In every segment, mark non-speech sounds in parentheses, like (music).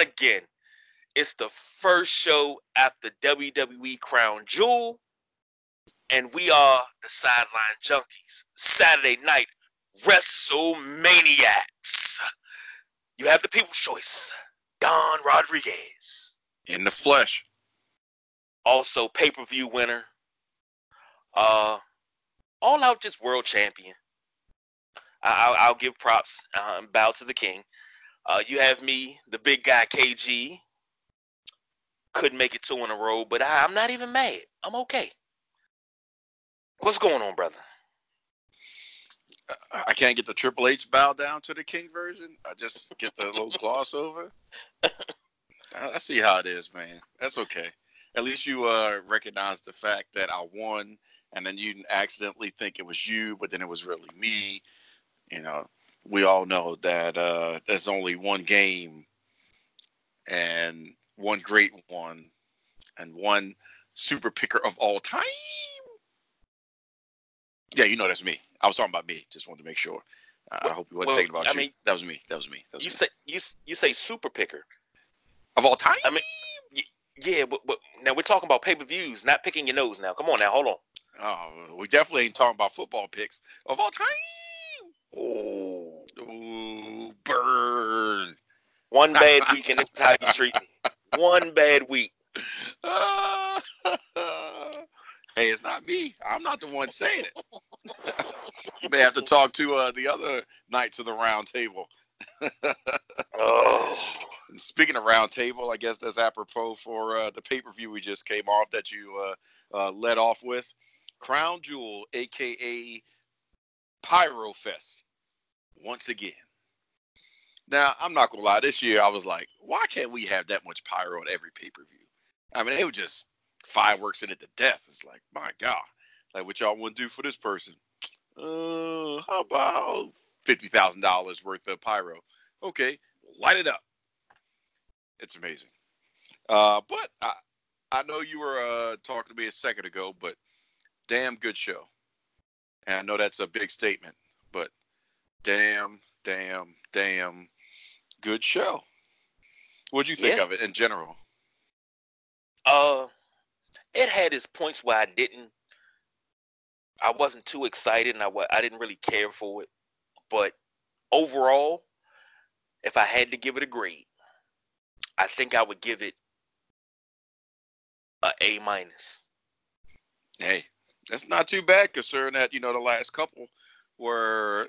God again. It's the first show after WWE Crown Jewel. And we are the Sideline Junkies. Saturday night WrestleManiacs. You have the people's choice. Don Rodriguez. In the flesh. Also pay-per-view winner. Uh all out just world champion. I'll, I'll give props. Um, bow to the king. Uh, you have me, the big guy KG. Couldn't make it two in a row, but I, I'm not even mad. I'm okay. What's going on, brother? I can't get the Triple H bow down to the King version. I just get the little (laughs) gloss over. I, I see how it is, man. That's okay. At least you uh, recognize the fact that I won, and then you accidentally think it was you, but then it was really me. You know, we all know that uh, there's only one game and one great one and one super picker of all time. Yeah, you know that's me. I was talking about me. Just wanted to make sure. Uh, I hope you wasn't well, thinking about I you. mean, that was me. That was me. That was You me. say you you say super picker. of all time. I mean, y- yeah, but, but now we're talking about pay-per-views, not picking your nose. Now, come on, now, hold on. oh, we definitely ain't talking about football picks of all time. Oh, Ooh, burn. one (laughs) bad week and this is how you treat me. One bad week. (laughs) hey, it's not me. I'm not the one saying it. (laughs) you may have to talk to uh, the other knights of the round table. Oh, And speaking of round table, I guess that's apropos for uh, the pay per view we just came off that you uh, uh, led off with. Crown Jewel, aka Pyro Fest, once again. Now, I'm not gonna lie. This year, I was like, why can't we have that much pyro at every pay per view? I mean, they were just fireworks in it to death. It's like, my God, like what y'all want to do for this person? Uh, how about fifty thousand dollars worth of pyro? Okay, light it up. It's amazing. Uh, but I, I know you were uh, talking to me a second ago, but damn good show. And I know that's a big statement, but damn, damn, damn good show. What'd you think Yeah. of it in general? uh, it had its points where I didn't. I wasn't too excited, and I I didn't really care for it. But overall, if I had to give it a grade, I think I would give it a A minus. Hey, that's not too bad considering that, you know, the last couple were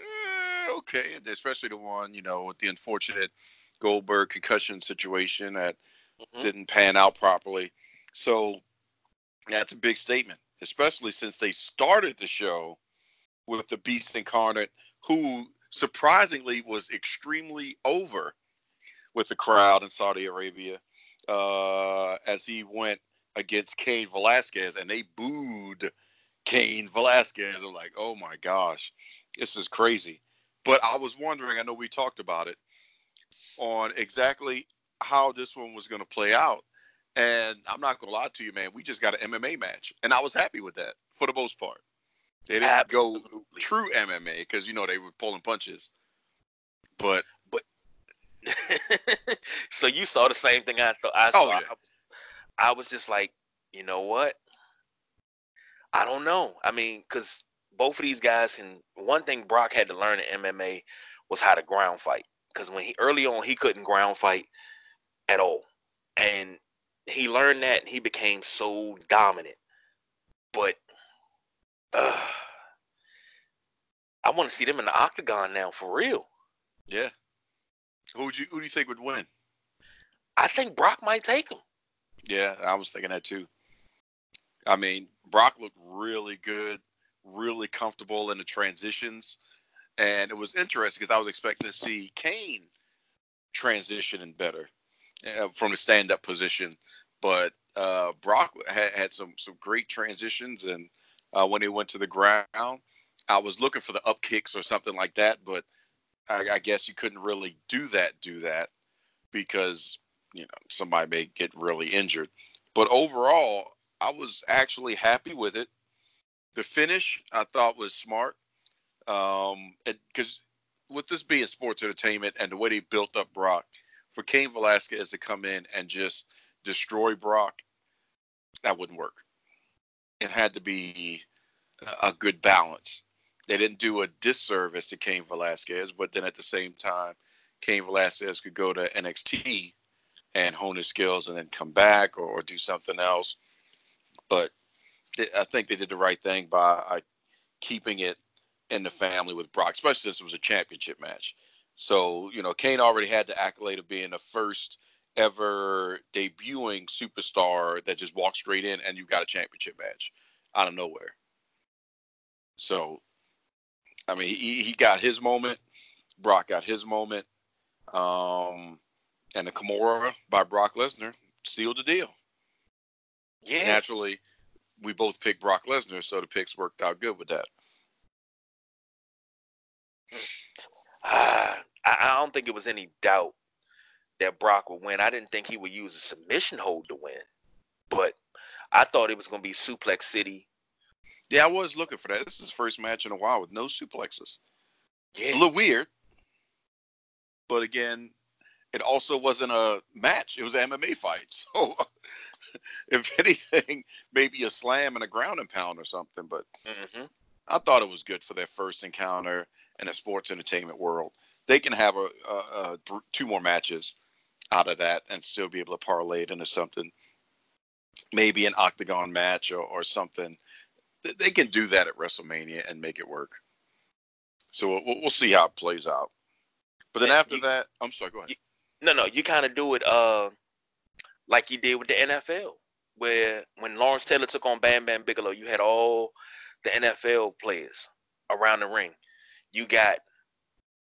okay, especially the one, you know, with the unfortunate Goldberg concussion situation that Mhm. didn't pan out properly. So that's a big statement, especially since they started the show with the Beast Incarnate, who surprisingly was extremely over with the crowd in Saudi Arabia uh, as he went against Cain Velasquez, and they booed Cain Velasquez. I'm like, oh my gosh, this is crazy. But I was wondering, I know we talked about it, on exactly how this one was going to play out. And I'm not going to lie to you, man. We just got an MMA match, and I was happy with that for the most part. They didn't go Absolutely. true MMA because you know they were pulling punches, but but (laughs) so you saw the same thing I thought. I Oh, saw. yeah. I, was, I was just like, you know what? I don't know. I mean, because both of these guys and one thing Brock had to learn in MMA was how to ground fight. Because when he early on he couldn't ground fight at all, and he learned that and he became so dominant. But uh, I want to see them in the octagon now for real. yeah. Who would you who do you think would win? I think Brock might take him. Yeah, I was thinking that too. I mean, Brock looked really good, really comfortable in the transitions, and it was interesting because I was expecting to see Cain transitioning better uh, from the stand-up position, but uh, Brock had, had some some great transitions, and uh, when he went to the ground, I was looking for the up kicks or something like that, but I, I guess you couldn't really do that. Do that because you know somebody may get really injured. But overall, I was actually happy with it. The finish I thought was smart um, because with this being sports entertainment and the way they built up Brock, for Cain Velasquez to come in and just destroy Brock, that wouldn't work. It had to be a good balance. They didn't do a disservice to Cain Velasquez, but then at the same time, Cain Velasquez could go to NXT and hone his skills and then come back or, or do something else. But I think they did the right thing by uh, keeping it in the family with Brock, especially since it was a championship match. So, you know, Cain already had the accolade of being the first ever debuting superstar that just walked straight in and you got a championship match out of nowhere. So, I mean, he, he got his moment. Brock got his moment. Um, and the Kimura by Brock Lesnar sealed the deal. Yeah. Naturally, we both picked Brock Lesnar, so the picks worked out good with that. (sighs) Uh, I don't think it was any doubt that Brock would win. I didn't think he would use a submission hold to win, but I thought it was going to be Suplex City. Yeah, I was looking for that. This is the first match in a while with no suplexes. Yeah. It's a little weird, but again, it also wasn't a match. It was an MMA fight. (laughs) So, (laughs) if anything, maybe a slam and a ground and pound or something. But mm-hmm. I thought it was good for their first encounter in the sports entertainment world. They can have a, a, a th- two more matches out of that and still be able to parlay it into something, maybe an octagon match or, or something. They can do that at WrestleMania and make it work. So we'll, we'll see how it plays out. But then and after you, that, I'm sorry. Go ahead. You, no, no, you kind of do it uh, like you did with the NFL, where when Lawrence Taylor took on Bam Bam Bigelow, you had all the NFL players around the ring. You got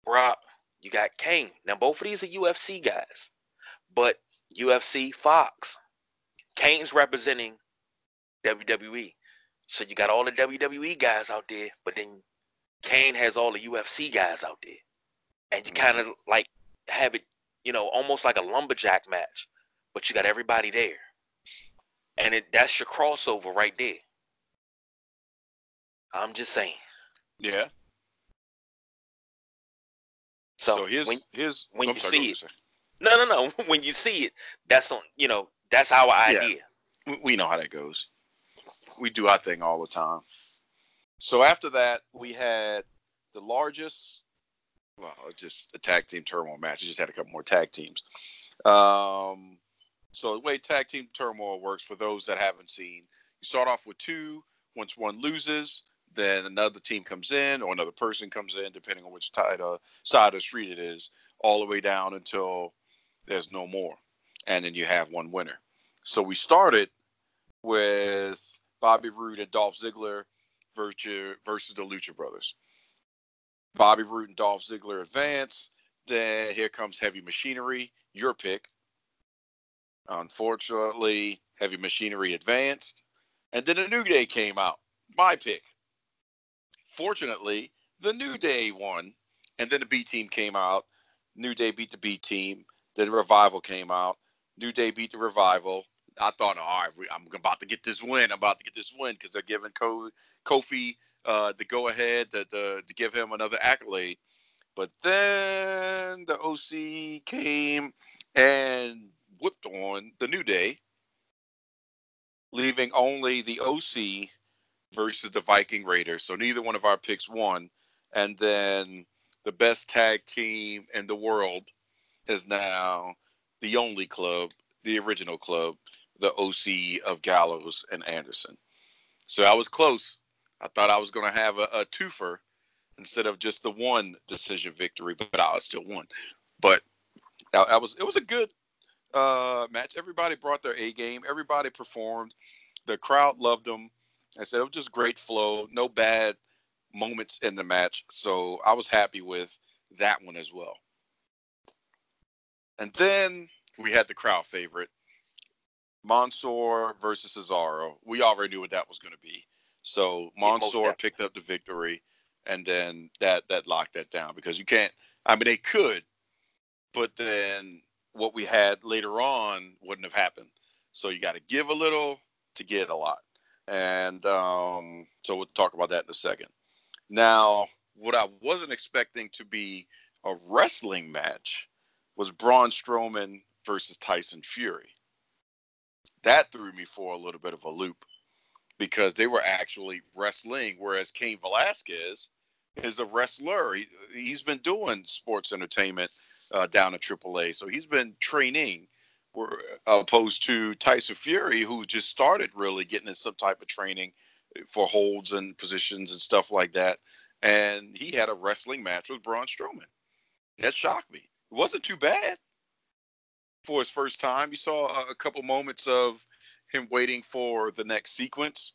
Brock, you got Cain. Now both of these are UFC guys, but UFC Fox. Cain's representing WWE. So you got all the WWE guys out there, but then Cain has all the UFC guys out there. And you mm-hmm. kind of like have it, you know, almost like a lumberjack match, but you got everybody there. And it that's your crossover right there. I'm just saying. Yeah. So, so here's when, here's when I'm you sorry, see it. No, no, no. (laughs) When you see it, that's on you know, that's our idea. Yeah. We know how that goes. We do our thing all the time. So after that, we had the largest, well, just a tag team turmoil match. We just had a couple more tag teams. Um, so the way tag team turmoil works for those that haven't seen, you start off with two. Once one loses, then another team comes in or another person comes in, depending on which side, uh, side of the street it is, all the way down until there's no more. And then you have one winner. So we started with Bobby Roode and Dolph Ziggler versus the Lucha Brothers. Bobby Roode and Dolph Ziggler advance. Then here comes Heavy Machinery, your pick. Unfortunately, Heavy Machinery advanced. And then a New Day came out, my pick. Fortunately, the New Day won, and then the B team came out. New Day beat the B team. Then the Revival came out. New Day beat the Revival. I thought, all right, I'm about to get this win. I'm about to get this win because they're giving Kofi uh, the go ahead to, to, to give him another accolade. But then the OC came and whipped on the New Day, leaving only the OC versus the Viking Raiders. So neither one of our picks won. And then the best tag team in the world is now the only club, the original club, the OC of Gallows and Anderson. So I was close. I thought I was going to have a, a twofer instead of just the one decision victory, but I still won. But uh, I, I was it was a good uh, match. Everybody brought their A game. Everybody performed. The crowd loved them. I said it was just great flow, no bad moments in the match. So I was happy with that one as well. And then we had the crowd favorite, Mansoor versus Cesaro. We already knew what that was going to be. So Mansoor picked up the victory, and then that that locked that down because you can't. I mean, they could, but then what we had later on wouldn't have happened. So you got to give a little to get a lot. And um, so we'll talk about that in a second. Now, what I wasn't expecting to be a wrestling match was Braun Strowman versus Tyson Fury. That threw me for a little bit of a loop because they were actually wrestling, whereas Cain Velasquez is a wrestler. He, has been doing sports entertainment uh, down at AAA, so he's been training. Where, opposed to Tyson Fury, who just started really getting in some type of training for holds and positions and stuff like that. And he had a wrestling match with Braun Strowman. That shocked me. It wasn't too bad for his first time. You saw a couple moments of him waiting for the next sequence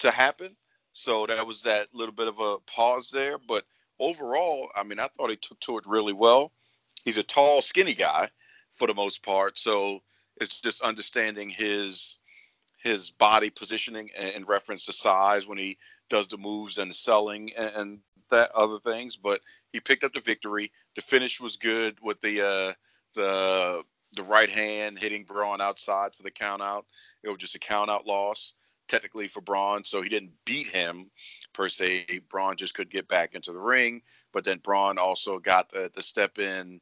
to happen. So that was that little bit of a pause there. But overall, I mean, I thought he took to it really well. He's a tall, skinny guy for the most part. So it's just understanding his his body positioning in reference to size when he does the moves and the selling and that other things. But he picked up the victory. The finish was good with the uh, the the right hand hitting Braun outside for the count out. It was just a count out loss technically for Braun, so he didn't beat him per se. Braun just could get back into the ring, but then Braun also got the, the step in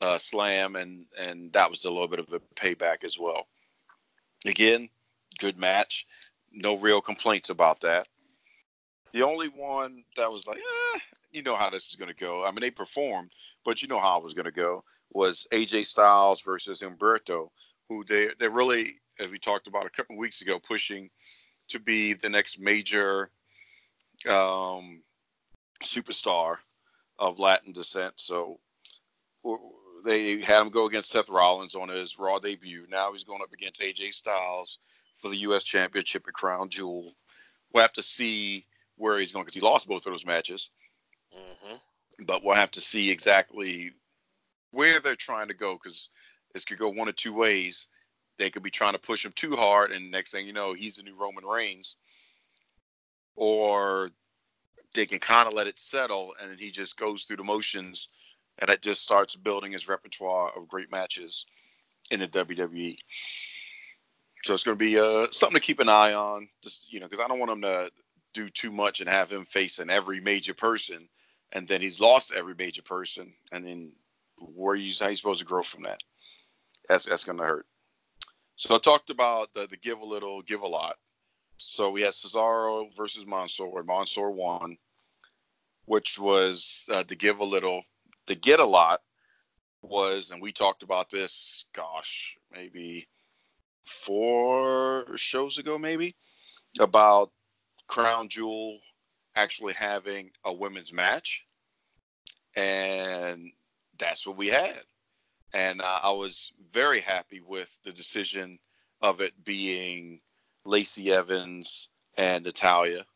uh, slam, and and that was a little bit of a payback as well. Again, good match. No real complaints about that. The only one that was like, eh, you know how this is going to go. I mean, they performed, but you know how it was going to go was AJ Styles versus Humberto, who they they're really, as we talked about a couple weeks ago, pushing to be the next major um, superstar of Latin descent. So they had him go against Seth Rollins on his Raw debut. Now he's going up against AJ Styles for the U.S. Championship at Crown Jewel. We'll have to see where he's going because he lost both of those matches. Mm-hmm. But we'll have to see exactly where they're trying to go because this could go one of two ways. They could be trying to push him too hard, and next thing you know, he's the new Roman Reigns. Or they can kind of let it settle, and he just goes through the motions, and it just starts building his repertoire of great matches in the WWE. So it's going to be uh, something to keep an eye on, just you know, because I don't want him to do too much and have him facing every major person, and then he's lost every major person, and then where you how you supposed to grow from that? That's that's gonna hurt. So I talked about the, the give a little, give a lot. So we had Cesaro versus Mansoor. Mansoor won, which was uh, the give a little. to get a lot was, and we talked about this. Gosh, maybe four shows ago, maybe about Crown Jewel actually having a women's match, and that's what we had. And uh, I was very happy with the decision of it being Lacey Evans and Natalya.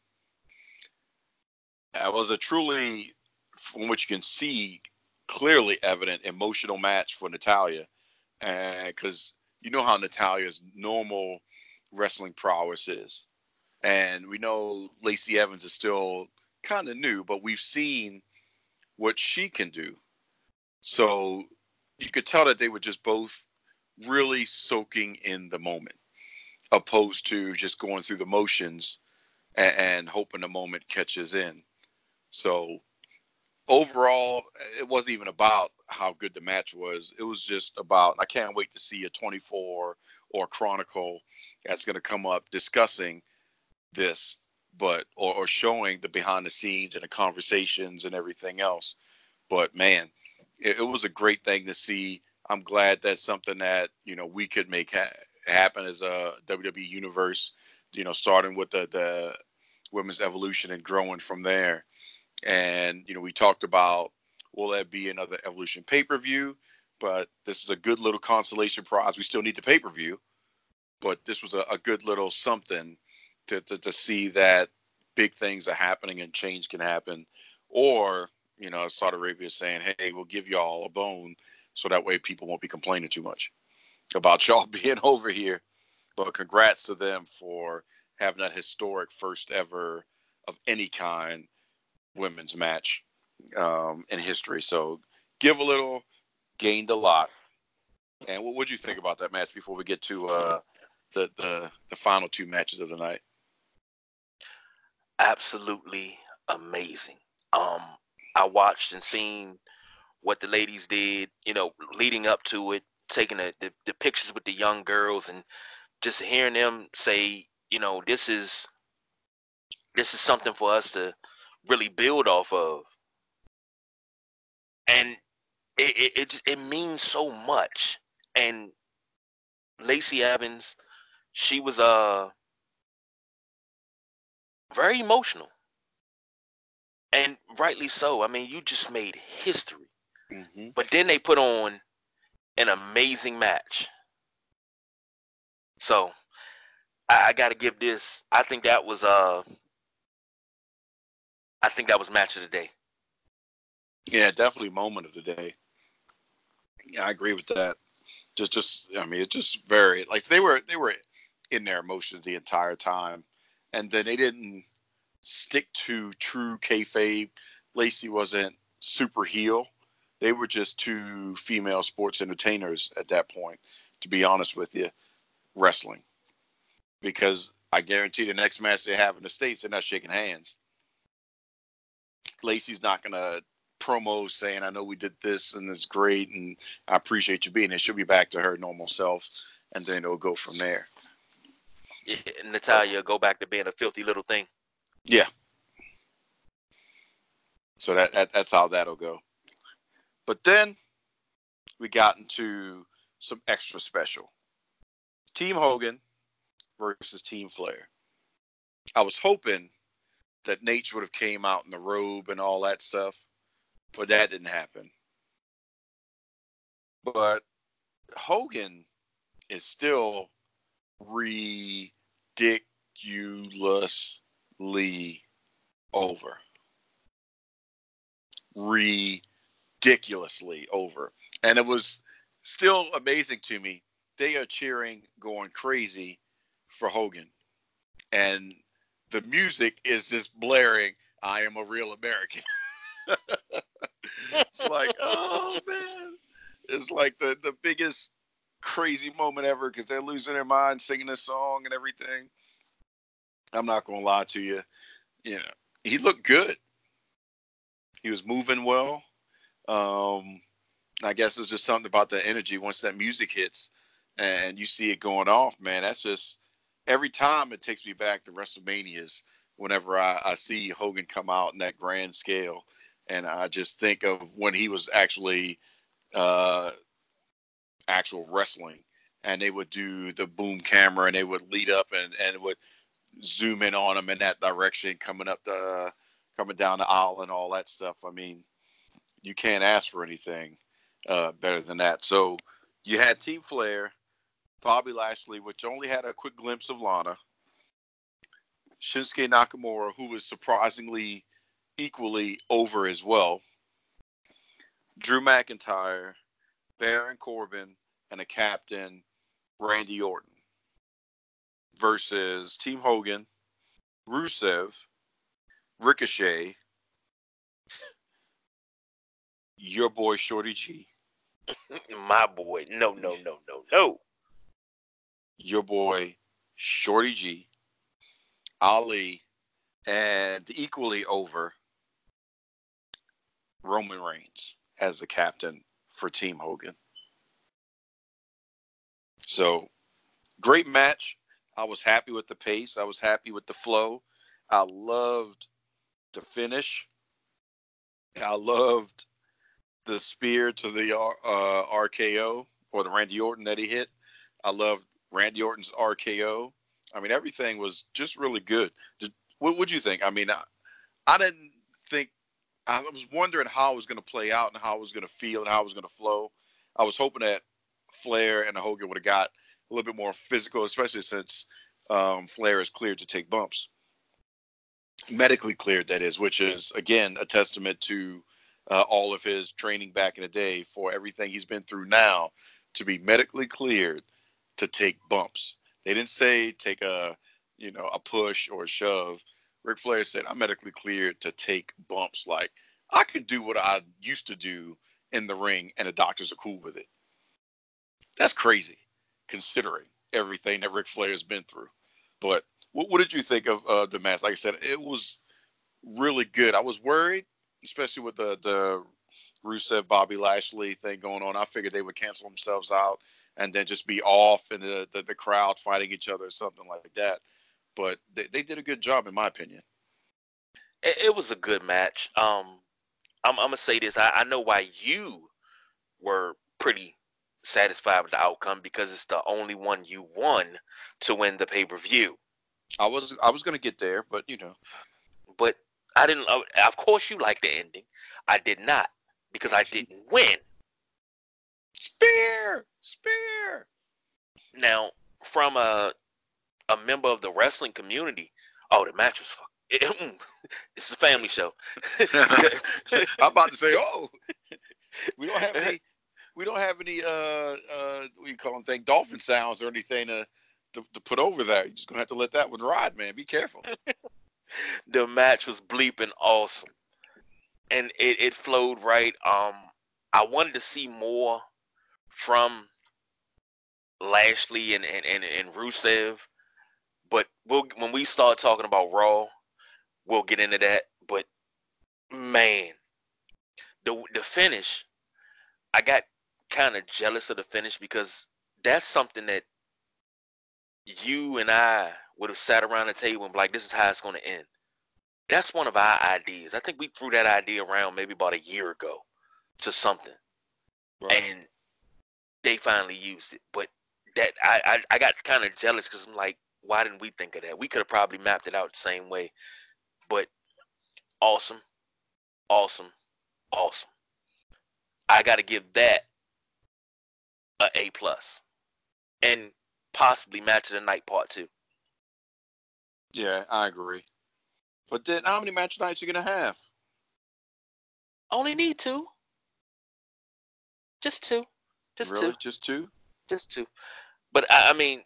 It was a truly, from which you can see, clearly evident emotional match for Natalya. Because you know how Natalya's normal wrestling prowess is. And we know Lacey Evans is still kind of new, but we've seen what she can do. So you could tell that they were just both really soaking in the moment, opposed to just going through the motions and, and hoping the moment catches in. So overall, it wasn't even about how good the match was. It was just about I can't wait to see a 24 or Chronicle that's going to come up discussing this, but or, or showing the behind the scenes and the conversations and everything else. But man, it, it, was a great thing to see. I'm glad that's something that you know we could make ha- happen as a uh, WWE universe. You know, starting with the the women's evolution and growing from there. And you know, we talked about will that be another evolution pay per view? But this is a good little consolation prize. We still need the pay per view, but this was a, a good little something to, to to see that big things are happening and change can happen, or you know, Saudi Arabia saying, hey, we'll give y'all a bone so that way people won't be complaining too much about (laughs) y'all being over here. But congrats to them for having that historic first ever of any kind women's match um, in history. So give a little, gained a lot. And what would you think about that match before we get to uh, the, the the final two matches of the night? Absolutely amazing Um, I watched and seen what the ladies did, you know, leading up to it, taking the, the, the pictures with the young girls and just hearing them say, you know, this is this is something for us to really build off of. And it it it, just, it means so much. And Lacey Evans, she was uh very emotional. And rightly so. I mean, you just made history. Mm-hmm. But then they put on an amazing match. So I, I got to give this. I think that was uh. I think that was match of the day. Yeah, definitely moment of the day. Yeah, I agree with that. Just, just, I mean, it's just very like they were they were in their emotions the entire time, and then they didn't stick to true kayfabe. Lacey wasn't super heel. They were just two female sports entertainers at that point. To be honest with you, wrestling, because I guarantee the next match they have in the states, they're not shaking hands. Lacey's not gonna promo saying, "I know we did this and it's great, and I appreciate you being here." She'll be back to her normal self, and then it'll go from there. Yeah, Natalya go back to being a filthy little thing. Yeah. So that, that that's how that'll go. But then we got into some extra special. Team Hogan versus Team Flair. I was hoping that Naitch would have came out in the robe and all that stuff, but that didn't happen. But Hogan is still ridiculously over. Ridiculously over. And it was still amazing to me. They are cheering, going crazy for Hogan. And the music is just blaring, I am a real American. (laughs) it's like, oh man. It's like the, the biggest crazy moment ever because they're losing their mind singing this song and everything. I'm not gonna lie to you. You know, he looked good. He was moving well. Um, I guess it's just something about the energy once that music hits and you see it going off, man. That's just every time it takes me back to WrestleManias whenever I, I see Hogan come out in that grand scale. And I just think of when he was actually uh, actual wrestling and they would do the boom camera and they would lead up and, and would zoom in on him in that direction coming up the coming down the aisle and all that stuff. I mean, you can't ask for anything uh, better than that. So you had Team Flair, Bobby Lashley, which only had a quick glimpse of Lana, Shinsuke Nakamura, who was surprisingly equally over as well, Drew McIntyre, Baron Corbin, and a captain, Randy Orton, versus Team Hogan, Rusev, Ricochet, your boy Shorty G, (laughs) My boy. No, no, no, no, no. your boy Shorty G, Ali, and equally over Roman Reigns as the captain for Team Hogan. So, great match. I was happy with the pace. I was happy with the flow. I loved the finish. I loved the spear to the uh, RKO or the Randy Orton that he hit. I loved Randy Orton's RKO. I mean, everything was just really good. Did, what would you think? I mean, I, I didn't think. I was wondering how it was going to play out and how it was going to feel and how it was going to flow. I was hoping that Flair and Hogan would have got a little bit more physical, especially since um, Flair is cleared to take bumps, medically cleared, that is, which is again a testament to uh, all of his training back in the day for everything he's been through now to be medically cleared to take bumps. They didn't say take a you know a push or a shove. Ric Flair said, "I'm medically cleared to take bumps. Like I could do what I used to do in the ring, and the doctors are cool with it." That's crazy, considering everything that Ric Flair has been through. But what, what did you think of uh, the match? Like I said, it was really good. I was worried especially with the the Rusev Bobby Lashley thing going on. I figured they would cancel themselves out and then just be off in the, the, the crowd fighting each other or something like that. But they, they did a good job, in my opinion. It, it was a good match. Um, I'm, I'm gonna say this. I, I know why you were pretty satisfied with the outcome because it's the only one you won to win the pay per view. I was I was gonna get there, but you know. But I didn't. Uh, of course, you liked the ending. I did not because I didn't win. Spear, spear. Now, from a a member of the wrestling community, oh, the match was fuck. (laughs) It, it's a family show. (laughs) I'm about to say, oh, we don't have any, we don't have any, uh, uh, what you call them thing, dolphin sounds or anything to, to, to put over there. You're just gonna have to let that one ride, man. Be careful. The match was bleeping awesome, and it, it flowed right. Um, I wanted to see more from Lashley and and and, and Rusev, but we'll when we start talking about Raw, we'll get into that. But man, the the finish, I got kind of jealous of the finish because that's something that you and I would have sat around the table and be like, this is how it's going to end. That's one of our ideas. I think we threw that idea around maybe about a year ago to something. Right. And they finally used it. But that I, I, I got kind of jealous because I'm like, why didn't we think of that? We could have probably mapped it out the same way. But awesome, awesome, awesome. I got to give that a A plus, and possibly match of the night part two. Yeah, I agree. But then, how many match nights are you gonna have? Only need two. Just two. Just really? two. Just two. Just two. But I, I mean,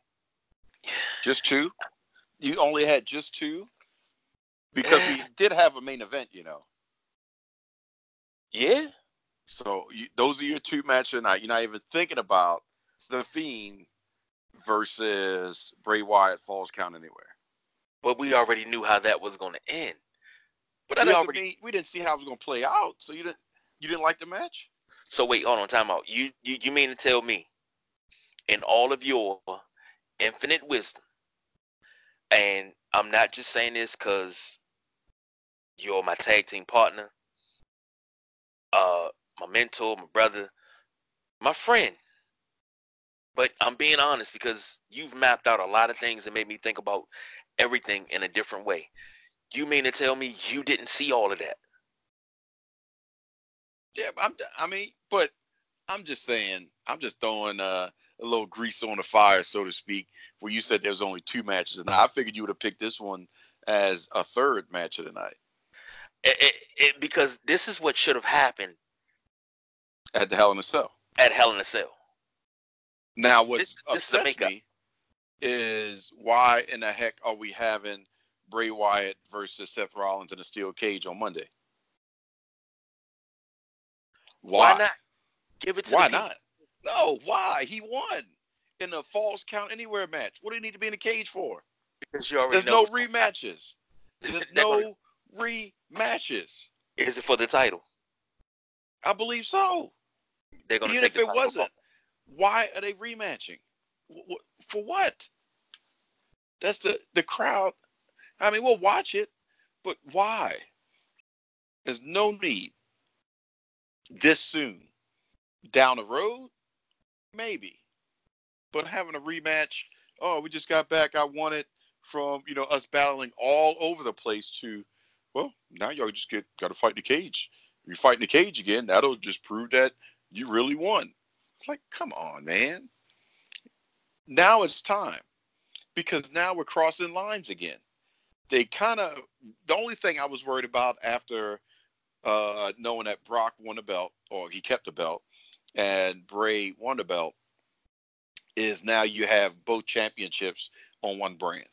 (sighs) just two. You only had just two because we (sighs) did have a main event, you know. Yeah. So you, those are your two matches tonight. You're not even thinking about the Fiend versus Bray Wyatt Falls Count Anywhere. But we already knew how that was going to end. But that we already mean, we didn't see how it was going to play out. So you didn't you didn't like the match? So wait, hold on, time out. You you you mean to tell me, in all of your infinite wisdom, and I'm not just saying this because you're my tag team partner, uh, my mentor, my brother, my friend. But I'm being honest because you've mapped out a lot of things that made me think about everything in a different way. You mean to tell me you didn't see all of that? Yeah, I'm, I mean, but I'm just saying, I'm just throwing uh, a little grease on the fire, so to speak. Where you said there's only two matches, and I figured you would have picked this one as a third match of the night. It, it, it, because this is what should have happened at the Hell in a Cell. At Hell in a Cell. Now, what this, this upsets me is why in the heck are we having Bray Wyatt versus Seth Rollins in a steel cage on Monday? Why, why not? Give it to me. Why not? No, why? He won in a falls count anywhere match. What do you need to be in a cage for? Because you already There's no rematches. There's (laughs) no rematches. Is it for the title? I believe so. They're gonna Even if it wasn't, why are they rematching? For what? That's the the crowd. I mean, we'll watch it, but why? There's no need this soon. Down the road, maybe. But having a rematch, oh, we just got back. I won it from you know us battling all over the place to, well, now y'all just get got to fight in the cage. If you fight in the cage again, that'll just prove that you really won. It's like, come on, man. Now it's time because now we're crossing lines again. They kind of the only thing I was worried about after uh, knowing that Brock won the belt or he kept the belt and Bray won the belt is now you have both championships on one brand.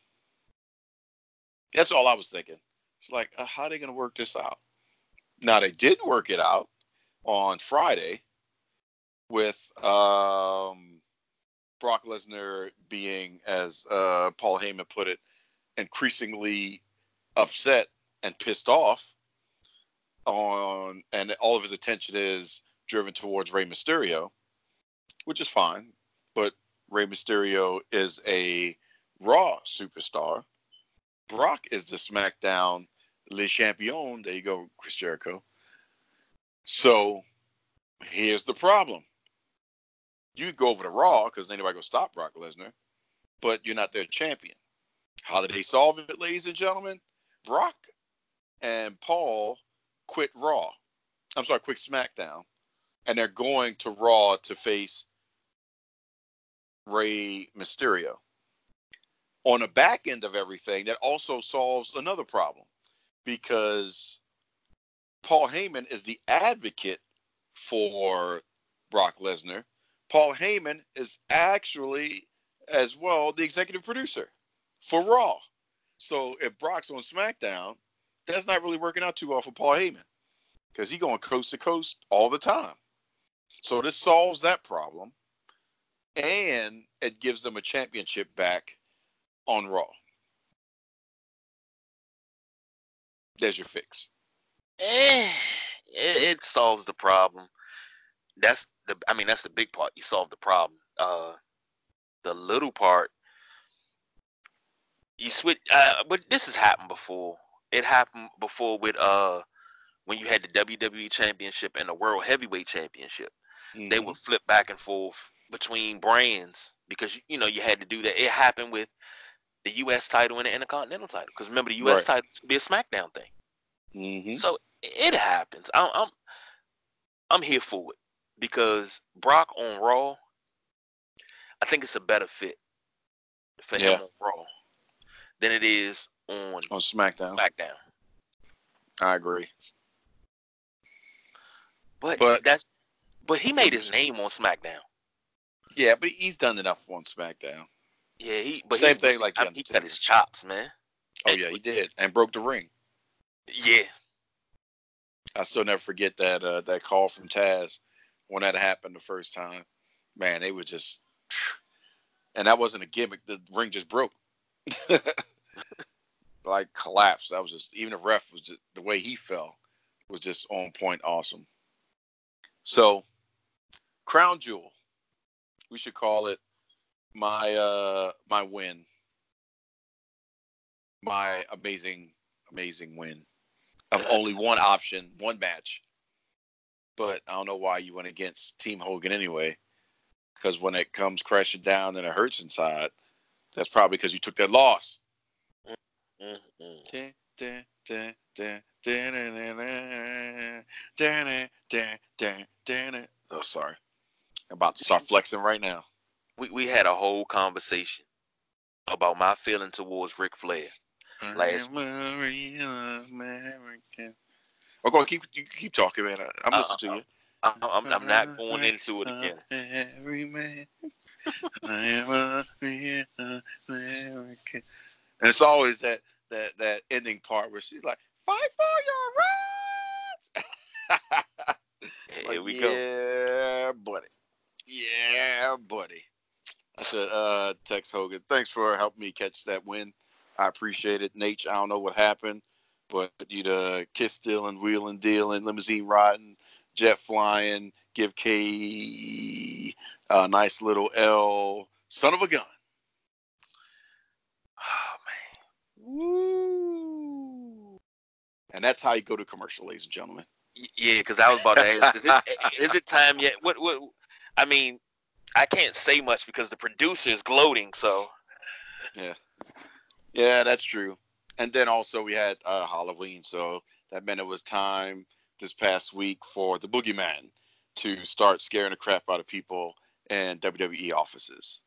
That's all I was thinking. It's like, uh, how are they going to work this out? Now, they did work it out on Friday with um, Brock Lesnar being, as uh, Paul Heyman put it, increasingly upset and pissed off on, and all of his attention is driven towards Rey Mysterio, which is fine. But Rey Mysterio is a Raw superstar. Brock is the SmackDown Le Champion. There you go, Chris Jericho. So here's the problem. You could go over to Raw because anybody gonna stop Brock Lesnar, but you're not their champion. How did they solve it, ladies and gentlemen? Brock and Paul quit Raw. I'm sorry, quit SmackDown, and they're going to Raw to face Rey Mysterio. On the back end of everything, that also solves another problem because Paul Heyman is the advocate for Brock Lesnar. Paul Heyman is actually, as well, the executive producer for Raw. So if Brock's on SmackDown, that's not really working out too well for Paul Heyman because he's going coast to coast all the time. So this solves that problem, and it gives them a championship back on Raw. There's your fix. Eh, it, it solves the problem. That's the. I mean, that's the big part. You solve the problem. Uh, the little part, you switch. Uh, but this has happened before. It happened before with uh when you had the WWE Championship and the World Heavyweight Championship. Mm-hmm. They would flip back and forth between brands because you know you had to do that. It happened with the U.S. title and the Intercontinental title because remember the U.S. Right. title be a SmackDown thing. Mm-hmm. So it happens. I'm, I'm I'm here for it because Brock on Raw, I think it's a better fit for yeah. him on Raw than it is on on SmackDown. SmackDown. I agree. But, but that's but he made his name on SmackDown. Yeah, but he's done enough on SmackDown. Yeah, he but same he, thing like I mean, he got his chops, man. Oh and, yeah, he did, and broke the ring. Yeah, I still never forget that uh, that call from Taz when that happened the first time. Man, they was just, and that wasn't a gimmick. The ring just broke, (laughs) like collapsed. That was just even the ref was just the way he fell was just on point, awesome. So, crown jewel, we should call it my uh my win, my amazing amazing win of only one option, one match. But I don't know why you went against Team Hogan anyway. Because when it comes crashing down and it hurts inside, that's probably because you took that loss. Mm-hmm. Oh, sorry. I'm about to start (laughs) flexing right now. We we had a whole conversation about my feeling towards Ric Flair last. American. Oh, go on, keep you keep talking, man. I, am listening uh, to you. I, I'm, I'm not going into it again. Every man, (laughs) I am a American. And it's always that that that ending part where she's like, "Fight for your rights." (laughs) Here like, we go. Yeah, buddy. Yeah, buddy. I said, uh, Tex Hogan, thanks for helping me catch that win. I appreciate it. Naitch, I don't know what happened, but you know, kiss stealing, wheeling, dealing, limousine riding, jet flying, give K a nice little L, son of a gun. Oh man. Woo. And that's how you go to commercial, ladies and gentlemen. Yeah, because I was about to ask, is it, is it time yet? What what I mean, I can't say much because the producer is gloating, so yeah. Yeah, that's true. And then also we had uh, Halloween, so that meant it was time this past week for the Boogeyman to start scaring the crap out of people in WWE offices,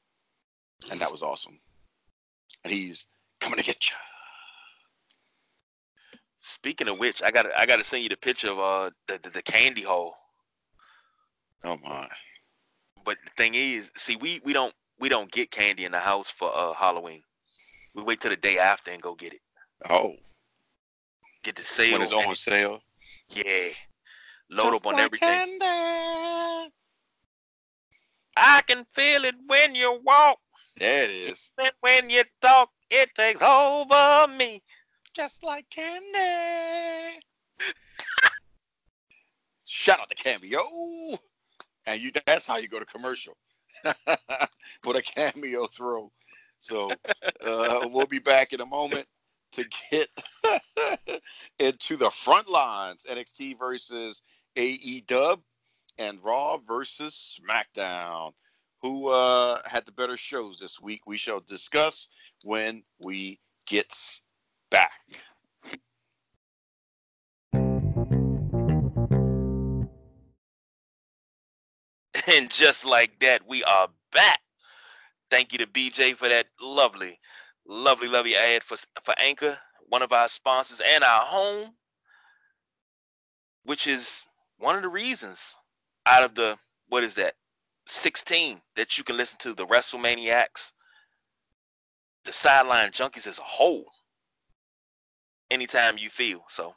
and that was awesome. And he's coming to get you. Speaking of which, I got I got to send you the picture of uh the, the, the candy hole. Oh my! But the thing is, see, we we don't we don't get candy in the house for uh Halloween. We wait till the day after and go get it. Oh. Get the sale. When it's on sale. Yeah. Load Just up on like everything. Candy. I can feel it when you walk. There it is. And when you talk, it takes over me. Just like candy. (laughs) Shout out to Cameo. And you that's how you go to commercial. (laughs) With a cameo throw. So uh, we'll be back in a moment to get (laughs) into the front lines. NXT versus AEW and Raw versus SmackDown. Who uh, had the better shows this week? We shall discuss when we get back. (laughs) And just like that, we are back. Thank you to BJ for that lovely, lovely, lovely ad for for Anchor, one of our sponsors and our home, which is one of the reasons out of the what is that 16 that you can listen to the WrestleManiacs, the sideline junkies as a whole, anytime you feel. So,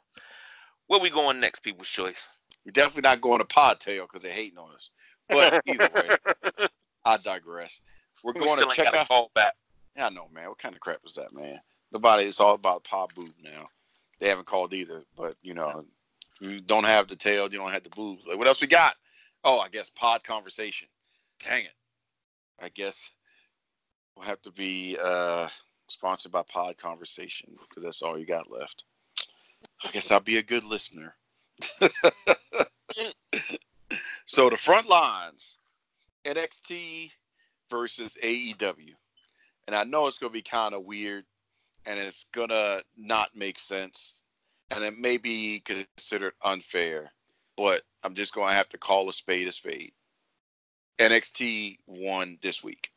where we going next, people's choice? We're definitely not going to Podtail because they're hating on us. But either way, (laughs) I digress. We're We going still to ain't check out. call back. Yeah, I know, man. What kind of crap is that, man? Nobody. It's all about Pod Boob now. They haven't called either, but you know, you don't have the tail, you don't have the boobs. Like, what else we got? Oh, I guess Pod Conversation. Dang it. I guess we'll have to be uh, sponsored by Pod Conversation because that's all you got left. I guess I'll be a good listener. (laughs) so the front lines, NXT versus AEW. And I know it's going to be kind of weird and it's going to not make sense and it may be considered unfair, but I'm just going to have to call a spade a spade. NXT won this week.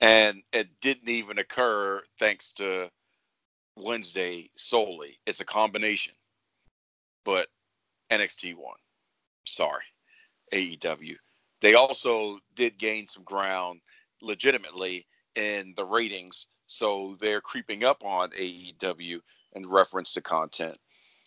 And it didn't even occur thanks to Wednesday solely. It's a combination. But NXT won. Sorry, AEW. They also did gain some ground legitimately in the ratings, so they're creeping up on AEW in reference to content.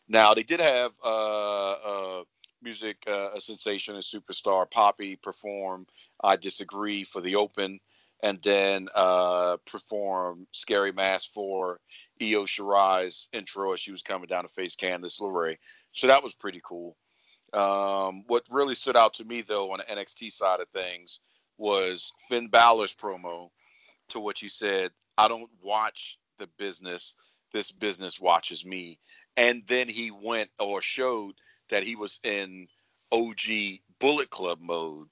Now they did have uh, uh, music uh, a sensation and superstar Poppy perform "I Disagree" for the Open, and then uh, perform "Scary Mask" for Io Shirai's intro as she was coming down to face Candice LeRae. So that was pretty cool. Um, what really stood out to me, though, on the NXT side of things was Finn Balor's promo to what you said, I don't watch the business, this business watches me. And then he went or showed that he was in OG Bullet Club mode.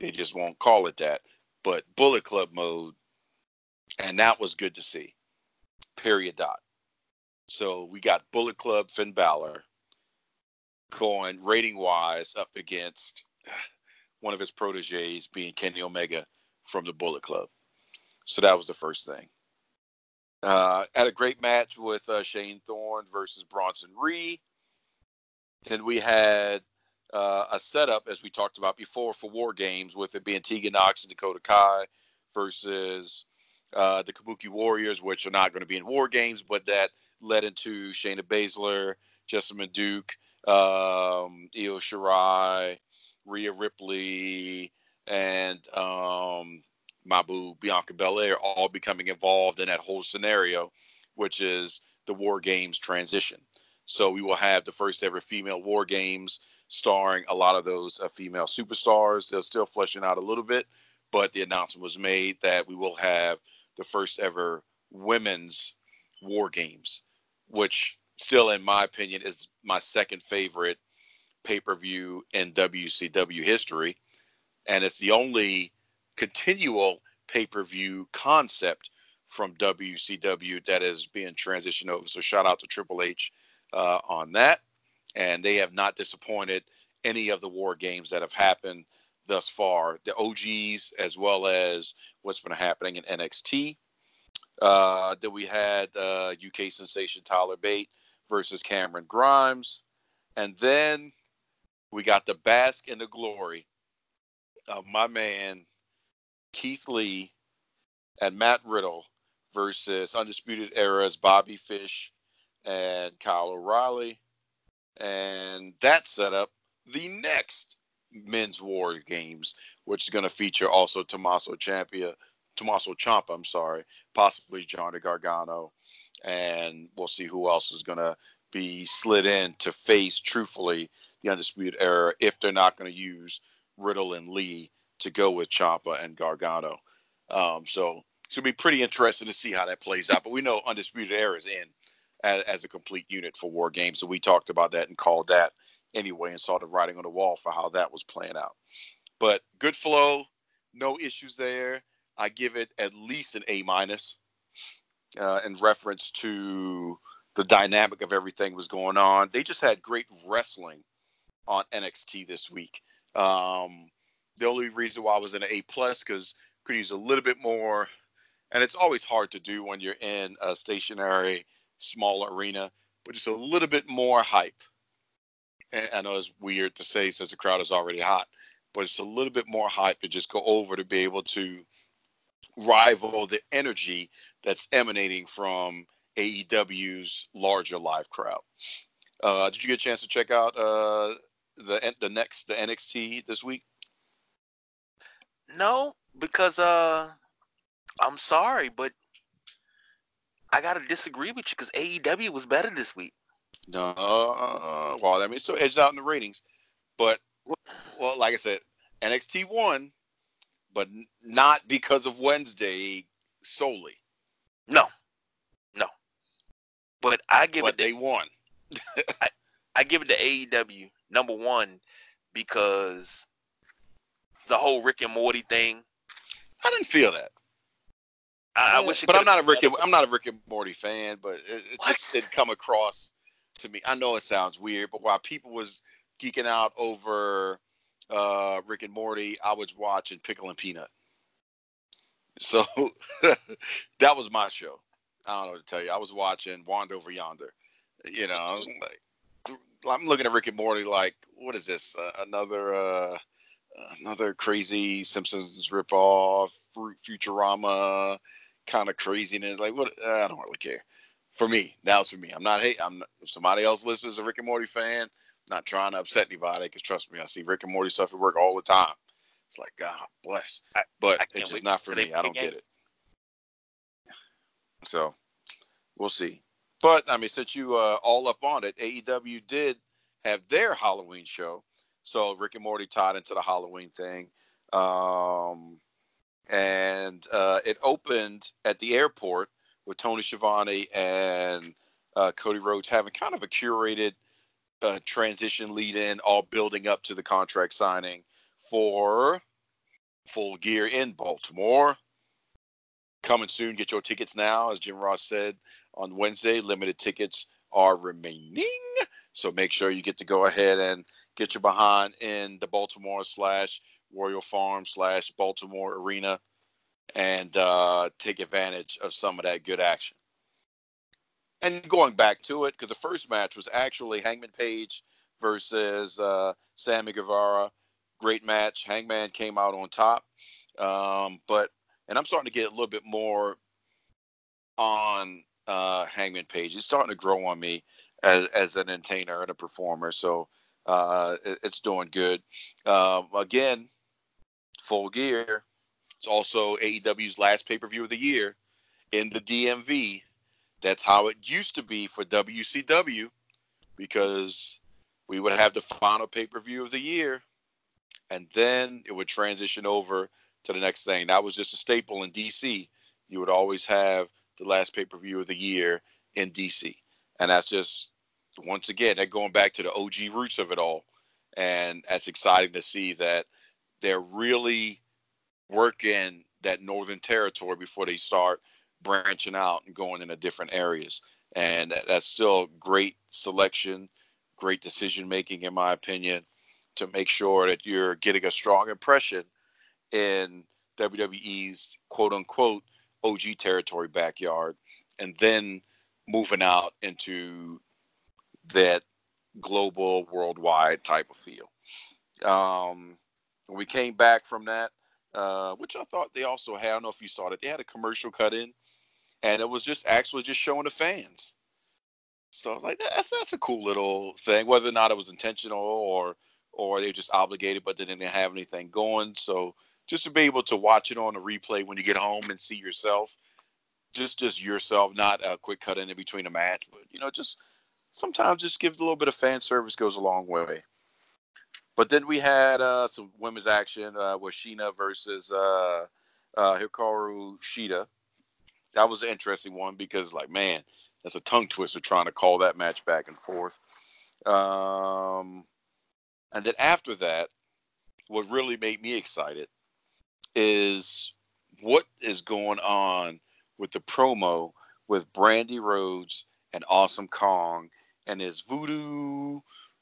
They just won't call it that, but Bullet Club mode. And that was good to see. Period. Dot. So we got Bullet Club Finn Balor going rating wise up against (sighs) one of his proteges being Kenny Omega from the Bullet Club. So that was the first thing. Uh, had a great match with uh, Shane Thorne versus Bronson Reed. Then we had uh, a setup, as we talked about before, for War Games, with it being Tegan Nox and Dakota Kai versus uh, the Kabuki Warriors, which are not going to be in War Games, but that led into Shayna Baszler, Jessamyn Duke, um, Io Shirai, Rhea Ripley, and um, Mabu Bianca Belair all becoming involved in that whole scenario, which is the War Games transition. So we will have the first ever female War Games starring a lot of those uh, female superstars. They're still fleshing out a little bit, but the announcement was made that we will have the first ever women's War Games, which still, in my opinion, is my second favorite pay per view in WCW history. And it's the only continual pay per view concept from WCW that is being transitioned over. So shout out to Triple H uh, on that. And they have not disappointed any of the war games that have happened thus far. The OGs, as well as what's been happening in NXT. Uh, then we had uh, UK sensation Tyler Bate versus Cameron Grimes. And then we got the bask in the glory of my man Keith Lee and Matt Riddle versus Undisputed Era's Bobby Fish and Kyle O'Reilly. And that set up the next men's war games, which is going to feature also Tommaso Ciampa, Tommaso Ciampa, I'm sorry, possibly Johnny Gargano, and we'll see who else is going to be slid in to face truthfully the undisputed era if they're not going to use Riddle and Lee to go with Ciampa and Gargano. Um, so it's gonna be pretty interesting to see how that plays out. But we know undisputed era is in as, as a complete unit for War Games, so we talked about that and called that anyway, and saw the writing on the wall for how that was playing out. But good flow, no issues there. I give it at least an A minus uh, in reference to the dynamic of everything was going on. They just had great wrestling on NXT this week. Um, the only reason why I was in an A plus because could use a little bit more, and it's always hard to do when you're in a stationary small arena, but just a little bit more hype. And I know it's weird to say since the crowd is already hot, but it's a little bit more hype to just go over to be able to rival the energy that's emanating from AEW's larger live crowd. Uh, did you get a chance to check out uh, the the next the NXT this week? No, because uh, I'm sorry, but I gotta disagree with you because AEW was better this week. No, uh, well, I mean, so edged out in the ratings, but well, like I said, NXT won, but not because of Wednesday solely. No, no. But I give but it. They won. (laughs) I, I give it to AEW number one because the whole Rick and Morty thing. I didn't feel that. I, I wish, but I'm not a Rick. And, I'm not a Rick and Morty fan, but it, it just didn't come across to me. I know it sounds weird, but while people was geeking out over uh, Rick and Morty, I was watching Pickle and Peanut. So (laughs) that was my show. I don't know what to tell you. I was watching Wander Over Yonder. You know, like, I'm looking at Rick and Morty like, what is this? Uh, another uh, another crazy Simpsons ripoff, Fruit Futurama kind of craziness. Like, what? Uh, I don't really care. For me, that was for me. I'm not. Hey, I'm. Not, if somebody else listens a Rick and Morty fan, not trying to upset anybody. Because trust me, I see Rick and Morty stuff at work all the time. It's like God bless, I, but I it's just not for me. I don't get it. So we'll see. But I mean, since you uh, all up on it, AEW did have their Halloween show, so Rick and Morty tied into the Halloween thing. Um, and uh, it opened at the airport with Tony Schiavone and uh, Cody Rhodes having kind of a curated uh, transition lead in, all building up to the contract signing for Full Gear in Baltimore. Coming soon. Get your tickets now, as Jim Ross said on Wednesday. Limited tickets are remaining, so make sure you get to go ahead and get you behind in the Baltimore slash Royal Farm slash Baltimore Arena and uh, take advantage of some of that good action. And going back to it, because the first match was actually Hangman Page versus uh, Sammy Guevara. Great match. Hangman came out on top. Um, but, and I'm starting to get a little bit more on uh, Hangman Page. It's starting to grow on me as, as an entertainer and a performer. So uh, it, it's doing good. Um, again, full gear. It's also AEW's last pay per view of the year in the DMV. That's how it used to be for WCW because we would have the final pay per view of the year and then it would transition over to the next thing. That was just a staple in DC. You would always have the last pay per view of the year in DC. And that's just, once again, they're going back to the OG roots of it all. And that's exciting to see that they're really working that northern territory before they start branching out and going into different areas. And that's still great selection, great decision making, in my opinion, to make sure that you're getting a strong impression in WWE's quote unquote OG territory backyard, and then moving out into that global, worldwide type of feel. Um, we came back from that, uh, which I thought they also had, I don't know if you saw it, they had a commercial cut in, and it was just actually just showing the fans. So like that's that's a cool little thing, whether or not it was intentional or or they're just obligated, but they didn't have anything going. So just to be able to watch it on a replay when you get home and see yourself, just just yourself, not a quick cut in between a match, but you know, just sometimes just give a little bit of fan service goes a long way. But then we had uh, some women's action uh, with Sheena versus uh, uh, Hikaru Shida. That was an interesting one because, like, man, that's a tongue twister trying to call that match back and forth. Um, and then after that, what really made me excited is what is going on with the promo with Brandi Rhodes and Awesome Kong and his voodoo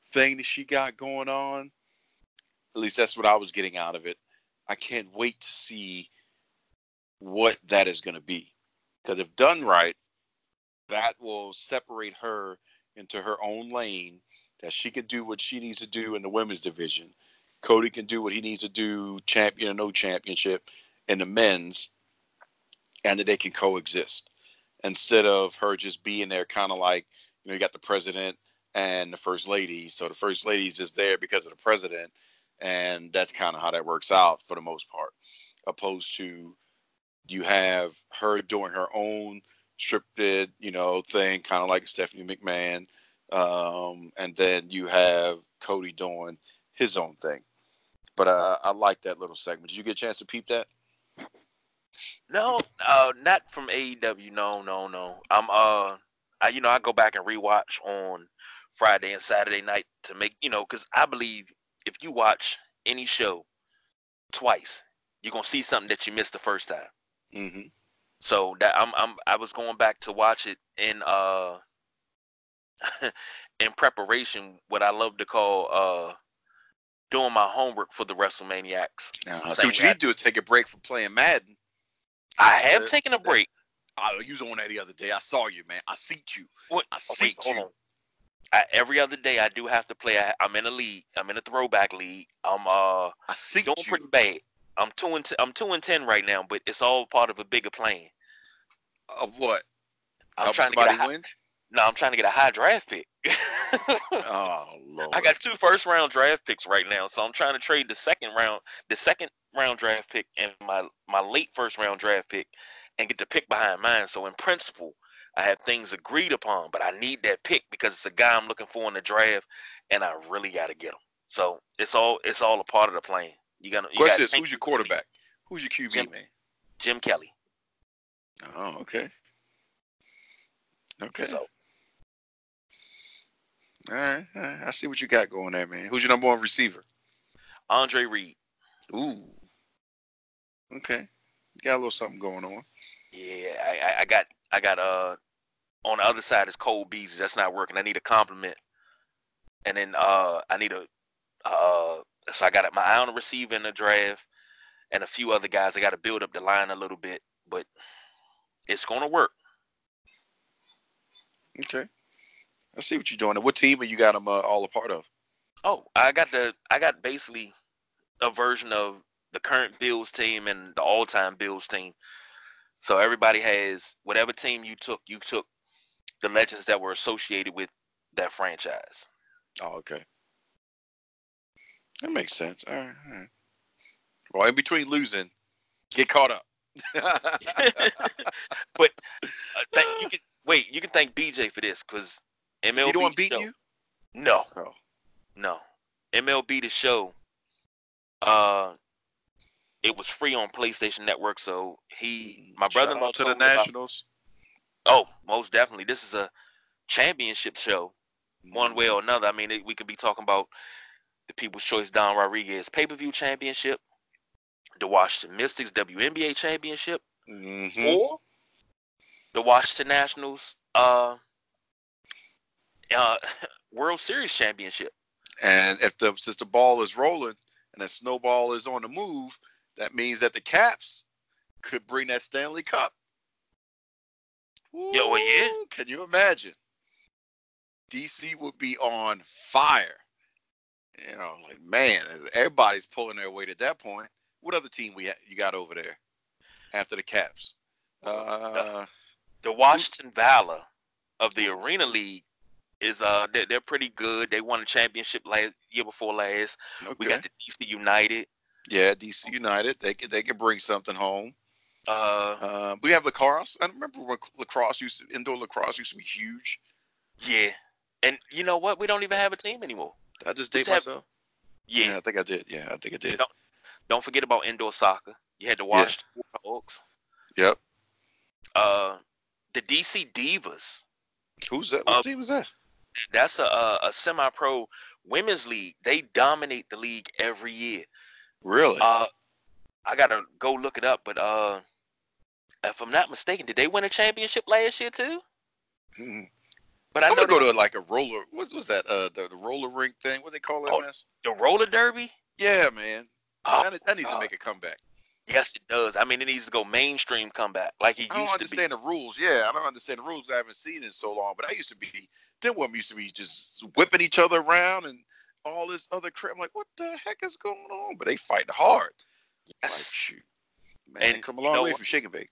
thing that she got going on. At least that's what I was getting out of it. I can't wait to see what that is going to be. Because if done right, that will separate her into her own lane, that she can do what she needs to do in the women's division. Cody can do what he needs to do, champion or no championship, in the men's, and that they can coexist instead of her just being there kind of like, you know, you got the president and the first lady. So the first lady is just there because of the president. And that's kind of how that works out for the most part, opposed to you have her doing her own scripted, you know, thing, kind of like Stephanie McMahon. Um, and then you have Cody doing his own thing. But uh, I like that little segment. Did you get a chance to peep that? No, uh, not from AEW. No, no, no. I'm uh, I you know I go back and rewatch on Friday and Saturday night to make you know because I believe if you watch any show twice, you're gonna see something that you missed the first time. Mm-hmm. So that I'm I'm I was going back to watch it in uh (laughs) in preparation, what I love to call uh doing my homework for the WrestleManiacs. Uh, so what you need to do is take a break from playing Madden. I have uh, taken a break. I you was on that the other day. I saw you, man. I see you. What? I see okay, you. I, every other day I do have to play. I, am in a league. I'm in a throwback league. I'm uh I see doing you. pretty bad. I'm two and t- I'm two and ten right now, but it's all part of a bigger plan. Of what? I'm Help trying to get a high, No, I'm trying to get a high draft pick. (laughs) oh lord! I got two first round draft picks right now, so I'm trying to trade the second round, the second round draft pick, and my my late first round draft pick, and get the pick behind mine. So in principle, I have things agreed upon, but I need that pick because it's a guy I'm looking for in the draft, and I really got to get him. So it's all it's all a part of the plan. You got to. Question is, who's your quarterback? Who's your QB Jim, man? Jim Kelly. Oh, okay. Okay. So. All right, all right, I see what you got going there, man. Who's your number one receiver? Andre Reed. Ooh. Okay. Got a little something going on. Yeah, I, I got I got uh on the other side is Cole Beasley. That's not working. I need a compliment. And then uh I need a uh so I got my eye on the receiver in the draft and a few other guys. I got to build up the line a little bit, but it's gonna work. Okay. I see what you're doing. What team are you got them uh, all a part of? Oh, I got the I got basically a version of the current Bills team and the all-time Bills team. So everybody has whatever team you took, you took the legends that were associated with that franchise. Oh, okay. That makes sense. All right. All right. Well, in between losing, get caught up. (laughs) but uh, th- you can wait. You can thank BJ for this because MLB. He don't beat you? No. Oh. No. MLB the show. Uh, it was free on PlayStation Network, so he, my brother-in-law, to the Nationals. About, oh, most definitely. This is a championship show, one way or another. I mean, it, we could be talking about the People's Choice Don Rodriguez pay-per-view championship, the Washington Mystics WNBA championship, mm-hmm. or the Washington Nationals uh, uh, (laughs) World Series championship. And if the since the ball is rolling and the snowball is on the move, that means that the Caps could bring that Stanley Cup. Ooh, Yo, well, yeah. Can you imagine? DC would be on fire. You know, like man, everybody's pulling their weight at that point. What other team we ha- you got over there after the Caps? Uh, the Washington Valor of the Arena League is uh they're, they're pretty good. They won a championship last year before last. Okay. We got the DC United. Yeah, DC United. They could they could bring something home. Uh, uh, we have lacrosse. I remember when lacrosse used to, indoor lacrosse used to be huge. Yeah, And you know what? We don't even have a team anymore. Did I just date have- myself? Yeah. I think I did. Yeah, I think I did. Don't- Don't forget about indoor soccer. You had to watch the Warhawks. Yep. Uh, the DC Divas. Who's that? What Uh, team was that? That's a, a, a semi-pro women's league. They dominate the league every year. Really? Uh, I gotta go look it up, but uh, if I'm not mistaken, did they win a championship last year too? Hmm. But I I'm gonna go to like a roller. What was that? Uh, the, the roller rink thing. What they call that Oh, mess? the roller derby. Yeah, man. Oh, that, that needs to make a comeback. yes, it does. I mean, it needs to go mainstream comeback like it I don't used to understand the rules. Yeah, I don't understand the rules. I haven't seen it in so long. But I used to be. Them women used to be just whipping each other around and all this other crap. I'm like, what the heck is going on? But they fight hard. Like, Yes. shoot. Man, And come a long way what? from shake and bake.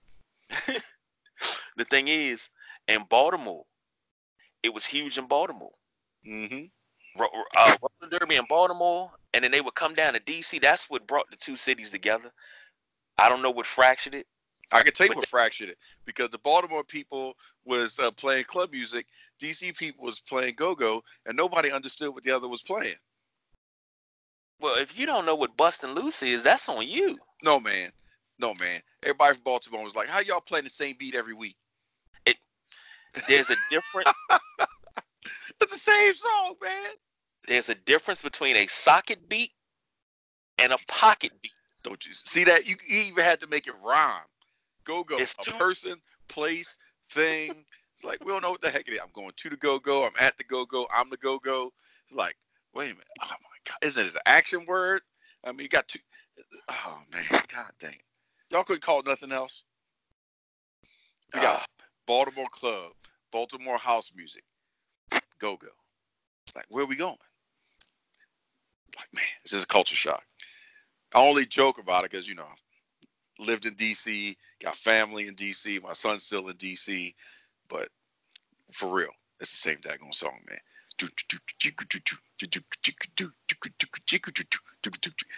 the thing is, in Baltimore, it was huge in Baltimore. Mm-hmm. Uh, roller derby in Baltimore, and then they would come down to DC. That's what brought the two cities together. I don't know what fractured it. I can tell you what fractured it because the Baltimore people was uh, playing club music, DC people was playing go-go, and nobody understood what the other was playing. Well, if you don't know what busting loose is, that's on you. No man, no man. Everybody from Baltimore was like, "How y'all playing the same beat every week?" It There's a difference. (laughs) It's the same song, man. there's a difference between a socket beat and a pocket beat. Don't you see that? You, you even had to make it rhyme. Go-go, It's a too- person, place, thing. Like we don't know what the heck it is. I'm going to the go-go. I'm at the go-go. I'm the go-go. It's like, wait a minute. Oh my God, isn't it an action word? I mean, you got two. Oh man, God dang it. Y'all couldn't call it nothing else. We got Ah, Baltimore Club, Baltimore House Music, Go Go. Like, where are we going? Like, man, this is a culture shock. I only joke about it because, you know, lived in DC, got family in DC, my son's still in DC, but for real, it's the same daggone song, man.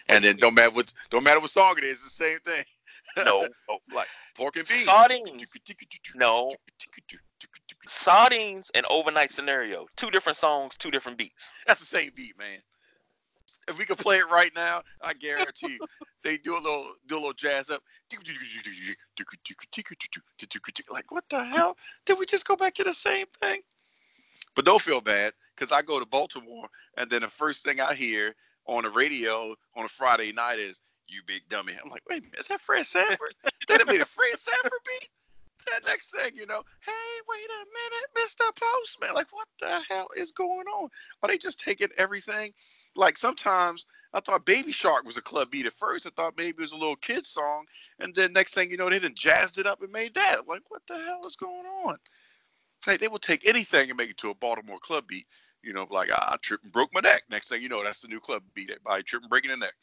And then don't matter what don't matter what song it is, it's the same thing. no, no. Pork and beans. Sardines. No. Sardines and overnight scenario. Two different songs, two different beats. That's the same beat, man. If we could play it right now, I guarantee you, they do a little do a little jazz up. Like what the hell? Did we just go back to the same thing? But don't feel bad, because I go to Baltimore and then the first thing I hear on the radio on a Friday night is you big dummy. I'm like, wait is that Fred Sanford? done made a Fred Sanford beat? That next thing, you know, hey, wait a minute, Mr. Postman. Like, what the hell is going on? Are they just taking everything? Like sometimes I thought Baby Shark was a club beat at first. I thought maybe it was a little kid song, and then next thing you know, they didn't jazzed it up and made that. Like, what the hell is going on? Like they will take anything and make it to a Baltimore club beat. You know, like I, I tripped and broke my neck. Next thing you know, that's the new club beat. Everybody tripping, breaking the neck.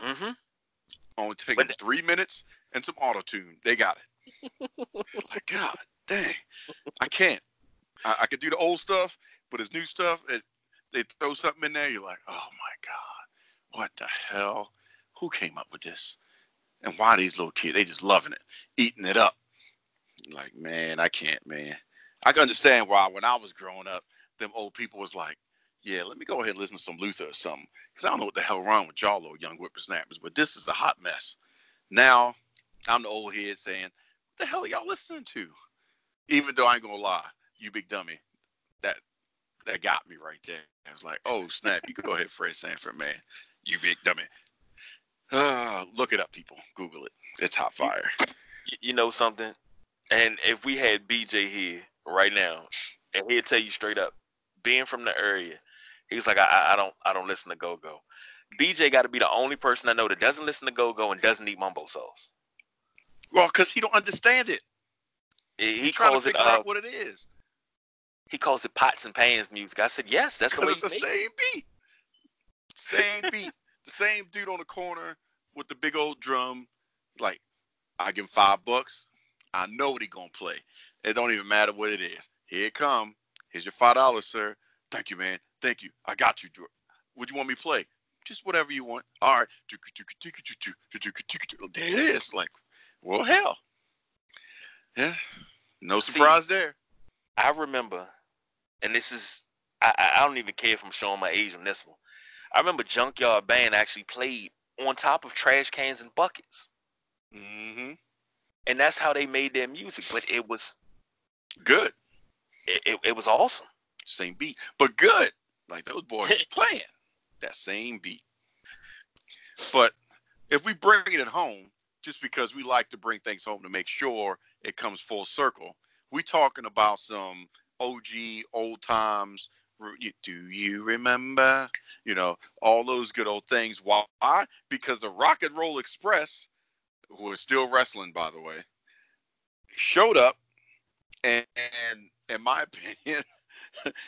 Mm-hmm. Only taking But- three minutes and some auto tune. They got it. (laughs) like God dang, I can't. I, I could do the old stuff, but it's new stuff. It, they throw something in there. You're like, oh my God, what the hell? Who came up with this? And why these little kids? They just loving it, eating it up. Like man, I can't, man. I can understand why when I was growing up, them old people was like, yeah, let me go ahead and listen to some Luther or something. Because I don't know what the hell wrong with y'all little young whippersnappers, but this is a hot mess. Now, I'm the old head saying, what the hell are y'all listening to? Even though I ain't gonna lie, you big dummy, that that got me right there. I was like, oh snap, you go ahead, Fred Sanford, man. You big dummy. Uh, look it up, people. Google it. It's hot fire. Y- You know something? And if we had BJ here right now, and he'd tell you straight up, being from the area, he's like, I, I- don't, I don't listen to Go Go. BJ got to be the only person I know that doesn't listen to Go Go and doesn't eat mumbo sauce. Well, because he don't understand it. He, he trying to calls it, figure uh, out what it is. He calls it pots and pans music. I said, yes, that's the way it's the make it. same beat. Same (laughs) beat. The same dude on the corner with the big old drum. Like, I give him five bucks. I know what he gonna play. It don't even matter what it is. Here it come. Here's your five dollars, sir. Thank you, man. Thank you. I got you. Drew. What you want me to play? Just whatever you want. All right. There it is. Like, well, hell. Yeah. No See, surprise there. I remember, and this is I, I don't even care if I'm showing my age on this one. I remember Junkyard Band actually played on top of trash cans and buckets. Mm-hmm. And that's how they made their music. But it was Good. it, it, it was awesome. Same beat, but good. Like those boys (laughs) playing that same beat. But if we bring it home, just because we like to bring things home to make sure it comes full circle, we talking about some OG old times. Do you remember? You know all those good old things. Why? Because the Rock and Roll Express, who is still wrestling, by the way, showed up, and, and in my (laughs) opinion,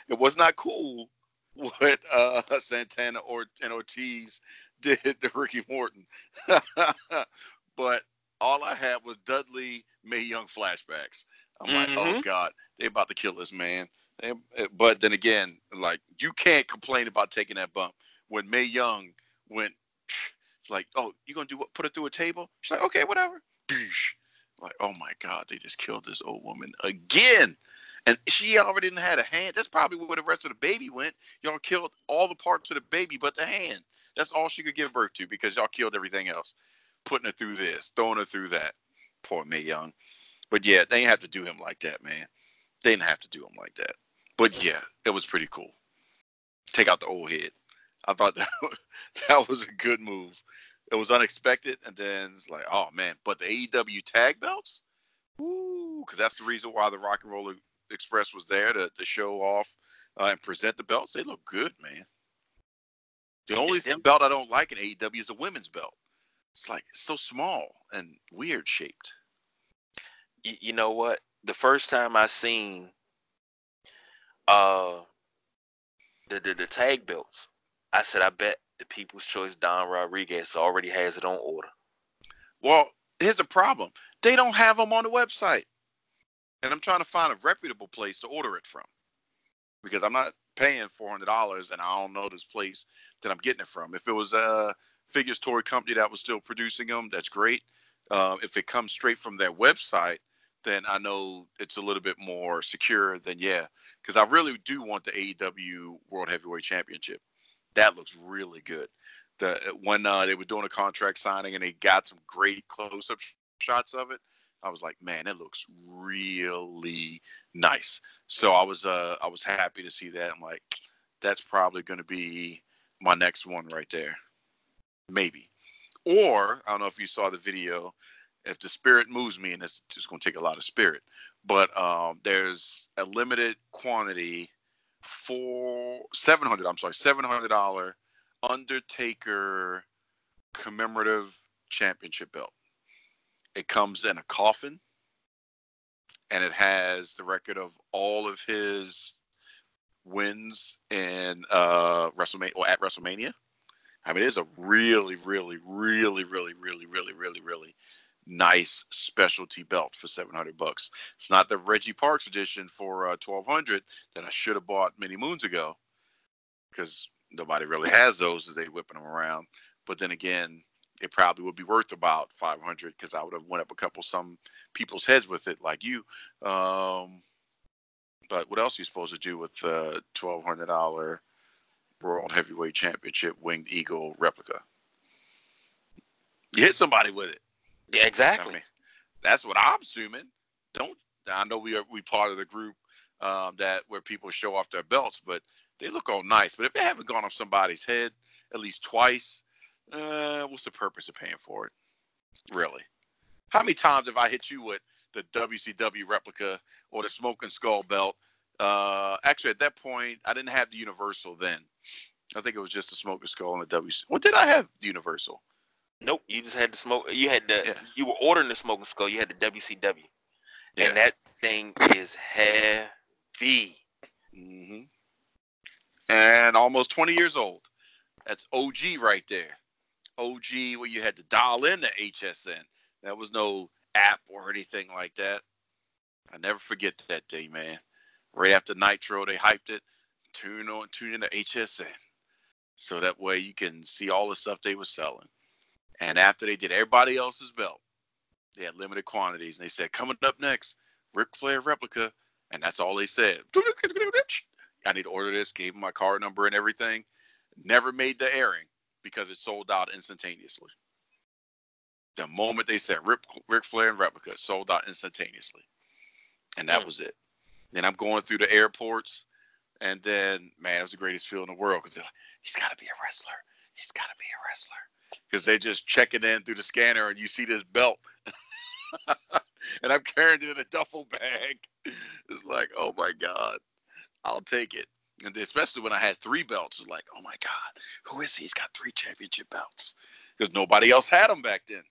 it was not cool what uh, (laughs) Santana or and Ortiz did to Ricky Morton. (laughs) but all I had was Dudley Mae Young flashbacks. I'm like, oh Mhm. God, they about to kill this man. They- but then again, like you can't complain about taking that bump when Mae Young went (sniffs) like, oh, you gonna do what? Put it through a table? She's like, okay, whatever. (sniffs) Like, oh my God, they just killed this old woman again. And she already didn't had a hand. That's probably where the rest of the baby went. Y'all killed all the parts of the baby but the hand. That's all she could give birth to because y'all killed everything else. Putting her through this, throwing her through that. Poor Mae Young. But yeah, they didn't have to do him like that, man. They didn't have to do him like that. But yeah, it was pretty cool. Take out the old head. I thought that (laughs) that was a good move. It was unexpected, and then it's like, oh man! But the AEW tag belts, woo, because that's the reason why the Rock and Roll Express was there to, to show off uh, and present the belts. They look good, man. The only them- belt I don't like in AEW is the women's belt. It's like it's so small and weird shaped. You, you know what? The first time I seen uh the, the the tag belts, I said I bet the People's Choice Don Rodriguez already has it on order. Well, here's the problem. They don't have them on the website. And I'm trying to find a reputable place to order it from. Because I'm not paying $400 and I don't know this place that I'm getting it from. If it was a figures toy company that was still producing them, that's great. Uh, if it comes straight from their website, then I know it's a little bit more secure. Then yeah, because I really do want the AEW World Heavyweight Championship. That looks really good. The when uh, they were doing a contract signing and they got some great close-up sh- shots of it, I was like, man, it looks really nice. So I was uh I was happy to see that. I'm like, that's probably going to be my next one right there, maybe. Or I don't know if you saw the video. If the spirit moves me, and it's just going to take a lot of spirit, but um, there's a limited quantity for seven hundred. I'm sorry, seven hundred dollar Undertaker commemorative championship belt. It comes in a coffin, and it has the record of all of his wins in uh, WrestleMania or at WrestleMania. I mean, it's a really, really, really, really, really, really, really, really nice specialty belt for 700 bucks. It's not the Reggie Parks edition for uh, 1200 that I should have bought many moons ago because nobody really has those as they whipping them around. But then again, it probably would be worth about 500 because I would have went up a couple some people's heads with it like you. Um, but what else are you supposed to do with the $1,200 World Heavyweight Championship Winged Eagle replica? You hit somebody with it. Yeah, exactly. I mean, that's what I'm assuming. Don't I know we are we part of the group um, that where people show off their belts, but they look all nice. But if they haven't gone off somebody's head at least twice, uh, what's the purpose of paying for it? Really? How many times have I hit you with the WCW replica or the Smoking Skull belt? Uh, actually, at that point, I didn't have the Universal then. I think it was just the Smoking Skull and the WC. What did I have? The Universal. Nope, you just had to smoke. You had the Yeah. you were ordering the smoking skull. You had the WCW, Yeah. and that thing is heavy. hmm And almost 20 years old. That's OG right there. OG where you had to dial in the HSN. There was no app or anything like that. I never forget that day, man. Right after Nitro, they hyped it. Tune on, tune in to HSN. So that way you can see all the stuff they were selling. And after they did everybody else's belt, they had limited quantities. And they said, coming up next, Ric Flair replica. And that's all they said. I need to order this. Gave him my card number and everything. Never made the airing because it sold out instantaneously. The moment they said Rip, Ric Flair and replica sold out instantaneously, and that mm. was it. Then I'm going through the airports, and then man, it's the greatest feeling in the world because like, he's got to be a wrestler. He's got to be a wrestler because they just check it in through the scanner, and you see this belt. (laughs) and I'm carrying it in a duffel bag. It's like, oh my God, I'll take it. And especially when I had three belts, it's like, oh my God, who is he? He's got three championship belts because nobody else had them back then.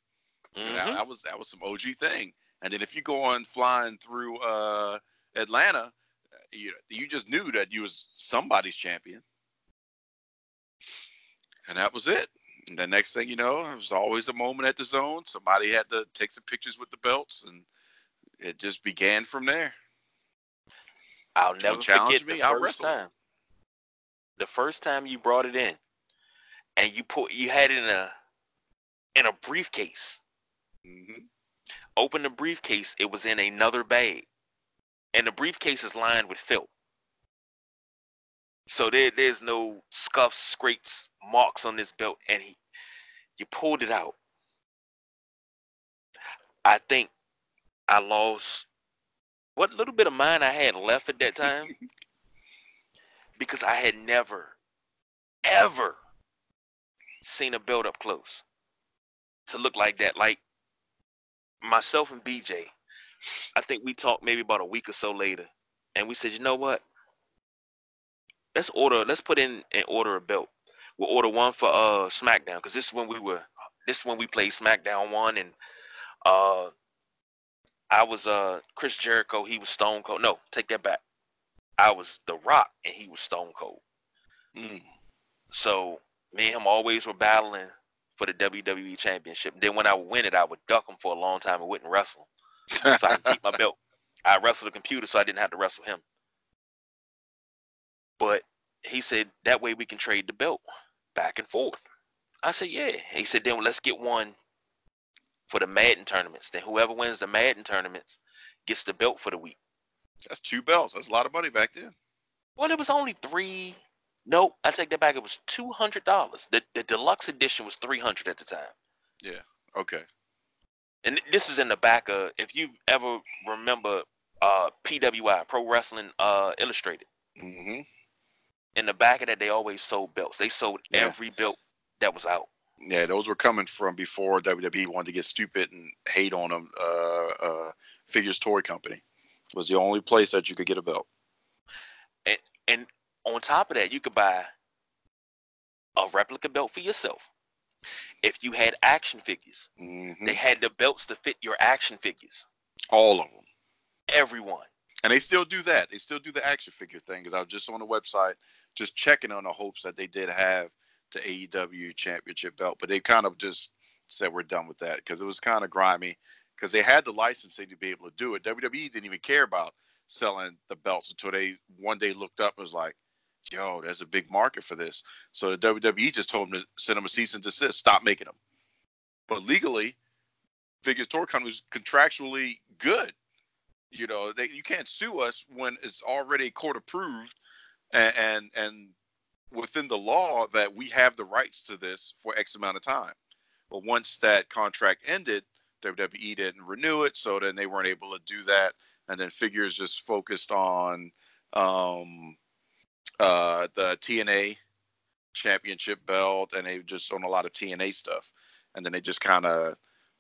Mm-hmm. That, that, was that was some OG thing. And then if you go on flying through uh, Atlanta, you you just knew that you was somebody's champion, and that was it. And the next thing you know, it was always a moment at the zone. Somebody had to take some pictures with the belts, and it just began from there. I'll never forget me, the I'll first wrestle. time. The first time you brought it in, and you put you had it in a in a briefcase. Mm-hmm. Open the briefcase, it was in another bag, and the briefcase is lined with filth. So there, there's no scuffs, scrapes, marks on this belt, and he, you pulled it out. I think I lost what little bit of mine I had left at that time (laughs) because I had never, ever seen a belt up close to look like that. Like myself and BJ, I think we talked maybe about a week or so later, and we said, you know what? Let's order. Let's put in and order a belt. We'll order one for uh SmackDown because this is when we were. This is when we played SmackDown one, and uh, I was uh Chris Jericho. He was Stone Cold. No, take that back. I was The Rock, and he was Stone Cold. Mm. So me and him always were battling for the WWE Championship. Then when I would win it, I would duck him for a long time and wouldn't wrestle, so I could keep my (laughs) belt. I wrestled the computer, so I didn't have to wrestle him. But he said that way we can trade the belt back and forth. I said, yeah. He said, then let's get one for the Madden tournaments. Then whoever wins the Madden tournaments gets the belt for the week. That's two belts. That's a lot of money back then. Well, it was only three No, I take that back. It was two hundred dollars. The the deluxe edition was three hundred at the time. Yeah. Okay. And this is in the back of if you ever remember uh, PWI Pro Wrestling uh, Illustrated. Mm-hmm. In the back of that, they always sold belts. They sold yeah. every belt that was out. Yeah, those were coming from before WWE wanted to get stupid and hate on them. Uh, uh, Figures Toy Company was the only place that you could get a belt. And and on top of that, you could buy a replica belt for yourself. If you had action figures, mm-hmm. they had the belts to fit your action figures. All of them. Everyone. And they still do that. They still do the action figure thing. Because I was just on the website, just checking on the hopes that they did have the AEW championship belt, but they kind of just said we're done with that because it was kind of grimy. Because they had the licensing to be able to do it. WWE didn't even care about selling the belts until they one day looked up and was like, yo, there's a big market for this. So the WWE just told them to send them a cease and desist, stop making them. But legally, Figures Toy Company was contractually good. You know, they, you can't sue us when it's already court approved and, and and within the law that we have the rights to this for X amount of time. But once that contract ended, WWE didn't renew it, so then they weren't able to do that. And then Figures just focused on um, uh, the TNA championship belt, and they just on a lot of TNA stuff. And then they just kind of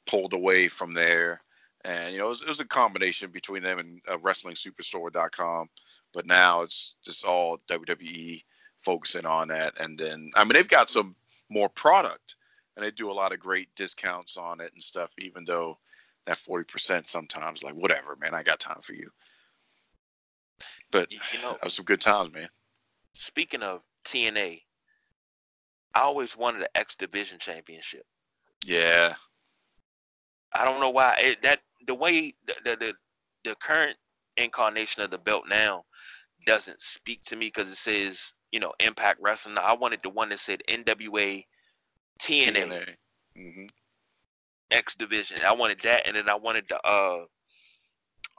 pulled away from there. And you know, it was, it was a combination between them and uh, WrestlingSuperstore.com. But now it's just all WWE focusing on that. And then, I mean, they've got some more product, and they do a lot of great discounts on it and stuff. Even though that forty percent sometimes, like whatever, man, I got time for you. But you know, that was some good times, man speaking of TNA, I always wanted an X Division Championship. Yeah. I don't know why it, that the way the, the the the current incarnation of the belt now doesn't speak to me because it says you know Impact Wrestling. I wanted the one that said NWA TNA, TNA. Mm-hmm. X Division. I wanted that, and then I wanted the uh,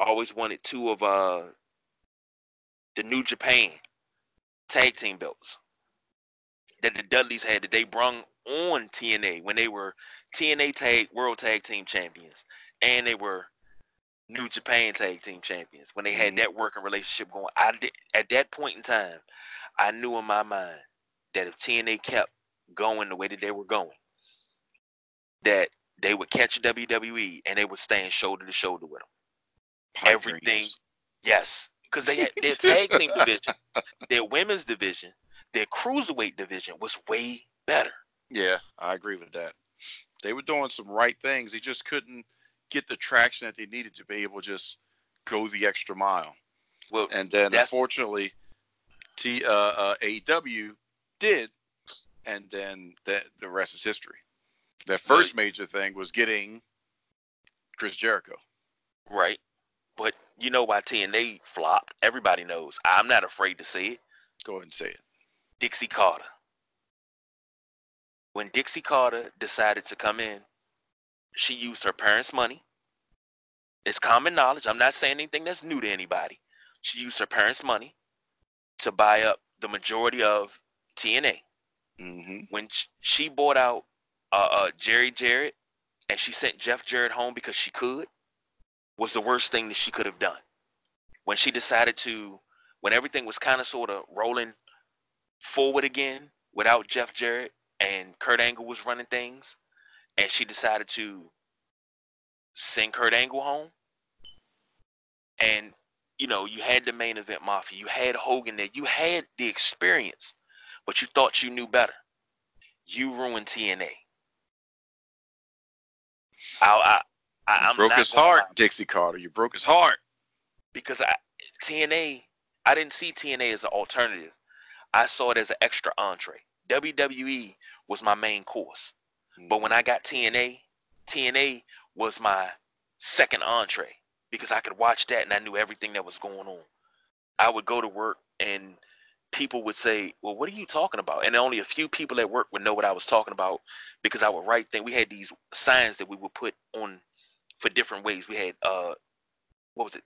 I always wanted two of uh the New Japan tag team belts that the Dudleys had that they brung on TNA when they were TNA Tag World Tag Team Champions and they were New Japan Tag Team Champions when they had Mhm. that working relationship going. I did, at that point in time, I knew in my mind that if TNA kept going the way that they were going, that they would catch WWE and they would stand shoulder to shoulder with them. Pipe everything- dreams. Yes, because they had their tag team division, (laughs) their women's division, their cruiserweight division was way better. Yeah, I agree with that. They were doing some right things. They just couldn't get the traction that they needed to be able to just go the extra mile. Well, And then unfortunately, T uh, uh, AEW did, and then the the rest is history. Their first major thing was getting Chris Jericho. right. But you know why TNA flopped? Everybody knows. I'm not afraid to say it. Go ahead and say it. Dixie Carter. When Dixie Carter decided to come in, she used her parents' money. It's common knowledge. I'm not saying anything that's new to anybody. She used her parents' money to buy up the majority of TNA. hmm When she bought out uh, uh, Jerry Jarrett and she sent Jeff Jarrett home because she could, was the worst thing that she could have done. When she decided to, when everything was kind of sort of rolling forward again without Jeff Jarrett and Kurt Angle was running things, and she decided to send Kurt Angle home. And you know, you had the main event mafia, you had Hogan there, you had the experience, but you thought you knew better. You ruined TNA. I, I, I I'm broke his heart, lie, Dixie Carter. You broke his heart. because I, TNA. I didn't see TNA as an alternative. I saw it as an extra entree. WWE was my main course. But when I got TNA, TNA was my second entree because I could watch that and I knew everything that was going on. I would go to work and people would say, "Well, what are you talking about?" And only a few people at work would know what I was talking about because I would write things. We had these signs that we would put on for different waves. We had uh, what was it?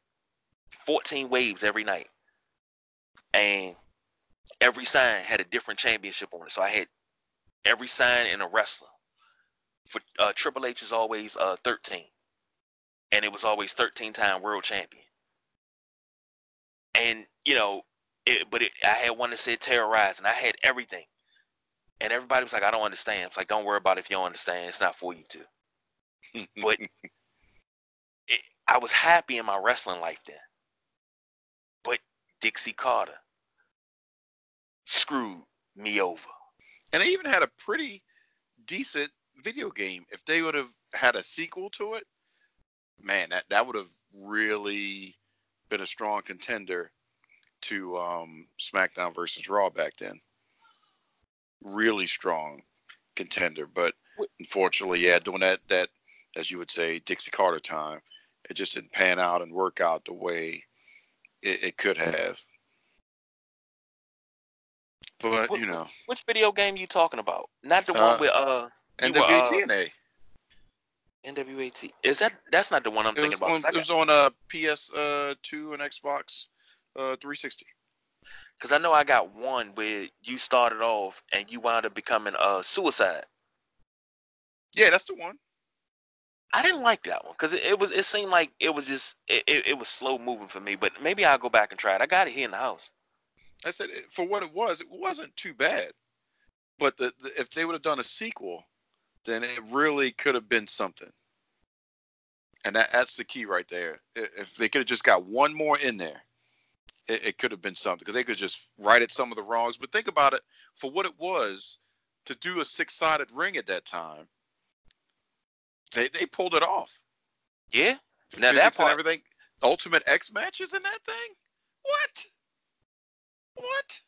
14 waves every night, and every sign had a different championship on it. So I had every sign in a wrestler. For uh, Triple H is always uh 13, and it was always 13 time world champion. And you know, it, but it, I had one that said terrorize, and I had everything. And everybody was like, I don't understand. It's like, don't worry about it if you don't understand. It's not for you to. but- It, I was happy in my wrestling life then. But Dixie Carter screwed me over. and I even had a pretty decent video game. If they would have had a sequel to it, man, that that would have really been a strong contender to um, SmackDown versus Raw back then. Really strong contender, but unfortunately, yeah, doing that that as you would say Dixie Carter time, it just didn't pan out and work out the way it, it could have. But What- you know, Which video game you talking about? Not the one Uh, with uh you were, NWA uh. NWAT. Is that that's not the one I'm It thinking about? on, it was on uh, PS uh, 2 and Xbox uh, 360. Because I know I got one where you started off and you wound up becoming uh suicide. Yeah, that's the one. I didn't like that one because it, it was it seemed like it was just it, it, it was slow moving for me. But maybe I'll go back and try it. I got it here in the house. I said for what it was, it wasn't too bad. But the, the, if they would have done a sequel, then it really could have been something. And that, that's the key right there. If they could have just got one more in there, it, it could have been something because they could just right at some of the wrongs. But think about it for what it was to do a six sided ring at that time. They, they pulled it off. Yeah. The Now that physics and part- everything. Ultimate X matches in that thing? What? What?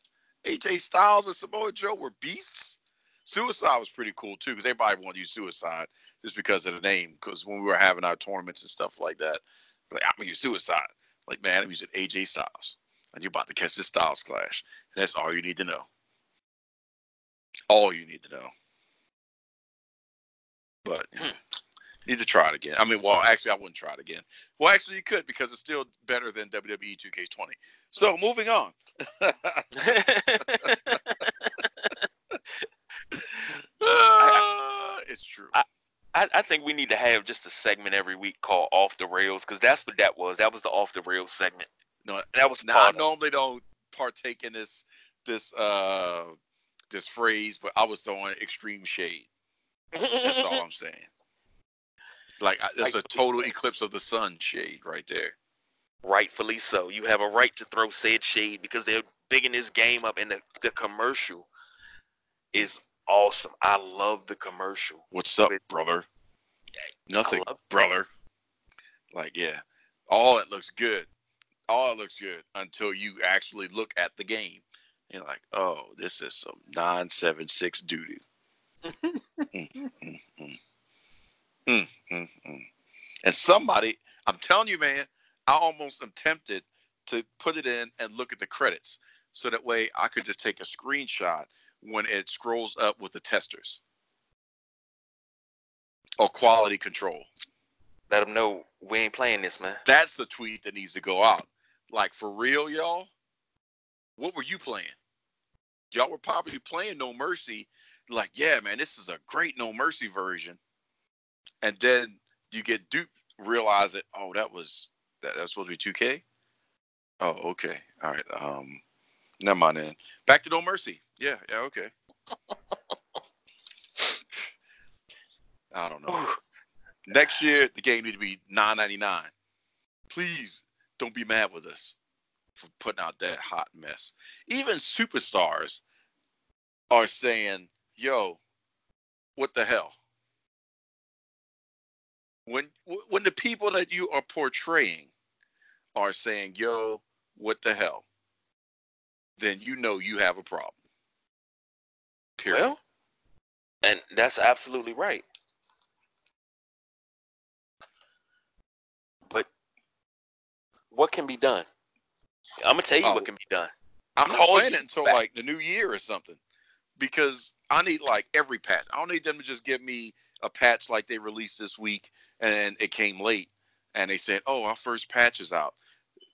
AJ Styles and Samoa Joe were beasts. Suicide was pretty cool too, because everybody wanted to use Suicide just because of the name. Because when we were having our tournaments and stuff like that, like I'm gonna use Suicide. Like man, I'm using AJ Styles, and you're about to catch this Styles clash, and that's all you need to know. All you need to know. But Hmm. Need to try it again. I mean, well, actually, I wouldn't try it again. Well, actually, you could because it's still better than WWE 2K20. So, moving on. (laughs) (laughs) (laughs) Uh, it's true. I, I, I think we need to have just a segment every week called Off the Rails because that's what that was. That was the Off the Rails segment. No, That was now I normally don't partake in this this uh this phrase, but I was throwing extreme shade. That's all I'm saying. Like I- it's Like- a total eclipse of the sun shade right there. Rightfully so. You have a right to throw said shade because they're bigging this game up, and the, the commercial is awesome. I love the commercial. What's up, brother? Nothing, brother. Like yeah, all it looks good. All it looks good until you actually look at the game. You're like, oh, this is some nine seven six duty. Mm, mm, mm. Mm, mm, mm. And somebody, I'm telling you, man, I almost am tempted to put it in and look at the credits, so that way I could just take a screenshot when it scrolls up with the testers or quality control. Let them know we ain't playing this, man. That's the tweet that needs to go out. Like for real, y'all. What were you playing? Y'all were probably playing No Mercy. Like, yeah, man, this is a great No Mercy version. And then you get duped, realize that, oh, that was that, that was supposed to be 2K. Oh, okay. All right. Um, never mind then. Back to No Mercy. Yeah, yeah, okay. (laughs) I don't know. Next year, the game need to be nine ninety nine. Please don't be mad with us for putting out that hot mess. Even superstars are saying, "Yo, what the hell?" When when the people that you are portraying are saying, "Yo, what the hell," then you know you have a problem. Period. Well, and that's absolutely right. But what can be done? I'm gonna tell you Oh. what can be done. I'm not playing it until back. like the new year or something, because I need like every patch. I don't need them to just give me a patch like they released this week and it came late, and they said, "Oh, our first patch is out."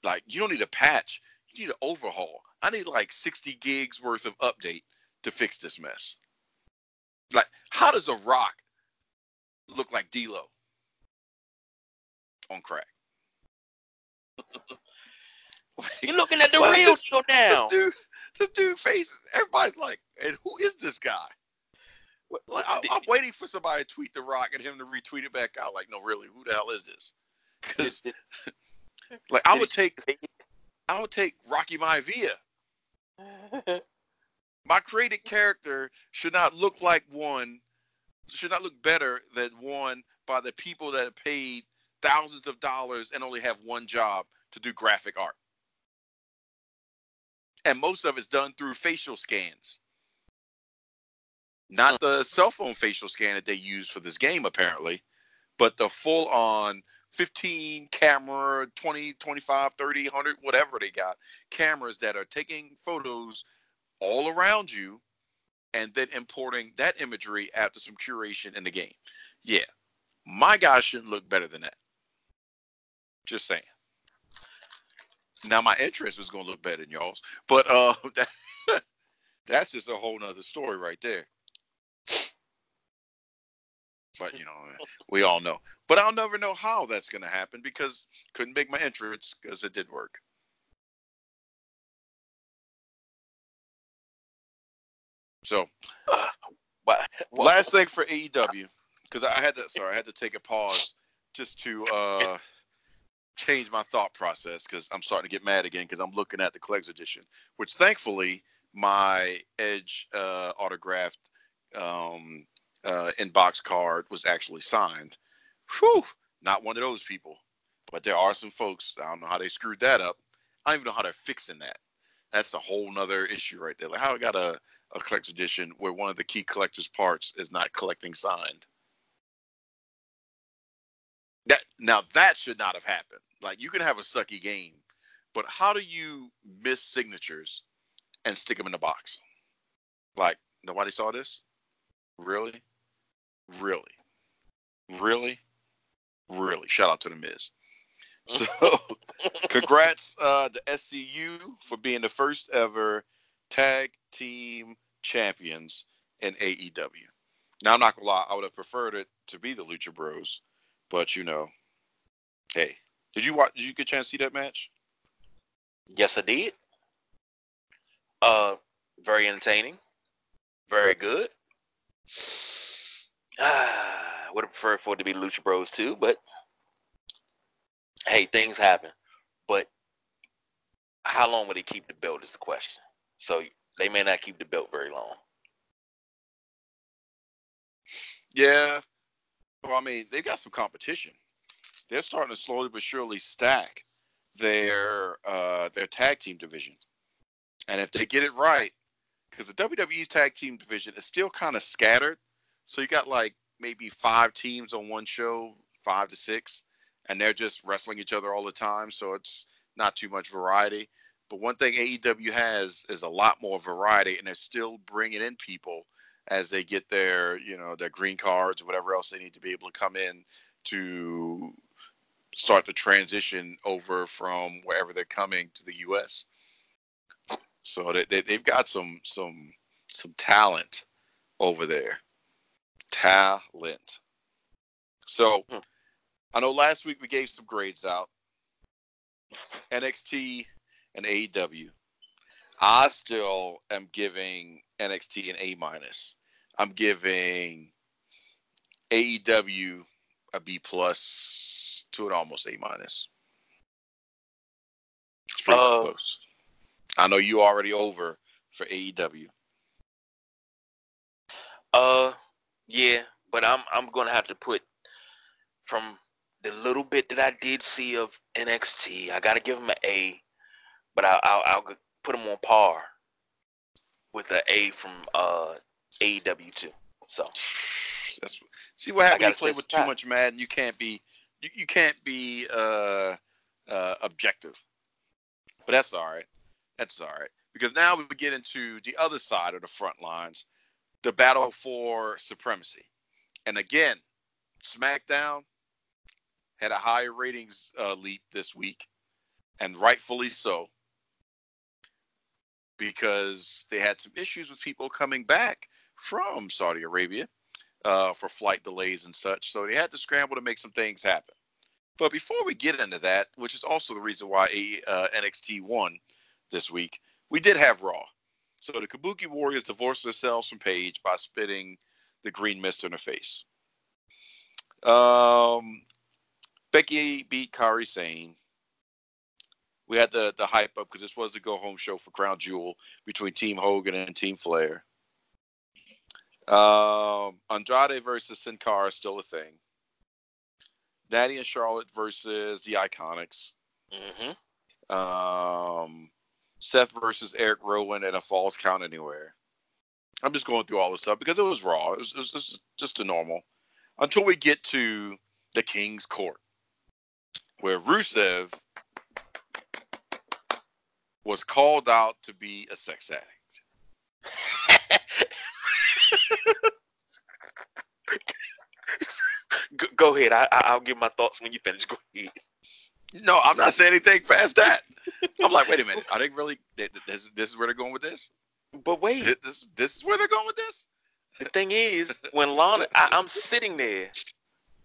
Like you don't need a patch, you need an overhaul. I need like 60 gigs worth of update to fix this mess. Like, how does a rock look like D'Lo on crack? (laughs) You're looking at the Well, real this- show now. This dude, this dude faces everybody's like, and who is this guy? Like, I, I'm waiting for somebody to tweet the rock and him to retweet it back out. Like, no, really, who the hell is this? Because (laughs) like, I would take, I would take Rocky Maivia. (laughs) My created character should not look like one, should not look better than one by the people that have paid thousands of dollars and only have one job to do graphic art. And most of it's done through facial scans. Not the cell phone facial scan that they use for this game, apparently, but the full on 15 camera, 20, 25, 30, 100, whatever they got, cameras that are taking photos all around you and then importing that imagery after some curation in the game. Yeah, my guy shouldn't look better than that. Just saying. Now my interest was gonna look better than y'all's, but uh, (laughs) that, that's just a whole nother story right there. But you know, we all know. But I'll never know how that's gonna happen because couldn't make my entrance because it didn't work. So (sighs) well, last thing for AEW, because I had to sorry, I had to take a pause just to uh change my thought process because I'm starting to get mad again because I'm looking at the collector's edition, which thankfully my Edge uh, autographed um, uh, inbox card was actually signed. Whew, not one of those people, but there are some folks. I don't know how they screwed that up. I don't even know how they're fixing that. That's a whole nother issue right there. Like how I got a, a collector's edition where one of the key collector's parts is not collecting signed. That now that should not have happened. Like you can have a sucky game, but how do you miss signatures and stick them in the box? Like nobody saw this? Really? Really? Really? really. Shout out to the Miz. (laughs) So, congrats uh, to SCU for being the first ever tag team champions in AEW. Now, I'm not gonna lie, I would have preferred it to be the Lucha Bros, but you know, hey, did you watch? Did you get a chance to see that match? Yes, I did. Uh, very entertaining, very good. (sighs) Ah, would have preferred for it to be Lucha Bros too, but hey, things happen. But how long will they keep the belt is the question. So they may not keep the belt very long. Yeah. Well, I mean, they've got some competition. They're starting to slowly but surely stack their uh, their tag team division. And if they get it right, because the WWE's tag team division is still kind of scattered. So you got like maybe five teams on one show, five to six, and they're just wrestling each other all the time. So it's not too much variety. But one thing AEW has is a lot more variety, and they're still bringing in people as they get their, you know, their green cards or whatever else they need to be able to come in to start the transition over from wherever they're coming to the U.S. So they, they they've got some some some talent over there, talent. So Hmm. I know last week we gave some grades out. NXT and AEW. I still am giving NXT an A minus. I'm giving AEW a B plus to an almost A minus. It's pretty Uh, close. I know you already over for AEW. Uh, yeah, but I'm I'm gonna have to put from the little bit that I did see of NXT, I gotta give them an A, but I'll I'll, I'll put them on par with the A from uh AEW too. So That's see what happens you play with too much Madden. You can't be you, you can't be uh, uh, objective. But that's all right. That's all right because now we get into the other side of the front lines, the battle for supremacy. And again, SmackDown had a higher ratings uh, leap this week, and rightfully so, because they had some issues with people coming back from Saudi Arabia uh, for flight delays and such. So they had to scramble to make some things happen. But before we get into that, which is also the reason why uh, NXT won this week, we did have Raw. So the Kabuki Warriors divorced themselves from Paige by spitting the green mist in her face. Um, Becky beat Kairi Sane. We had the the hype up because this was the go home show for Crown Jewel between Team Hogan and Team Flair. Um, Andrade versus Sin Cara is still a thing. Natty and Charlotte versus the Iconics. hmm Um, Seth versus Eric Rowan at a Falls Count Anywhere. I'm just going through all this stuff because it was raw. It was, it was just, just a normal. Until we get to the King's Court, where Rusev was called out to be a sex addict. (laughs) go, go ahead. I, I I'll give my thoughts when you finish. Go ahead. No, I'm not saying anything past that. (laughs) I'm like, wait a minute. Are they really? This, this is where they're going with this? But wait, This, this, is where they're going with this? the thing is, when Lana, I, I'm sitting there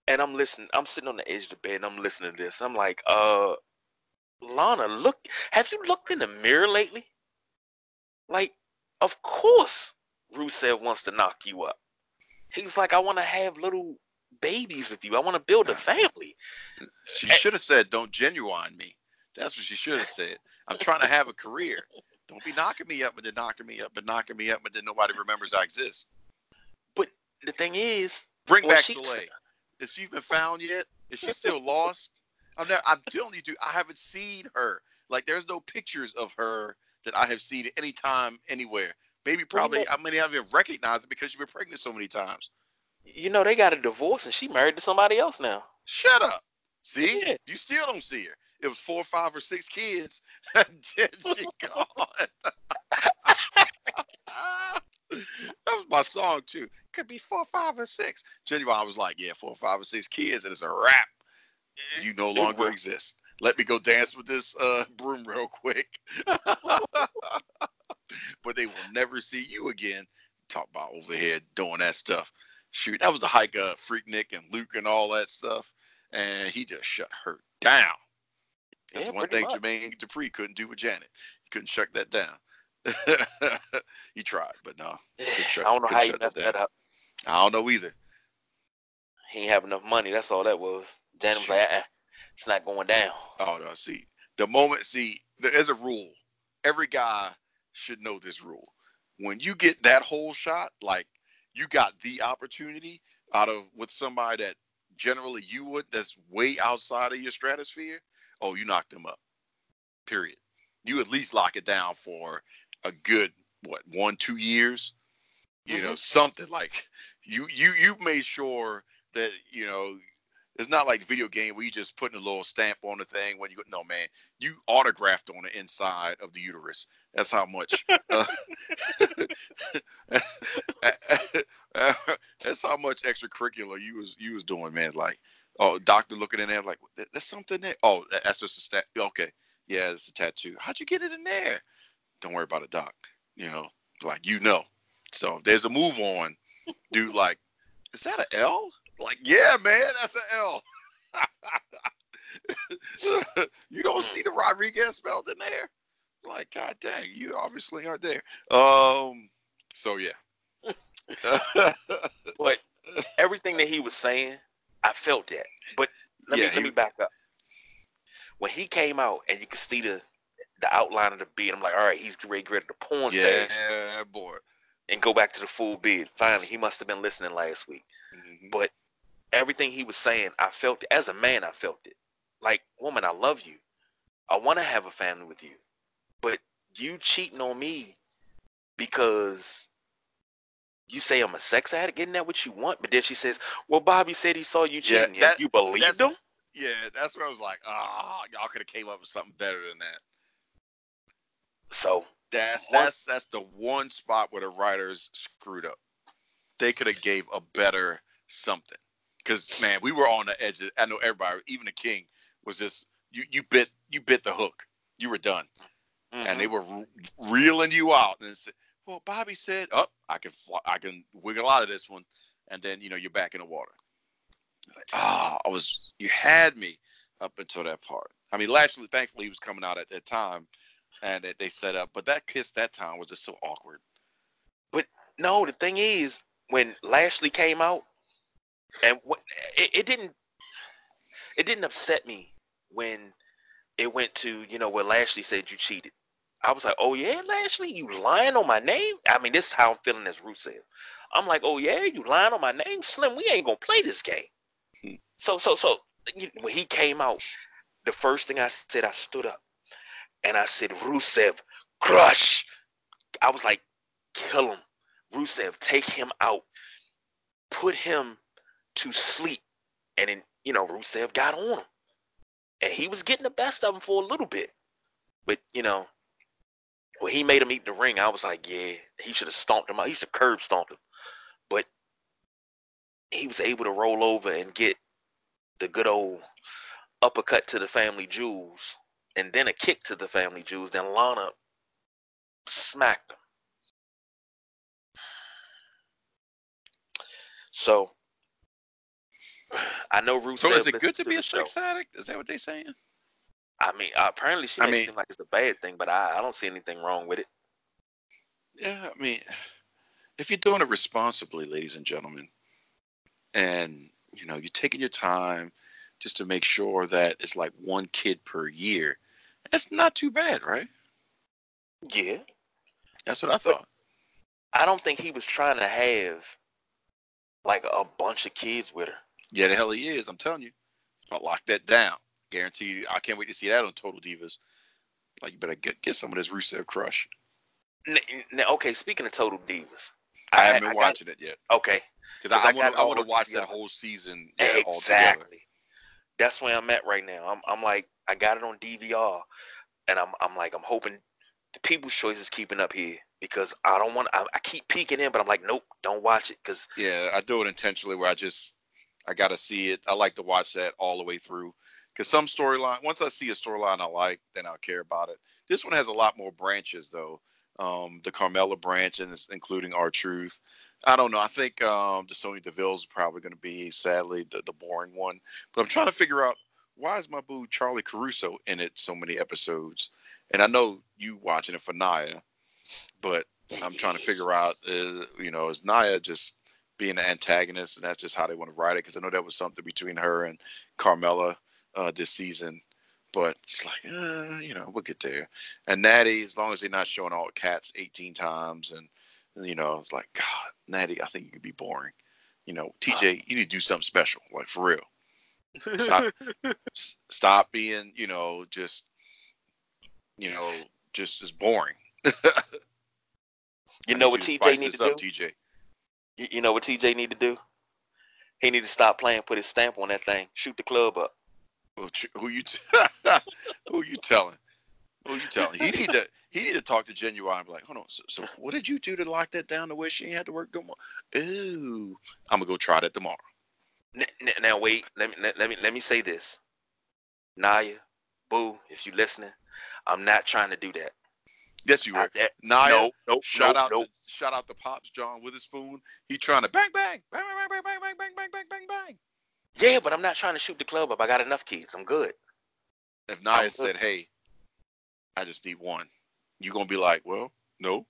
and I'm listening. I'm sitting on the edge of the bed and I'm listening to this. I'm like, uh, Lana, look. Have you looked in the mirror lately? Like, of course, Rusev wants to knock you up. He's like, I want to have little babies with you. I want to build a (sighs) family. She should have said, "Don't genuine me." That's what she should have said. I'm trying to have a career. Don't be knocking me up, but then knocking me up, but knocking me up, but then nobody remembers I exist. But the thing is, Bring back Soleil. Is she been found yet? Is she still lost? I'm not, I'm telling you, dude, I haven't seen her. Like, there's no pictures of her that I have seen at any time, anywhere. Maybe, probably, know- I may not even recognize it because she's been pregnant so many times. you know, they got a divorce and she married to somebody else now. Shut up. See, Yeah. you still don't see her. It was four, five, or six kids. (laughs) then she (laughs) gone. that was my song too. Could be four, five, or six. Genuine, I was like, yeah, four, five, or six kids, and it's a wrap. You no longer exist. Let me go dance with this uh, broom real quick. (laughs) but they will never see you again. Talk about over here doing that stuff. Shoot, that was the hike of Freaknik and Luke and all that stuff. And he just shut her down. That's yeah, one thing much. Jermaine Dupri couldn't do with Janet. He couldn't shut that down. (laughs) he tried, but no. Shut, I don't know how he messed that, up. I don't know either. He ain't have enough money. That's all that was. Janet was like, uh-uh, it's not going down. Oh no, see, the moment, see, there's a rule. Every guy should know this rule. When you get that whole shot, like you got the opportunity out of with somebody that generally you would, that's way outside of your stratosphere. Oh, you knocked them up. Period. You at least lock it down for a good what one two years. You mm-hmm. know something like you you you made sure that you know it's not like video game where you just putting a little stamp on the thing when you go. No, man, you autographed on the inside of the uterus. That's how much. (laughs) Uh, (laughs) that's how much extracurricular you was you was doing, man. Like, oh, doctor looking in there like, that's something there. Oh, that's just a stat. Okay, yeah, it's a tattoo. How'd you get it in there? Don't worry about it, doc. You know, like you know. So if there's a move on, dude. (laughs) Like, is that an L? Like, yeah, man, that's an L. (laughs) you don't see the Rodriguez spelled in there? Like, god dang, you obviously aren't there. Um, so yeah. (laughs) but everything that he was saying, I felt that. But let yeah, me let me back up. When he came out and you could see the the outline of the beard, I'm like, all right, he's ready, to porn yeah, stage. Yeah, boy. And go back to the full beard. Finally, he must have been listening last week. Mm-hmm. But everything he was saying, I felt it. As a man, I felt it. Like, woman, I love you. I want to have a family with you. But you cheating on me because you say I'm a sex addict, getting that what you want. But then she says, Well, Bobby said he saw you cheating. Yeah, that, you believed him? Yeah, that's where I was like, oh, y'all could have came up with something better than that. So that's that's that's the one spot where the writers screwed up. They could have gave a better something because man, we were on the edge. Of, I know everybody, even the king, was just you. You bit you bit the hook. You were done, mm-hmm. and they mm-hmm. were re- reeling you out. And said, "Well, Bobby said, oh, I can fly, I can wiggle out of this one," and then you know you're back in the water. Like, ah, oh, I was you had me up until that part. I mean, Lashley, thankfully, he was coming out at that time, and they, they set up. But that kiss that time was just so awkward. But no, the thing is, when Lashley came out, and it, it didn't it didn't upset me when it went to you know where Lashley said you cheated. I was like, oh yeah, Lashley, you lying on my name? I mean, this is how I'm feeling as Rusev. I'm like, oh yeah, you lying on my name, Slim? We ain't gonna play this game. Hmm. So so so when he came out, the first thing I said, I stood up and I said, Rusev, crush. I was like, kill him, Rusev, take him out, put him to sleep. And then, you know, Rusev got on him. And he was getting the best of him for a little bit. But, you know, when he made him eat the ring, I was like, yeah, he should have stomped him out. He should have curb stomped him. But he was able to roll over and get the good old uppercut to the family jewels and then a kick to the family jewels. Then Lana smacked him. So (sighs) I know Rusev. So is it good to, to be a sex addict? Is that what they're saying? I mean, uh, apparently she I makes mean, it seem like it's a bad thing, but I, I don't see anything wrong with it. Yeah, I mean, if you're doing it responsibly, ladies and gentlemen, and you know you're taking your time just to make sure that it's like one kid per year, that's not too bad, right? Yeah, that's what I thought. I don't think he was trying to have like a bunch of kids with her. Yeah, the hell he is. I'm telling you. I'll lock that down. Guarantee you. I can't wait to see that on Total Divas. Like, you better get get some of this Rusev crush. Now, okay, speaking of Total Divas, I, I haven't been I watching got, it yet. Okay, because I, I want to watch that whole season. Yeah, exactly. That's where I'm at right now. I'm I'm like I got it on DVR, and I'm I'm like I'm hoping the People's Choice is keeping up here because I don't want I, I keep peeking in, but I'm like nope, don't watch it because yeah, I do it intentionally where I just I got to see it. I like to watch that all the way through because some storyline, once I see a storyline I like, then I'll care about it. This one has a lot more branches though. Um, the Carmella branch, and including R-Truth. I don't know. I think um, the Sonya Deville is probably going to be, sadly, the, the boring one. But I'm trying to figure out why is my boo Charly Caruso in it so many episodes? And I know you watching it for Nia, but I'm trying to figure out, uh, you know, is Nia just being an antagonist, and that's just how they want to write it? Because I know that was something between her and Carmella uh, this season. But it's like, uh, you know, we'll get there. And Natty, as long as they're not showing all cats 18 times, and you know, it's like, God, Natty, I think you could be boring. You know, TJ, you need to do something special, like for real. Stop, (laughs) stop being, you know, just, you know, just as boring. (laughs) you know what TJ need to up, do? TJ. You know what TJ need to do? He need to stop playing, put his stamp on that thing, shoot the club up. Who you t- who you telling? Who you telling? He need to he need to talk to Genuine and be like, hold on, so, so, what did you do to lock that down to where she had to work tomorrow? Ooh, I'm gonna go try that tomorrow. Now wait, let me let, let me let me say this. Nia, Boo, if you listening, I'm not trying to do that. Yes, you are. Nia, no, nope, shout nope, out nope. to shout out to Pops John Witherspoon. He trying to bang bang bang bang bang bang bang bang bang bang bang bang. Yeah, but I'm not trying to shoot the club up. I got enough kids. I'm good. If Nia I'm said, "Hey, I just need one," you're gonna be like, "Well, no."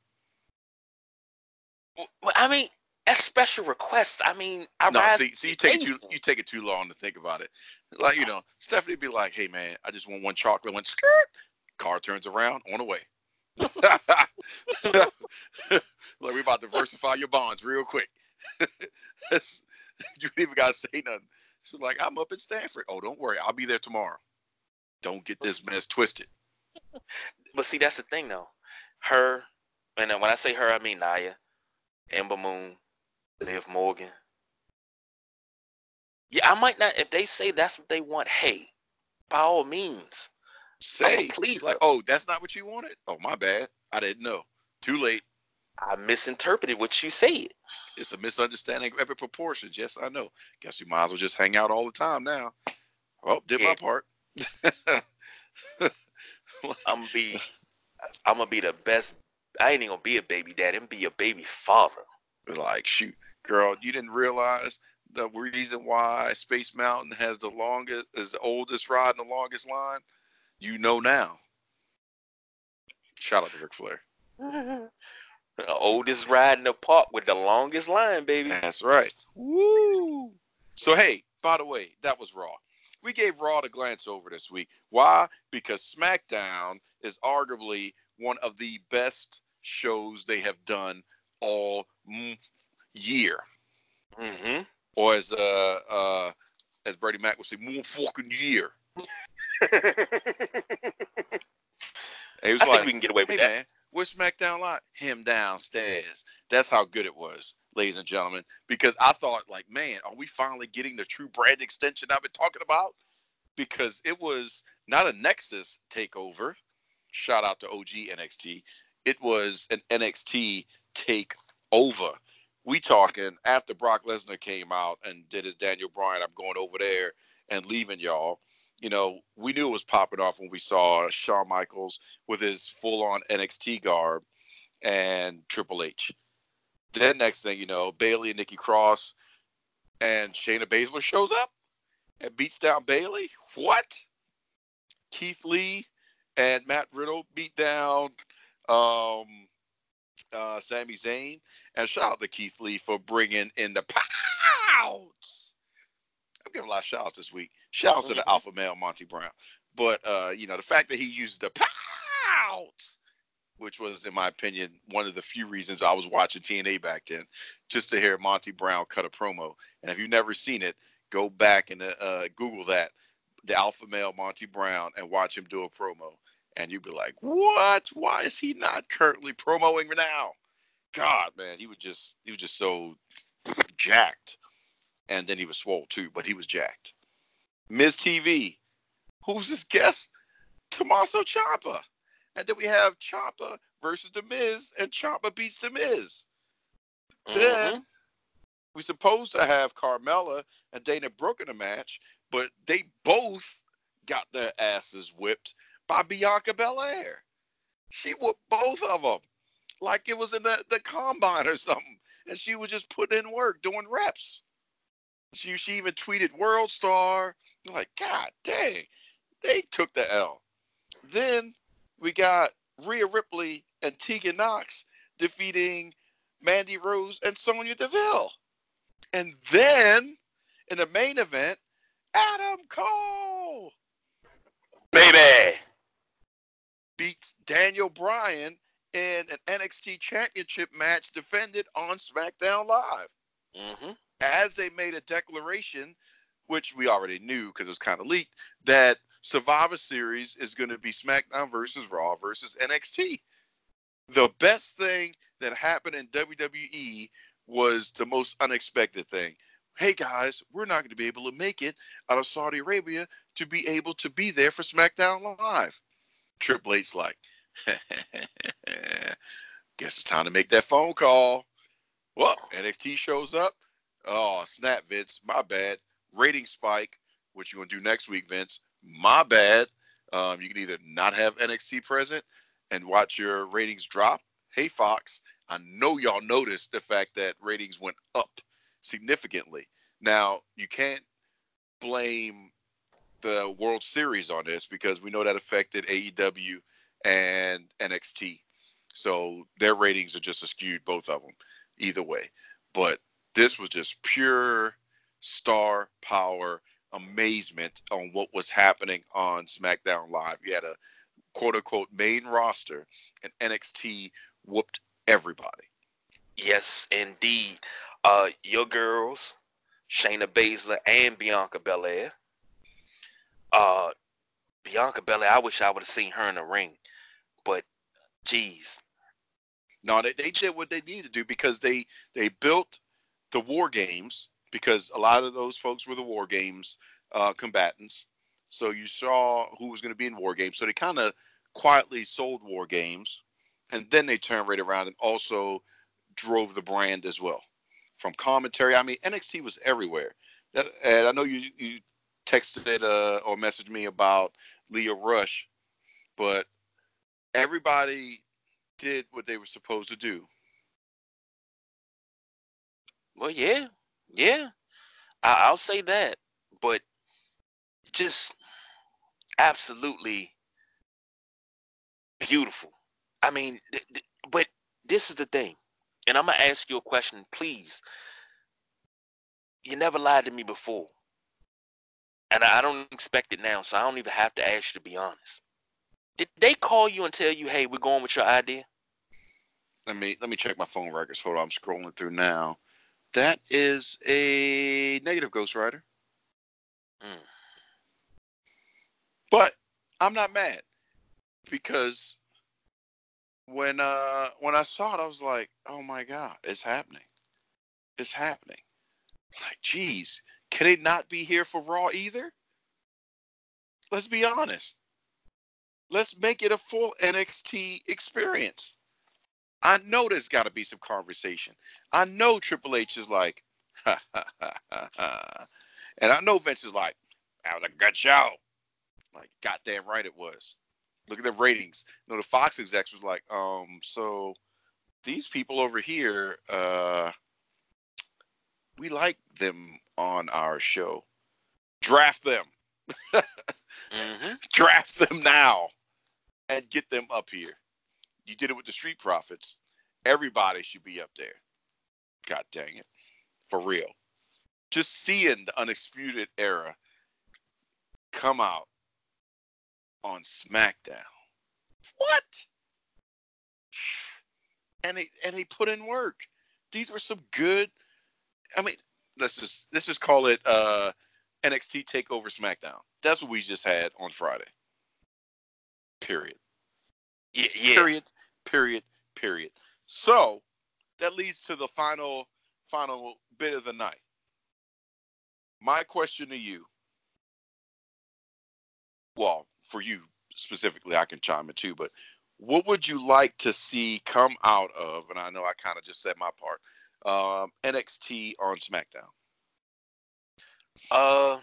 Well, I mean, that's special requests. I mean, I no, see, see, you take it too, you take it too long to think about it. Like you know, Stephanie be like, "Hey man, I just want one chocolate." One skirt. Car turns around on the way. (laughs) like we about to diversify your bonds real quick. (laughs) you ain't even gotta say nothing. She's like, "I'm up at Stanford. Oh, don't worry, I'll be there tomorrow. Don't get this mess twisted. But see, that's the thing though. Her, and when I say her, I mean Nia, Ember Moon, Liv Morgan. Yeah, I might not. If they say that's what they want, hey, by all means, say please. Like, oh, that's not what you wanted. Oh, my bad. I didn't know. Too late. I misinterpreted what you said. It's a misunderstanding of every proportions. Yes, I know. Guess you might as well just hang out all the time now. Well, did yeah. my part. (laughs) I'm gonna be, I'm gonna be the best. I ain't even gonna be a baby daddy. I'm gonna be a baby father. Like, shoot, girl, you didn't realize the reason why Space Mountain has the longest, is the oldest ride and the longest line. You know now. Shout out to Ric Flair. (laughs) the oldest ride in the park with the longest line, baby. That's right. Woo! So hey, by the way, that was Raw. We gave Raw a glance over this week. Why? Because SmackDown is arguably one of the best shows they have done all year. Mm-hmm. Or as uh uh as Brady Mack would say, more fucking year. (laughs) he was I like, we can get away with hey, that. Man, where's SmackDown Live? Him downstairs. That's how good it was, ladies and gentlemen. Because I thought, like, man, are we finally getting the true brand extension I've been talking about? Because it was not a Nexus takeover. Shout out to OG NXT. It was an NXT takeover. We talking after Brock Lesnar came out and did his Daniel Bryan. I'm going over there and leaving y'all. You know, we knew it was popping off when we saw Shawn Michaels with his full-on NXT garb and Triple H. Then next thing you know, Bayley and Nikki Cross and Shayna Baszler shows up and beats down Bayley. What? Keith Lee and Matt Riddle beat down um, uh, Sami Zayn, and shout out to Keith Lee for bringing in the Pounce. I'm giving a lot of shouts this week. Shouts to the alpha male Monty Brown, but uh, you know the fact that he used the Pounce, which was, in my opinion, one of the few reasons I was watching TNA back then, just to hear Monty Brown cut a promo. And if you've never seen it, go back and uh, Google that, the alpha male Monty Brown, and watch him do a promo and you'd be like, "What? Why is he not currently promoting now?" God, man, he was just he was just so jacked, and then he was swole too, but he was jacked. Miz TV, who's this guest? Tommaso Ciampa, and then we have Ciampa versus the Miz, and Ciampa beats the Miz. Mm-hmm. Then we supposed to have Carmella and Dana Brooke in a match, but they both got their asses whipped by Bianca Belair. She whooped both of them like it was in the, the combine or something. And she was just putting in work, doing reps. She, she even tweeted World Star. I'm Like, God dang, they took the L. Then we got Rhea Ripley and Tegan Nox defeating Mandy Rose and Sonya Deville. And then in the main event, Adam Cole. Baby. Beats Daniel Bryan in an NXT championship match defended on SmackDown Live. Mm-hmm. As they made a declaration, which we already knew because it was kind of leaked, that Survivor Series is going to be SmackDown versus Raw versus NXT. The best thing that happened in WWE was the most unexpected thing. Hey guys, we're not going to be able to make it out of Saudi Arabia to be able to be there for SmackDown Live. Triple H's like, (laughs) guess it's time to make that phone call. Well, NXT shows up. Oh, snap, Vince. My bad. Rating spike. What you gonna do next week, Vince? My bad. Um, you can either not have NXT present and watch your ratings drop. Hey, Fox, I know y'all noticed the fact that ratings went up significantly. Now, you can't blame the World Series on this because we know that affected AEW and NXT. So their ratings are just skewed, both of them, either way. But this was just pure star power amazement on what was happening on SmackDown Live. You had a quote unquote main roster, and NXT whooped everybody. Yes, indeed. Uh, your girls, Shayna Baszler and Bianca Belair. Uh, Bianca Belair, I wish I would have seen her in the ring, but geez. No, they, they did what they needed to do because they they built the war games because a lot of those folks were the war games uh, combatants. So you saw who was going to be in war games. So they kind of quietly sold war games, and then they turned right around and also drove the brand as well. From commentary, I mean NXT was everywhere. And I know you you texted uh, or messaged me about Lio Rush, but everybody did what they were supposed to do. Well, yeah, yeah, I, I'll say that, but just absolutely beautiful. I mean, th- th- but this is the thing, and I'm gonna ask you a question, please. You never lied to me before, and I I don't expect it now, so I don't even have to ask you to be honest. Did they call you and tell you, "Hey, we're going with your idea"? Let me let me check my phone records. Hold on, I'm scrolling through now. That is a negative Ghost Rider. Mm. But I'm not mad because when uh when I saw it, I was like, oh my god, it's happening. It's happening. Like, geez, can it not be here for Raw either? Let's be honest. Let's make it a full NXT experience. I know there's got to be some conversation. I know Triple H is like, ha, ha, ha, ha, ha. and I know Vince is like, that was a good show. Like, goddamn right it was. Look at the ratings. You know, the Fox execs was like, um, so these people over here, uh, we like them on our show. Draft them. (laughs) hmm Draft them now and get them up here. You did it with the Street Profits. Everybody should be up there. God dang it. For real. Just seeing the Undisputed Era come out on SmackDown. What? And they and they put in work. These were some good I mean, let's just let's just call it uh NXT Takeover SmackDown. That's what we just had on Friday. Period. Yeah, yeah. Period. Period. Period. So that leads to the final final bit of the night. My question to you. Well, for you specifically, I can chime in too, but what would you like to see come out of? And I know I kind of just said my part. um, NXT on SmackDown? Uh,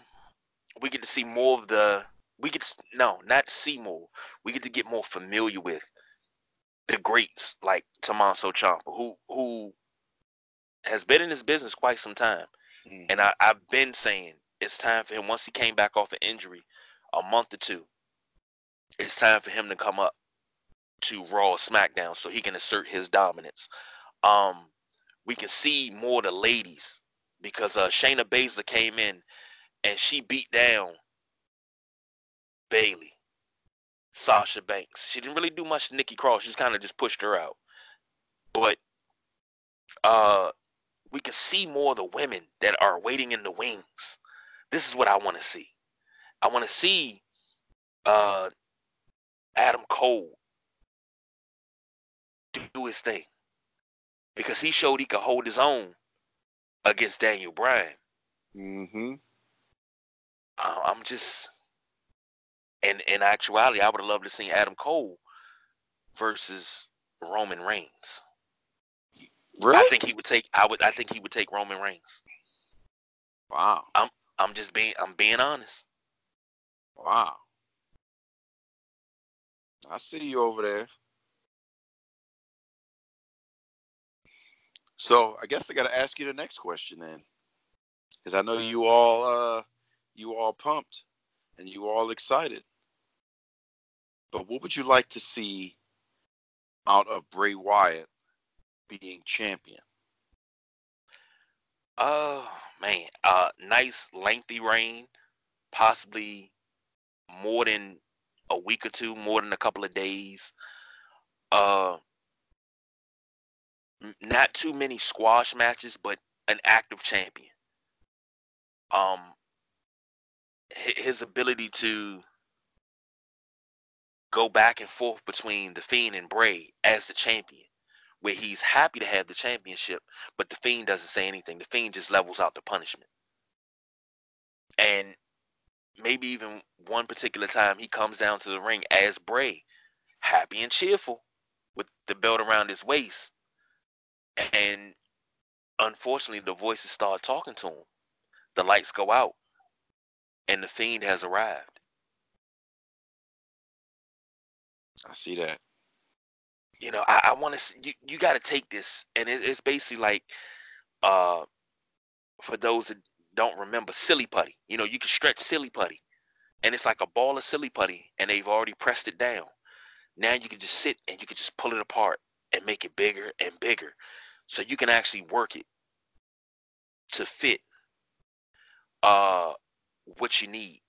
we get to see more of the. We get to, no, not see more. We get to get more familiar with the greats like Tommaso Ciampa, who who has been in this business quite some time, Mm. and I, I've been saying it's time for him. Once he came back off an injury, a month or two, it's time for him to come up to Raw or SmackDown so he can assert his dominance. Um, we can see more of the ladies because uh, Shayna Baszler came in and she beat down Bayley, Sasha Banks. She didn't really do much to Nikki Cross. She just kind of just pushed her out. But uh, we can see more of the women that are waiting in the wings. This is what I want to see. I want to see uh, Adam Cole do his thing because he showed he could hold his own against Daniel Bryan. Mm-hmm. Uh, I'm just, and in actuality, I would have loved to see Adam Cole versus Roman Reigns. Really? I think he would take. I would. I think he would take Roman Reigns. wow. I'm I'm just being. I'm being honest. Wow. I see you over there. So I guess I got to ask you the next question then, because I know you all, uh, you all pumped, and you all excited. But what would you like to see out of Bray Wyatt being champion? Oh man, uh, nice lengthy reign, possibly more than a week or two, more than a couple of days. Uh, not too many squash matches, but an active champion. Um, his ability to go back and forth between the Fiend and Bray as the champion, where he's happy to have the championship, but the Fiend doesn't say anything. The Fiend just levels out the punishment. And maybe even one particular time he comes down to the ring as Bray, happy and cheerful with the belt around his waist. And unfortunately, the voices start talking to him. The lights go out, and the Fiend has arrived. I see that. you know, I, I want to. You, you got to take this, and it, it's basically like, uh, for those that don't remember, silly putty. You know, you can stretch silly putty, and it's like a ball of silly putty, and they've already pressed it down. Now you can just sit and you can just pull it apart and make it bigger and bigger, so you can actually work it to fit uh what you need.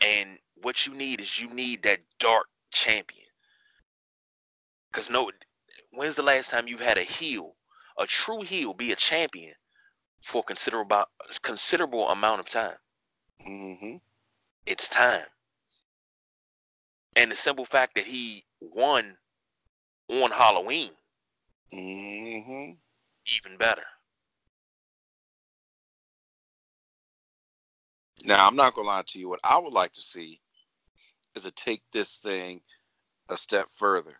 And what you need is you need that dark champion. Because no, when's the last time you've had a heel, a true heel, be a champion for considerable considerable amount of time? Mm-hmm. It's time. And the simple fact that he won on Halloween, Mm-hmm. even better. Now, I'm not gonna lie to you. What I would like to see is to take this thing a step further.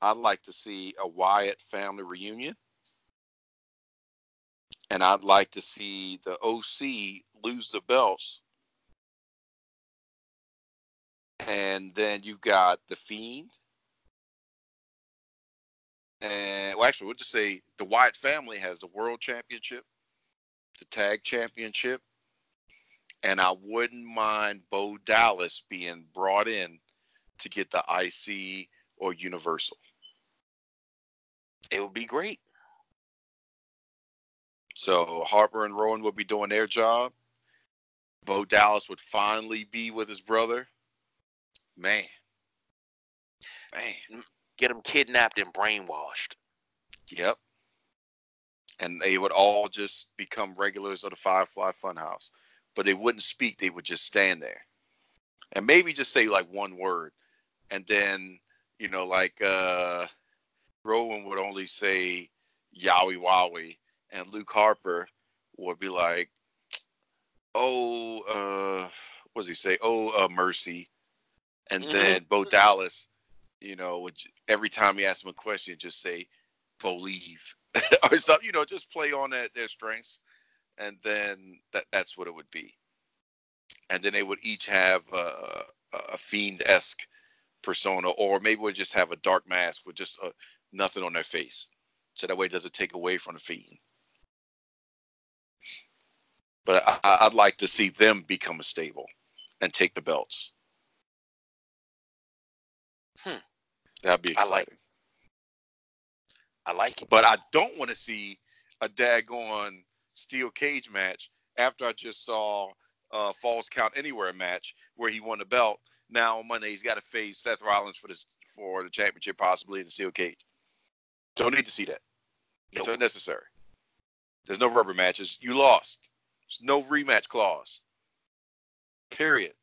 I'd like to see a Wyatt family reunion, and I'd like to see the OC lose the belts, and then you've got the Fiend, and well, actually, we'll just say the Wyatt family has the World Championship, the Tag Championship and I wouldn't mind Bo Dallas being brought in to get the IC or Universal. It would be great. So Harper and Rowan would be doing their job. Bo Dallas would finally be with his brother. Man. Man. Mm, get him kidnapped and brainwashed. Yep. And they would all just become regulars of the Firefly Funhouse. But they wouldn't speak, they would just stand there. And maybe just say like one word. And then, you know, like uh Rowan would only say Yowie Wowie and Luke Harper would be like, Oh, uh what does he say? Oh, uh mercy. And Mhm. then Bo Dallas, you know, would every time he asked him a question, just say, believe, (laughs) or something. You know, just play on that their strengths, and then that that's what it would be. And then they would each have a, a fiend esque persona, or maybe would just have a dark mask with just a, nothing on their face, so that way it doesn't take away from the fiend. But I, would like to see them become a stable and take the belts. Hmm. That'd be exciting. I like, I like it. But I don't want to see a daggone steel cage match after I just saw a Falls Count Anywhere match where he won the belt. Now on Monday he's got to face Seth Rollins for this for the championship, possibly in the steel cage. Don't need to see that. It's nope. unnecessary. There's no rubber matches. You lost. There's no rematch clause. Period.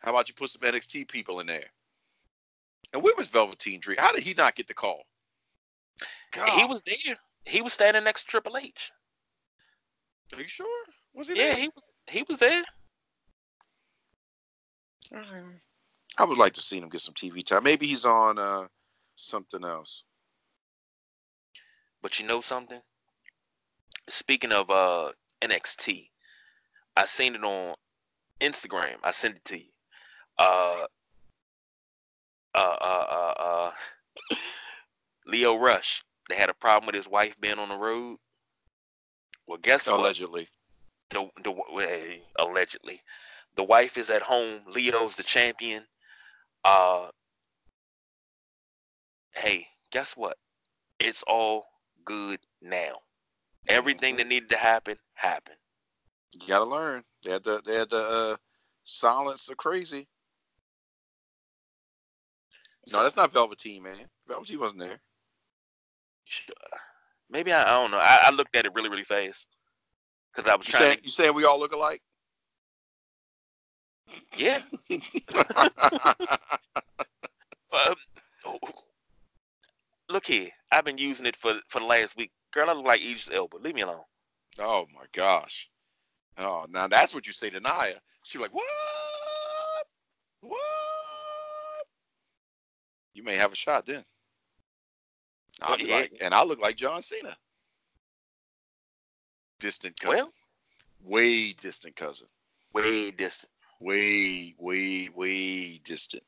How about you put some NXT people in there? And where was Velveteen Dream? How did he not get the call? God. He was there. He was standing next to Triple H. Are you sure? Was he? There? Yeah, there? he he was there. I would like to see him get some TV time. Maybe he's on uh, something else. But you know something? Speaking of uh, NXT, I seen it on Instagram. I sent it to you. Uh, uh, uh, uh, uh (laughs) Lio Rush. They had a problem with his wife being on the road. Well, guess allegedly. what? The, the allegedly, the wife is at home. Lio's the champion. Uh, hey, guess what? It's all good now. Everything that needed to happen happened. You gotta learn. They had to. They had to uh, silence the crazy. No, that's not Velveteen, man. Velveteen wasn't there. Maybe I, I don't know. I, I, looked at it really, really fast because I was you trying. Saying, to... You saying we all look alike? Yeah. (laughs) um, look here. I've been using it for for the last week. Girl, I look like Idris Elba. Leave me alone. Oh my gosh. Oh, now that's what you say to Naya. She's like, what? What? You may have a shot then. I'll yeah. like, and I look like John Cena. Distant cousin. Well, way distant cousin. Way distant. Way, way, way distant.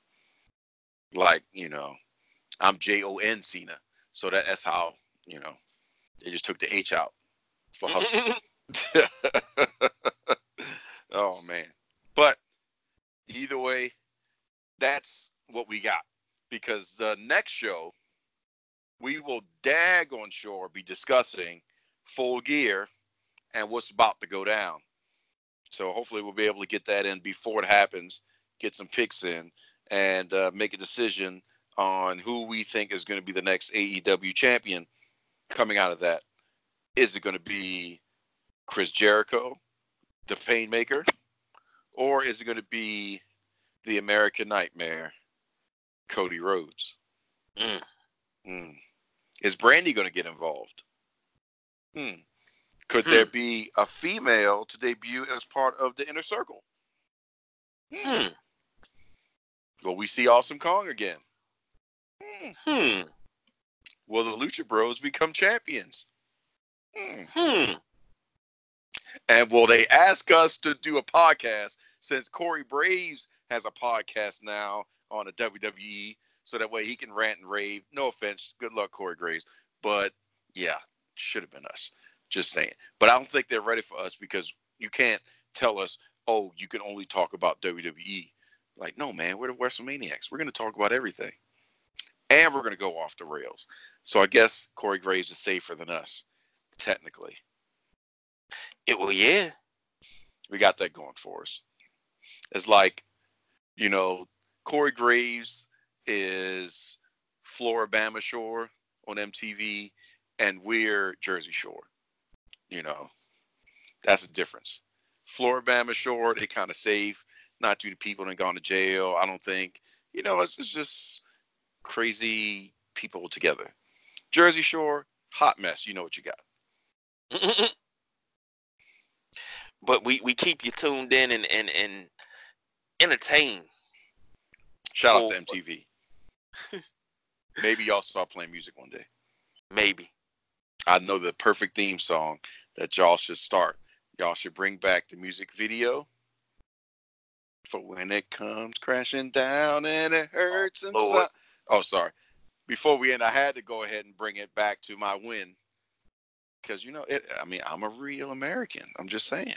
Like, you know, I'm J O N Cena. So that, that's how, you know, they just took the H out for (laughs) hustle. (laughs) oh man. But either way, that's what we got. Because the next show we will dag on shore be discussing full gear and what's about to go down. So hopefully we'll be able to get that in before it happens, get some picks in, and uh, make a decision on who we think is going to be the next AEW champion coming out of that. Is it going to be Chris Jericho, the Painmaker, or is it going to be the American Nightmare, Cody Rhodes? Mm. Mm. Is Brandi going to get involved? Hmm. Could hmm. there be a female to debut as part of the inner circle? Hmm. Will we see Awesome Kong again? Hmm. hmm. Will the Lucha Bros become champions? Hmm. hmm. And will they ask us to do a podcast since Corey Graves has a podcast now on the WWE so that way he can rant and rave. No offense, good luck, Corey Graves, but yeah, should have been us. Just saying. But I don't think they're ready for us because you can't tell us, oh, you can only talk about WWE. Like, no, man, we're the WrestleManiacs. We're going to talk about everything, and we're going to go off the rails. So I guess Corey Graves is safer than us, technically. It will, yeah. We got that going for us. It's like, you know, Corey Graves is Floribama Shore on MTV, and we're Jersey Shore. You know, that's the difference. Floribama Shore, they kind of safe, not due to people that gone to jail. I don't think. You know, it's, it's just crazy people together. Jersey Shore, hot mess. You know what you got. (laughs) but we, we keep you tuned in and, and, and entertained. Shout out to MTV. (laughs) Maybe y'all start playing music one day. Maybe. I know the perfect theme song that y'all should start. Y'all should bring back the music video for when it comes crashing down and it hurts oh, inside. Lord. Oh, sorry. Before we end, I had to go ahead and bring it back to my win because you know it. I mean, I'm a real American. I'm just saying.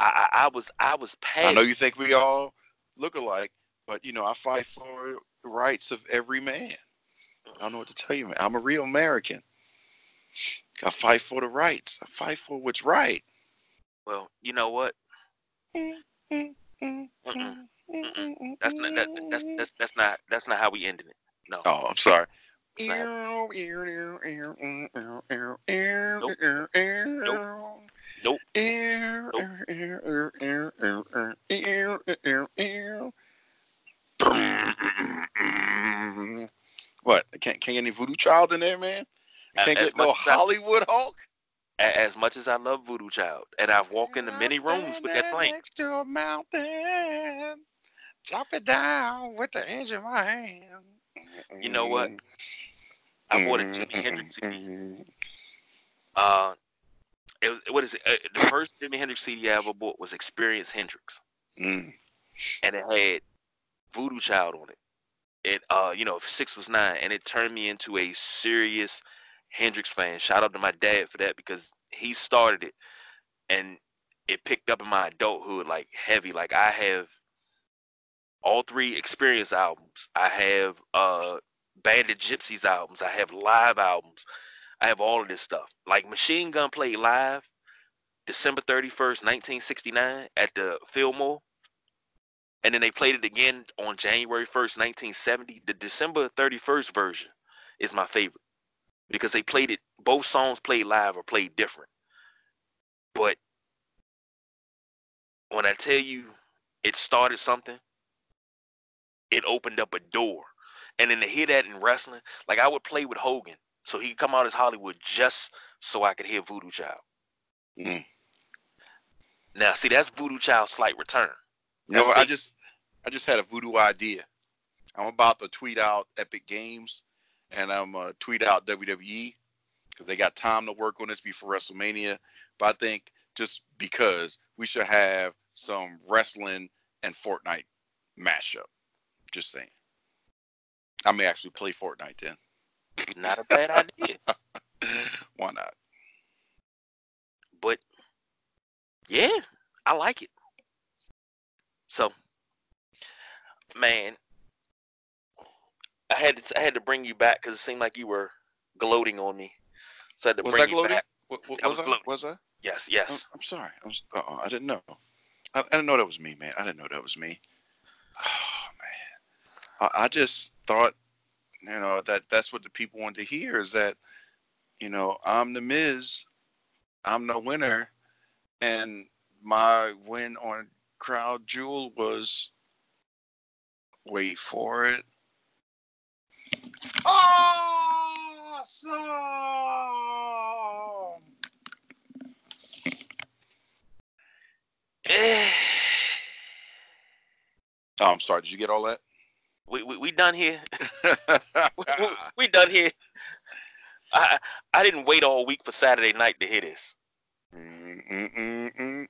I, I, I was I was past. I know you think we all look alike, but you know, I fight for the rights of every man. I don't know what to tell you, man. I'm a real American. I fight for the rights. I fight for what's right. Well, you know what? Mm-mm. Mm-mm. That's not that, that's that's that's not that's not how we ended it. No. Oh, I'm sorry. Nope. Nope. What? Can't can't get any voodoo child in there, man? Can't As get no Hollywood Hulk. As much as I love Voodoo Child, and I've walked into many rooms with that plank. Next to a mountain, chop it down with the edge of my hand. You know what? I bought a Jimi Hendrix CD. (laughs) Uh, it was what is it? Uh, the first Jimi Hendrix CD I ever bought was Experience Hendrix, Mm. and it had Voodoo Child on it. It uh, you know, six was nine, and it turned me into a serious Hendrix fan. Shout out to my dad for that because he started it, and it picked up in my adulthood like heavy. Like I have all three Experience albums. I have uh Band of Gypsys albums. I have live albums. I have all of this stuff. Like Machine Gun played live December 31st, 1969 at the Fillmore. And then they played it again on January 1st, 1970. The December 31st version is my favorite because they played it, both songs played live or played different. But when I tell you it started something, it opened up a door. And then to hear that in wrestling, like I would play with Hogan so he could come out as Hollywood just so I could hear Voodoo Child. Mm. Now, see, that's Voodoo Child's slight return. That's? I just I just had a voodoo idea. I'm about to tweet out Epic Games, and I'm uh, tweet out WWE because they got time to work on this before WrestleMania. But I think just because we should have some wrestling and Fortnite mashup. Just saying. I may actually play Fortnite then. Not a bad idea. (laughs) Why not? But yeah, I like it. So, man, I had to I had to bring you back because it seemed like you were gloating on me. So I had to Was bring I you gloating? back. What, what, I was, was I? gloating. Was I? Yes, I'm, yes. I'm sorry. I'm, s- uh-uh, I didn't know. I, I didn't know that was me, man. I didn't know that was me. Oh man, I, I just thought, you know, that that's what the people wanted to hear is that, you know, I'm the Miz, I'm the winner, and my win on Crown Jewel was, wait for it, awesome. (sighs) Oh, I'm sorry. Did you get all that? we, we we done here. (laughs) we, we, we done here. I I didn't wait all week for Saturday night to hear this. Mm-mm-mm-mm.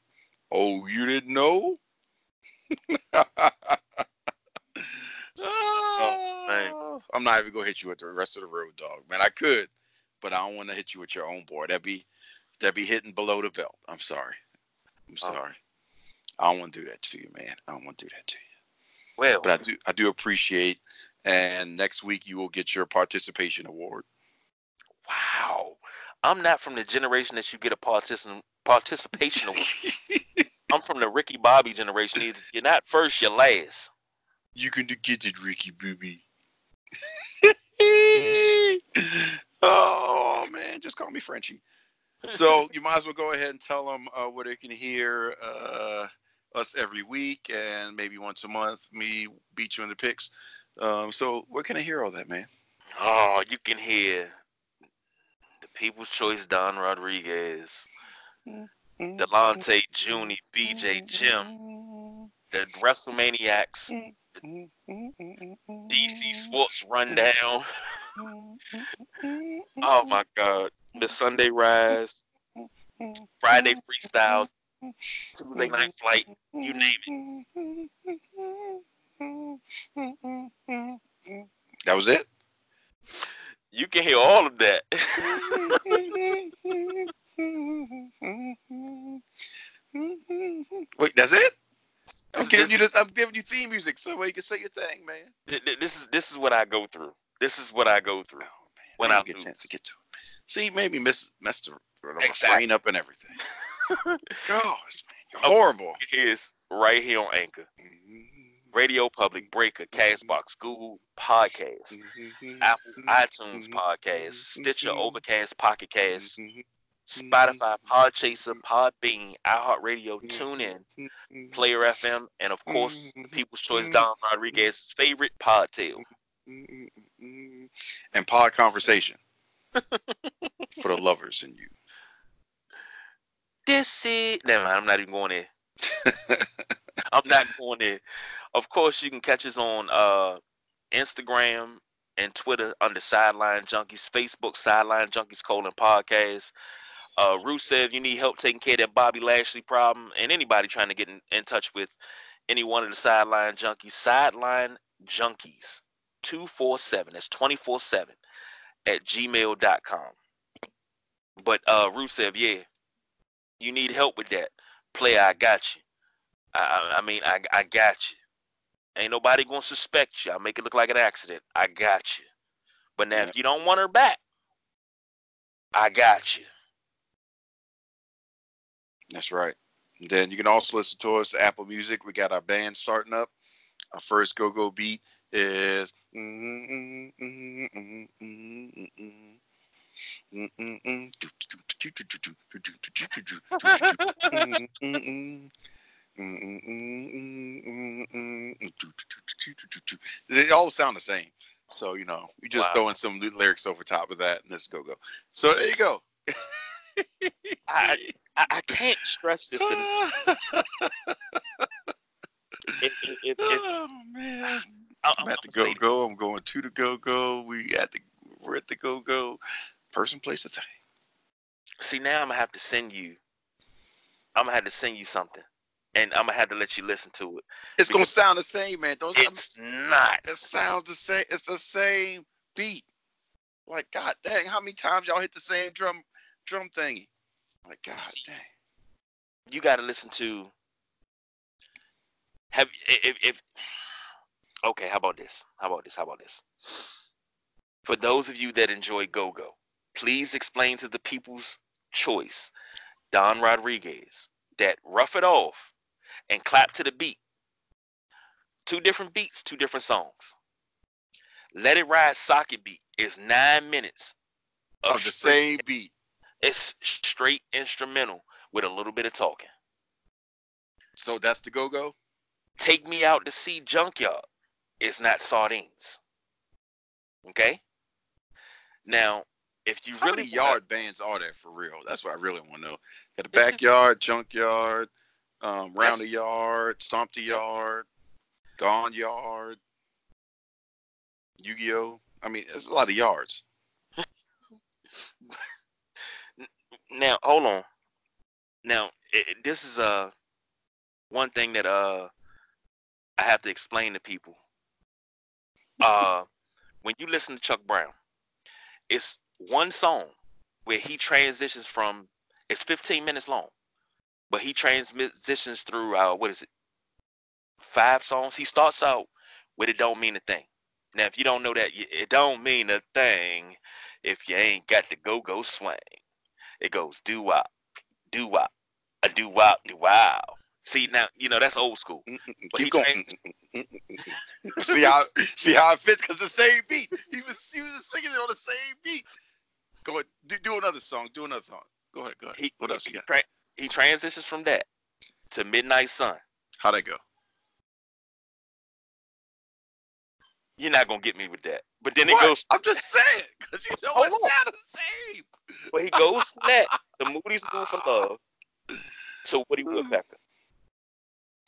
Oh, you didn't know? (laughs) Oh, man. I'm not even gonna hit you with the rest of the road, dog. Man, I could, but I don't want to hit you with your own board. That'd be that'd be hitting below the belt. I'm sorry. I'm Oh. sorry. I don't want to do that to you, man. I don't want to do that to you. Well, But I do I do appreciate and next week you will get your participation award. wow. I'm not from the generation that you get a participation participation award. (laughs) I'm from the Ricky Bobby generation. Either you're not first, you're last. You can get it, Ricky Booby. (laughs) oh man, just call me Frenchie. So (laughs) you might as well go ahead and tell them uh, where they can hear uh, us every week and maybe once a month. Me beat you in the picks. Um, so where can I hear all that, man? Oh, you can hear the People's Choice Don Rodriguez, Delonte Junie, BJ Jim, the WrestleManiacs, DC Sports Rundown. (laughs) Oh my God. the Sunday Rise, Friday Freestyle, Tuesday Night Flight, you name it. That was it. You can hear all of that. Wait, that's it? I'm giving you I'm giving you theme music so you can say your thing, man. This is this is what I go through. This is what I go through oh, when I get a chance to get to it. See, maybe miss messed the exactly. brain up and everything. (laughs) Gosh, man, you're oh, horrible. It is right here on Anchor. Mm-hmm. Radio Public, Breaker, Castbox, Google Podcasts, mm-hmm. Apple iTunes mm-hmm. Podcasts, Stitcher, mm-hmm. Overcast, Pocket Cast, Spotify, mm-hmm. Podchaser, Podbean, iHeartRadio, mm-hmm. TuneIn, mm-hmm. Player FM, and of course, the People's Choice Don Rodriguez's favorite Podtail. And Pod Conversation (laughs) for the lovers in you. This is. Never mind, I'm not even going there. (laughs) I'm not going there. Of course, you can catch us on uh, Instagram and Twitter under Sideline Junkies, Facebook Sideline Junkies colon podcast. Uh, Rusev, you need help taking care of that Bobby Lashley problem, and anybody trying to get in, in touch with any one of the Sideline Junkies, Sideline Junkies 247, that's 24 7 at gmail.com. But uh, Rusev, yeah, you need help with that. Player, I got you. I, I mean, I, I got you. Ain't nobody gonna suspect you. I'll make it look like an accident. I got you. But now, yeah. if you don't want her back, I got you. That's right. And then you can also listen to us Apple Music. We got our band starting up. Our first go go beat is. They all sound the same. So, you know, we just wow. throw in some lyrics over top of that and let's go go. So there you go. (laughs) I, I, can't stress this. it, it, it, (laughs) oh man! I, am at the go go. I'm going to the go go. We at the we're at the go go. Person, place, a thing. See, now I'm gonna have to send you. I'm gonna have to send you something and I'm gonna have to let you listen to it. It's gonna sound the same, man. Don't it's not. It sounds the same. It's the same beat. Like God dang, how many times y'all hit the same drum drum thingy? Like God See, dang. You got to listen to. Have if, if okay, how about this? How about this? How about this? For those of you that enjoy go go, please explain to the people's choice, Don Rodriguez, that Rough It Off and clap to the beat. Two different beats, two different songs. Let It Ride Socket Beat is nine minutes of, of the same beat. It's straight instrumental with a little bit of talking. So that's the go go? Take Me Out to See Junkyard It's not sardines. Okay? Now, if you How really many yard bands are there for real? That's what I really want to know. Got a backyard, junkyard, um, round the yard, stomp the yard, gone yard, Yu-Gi-Oh. I mean, there's a lot of yards. Now, hold on. Now, it, this is uh one thing that uh I have to explain to people. (laughs) Uh, when you listen to Chuck Brown, it's one song where he transitions from. It's 15 minutes long but he transitions through uh, what is it? Five songs. He starts out with "It Don't Mean a Thing." Now, if you don't know that, it don't mean a thing if you ain't got the go go swing. It goes do wop, do wop, a do wop, do wow. See now, you know that's old school. But Keep going. See how see how it fits because the same beat. He was he was singing it on the same beat. Go ahead, do, do another song. Do another song. Go ahead. Go ahead. He, what else got? Tra- he transitions from that to Midnight Sun. How'd that go? You're not gonna get me with that. But then what? it goes. I'm just saying, cause you know Hold it's not the same. But he goes (laughs) that the Moody's Mood for Love. So Woody Woodpecker.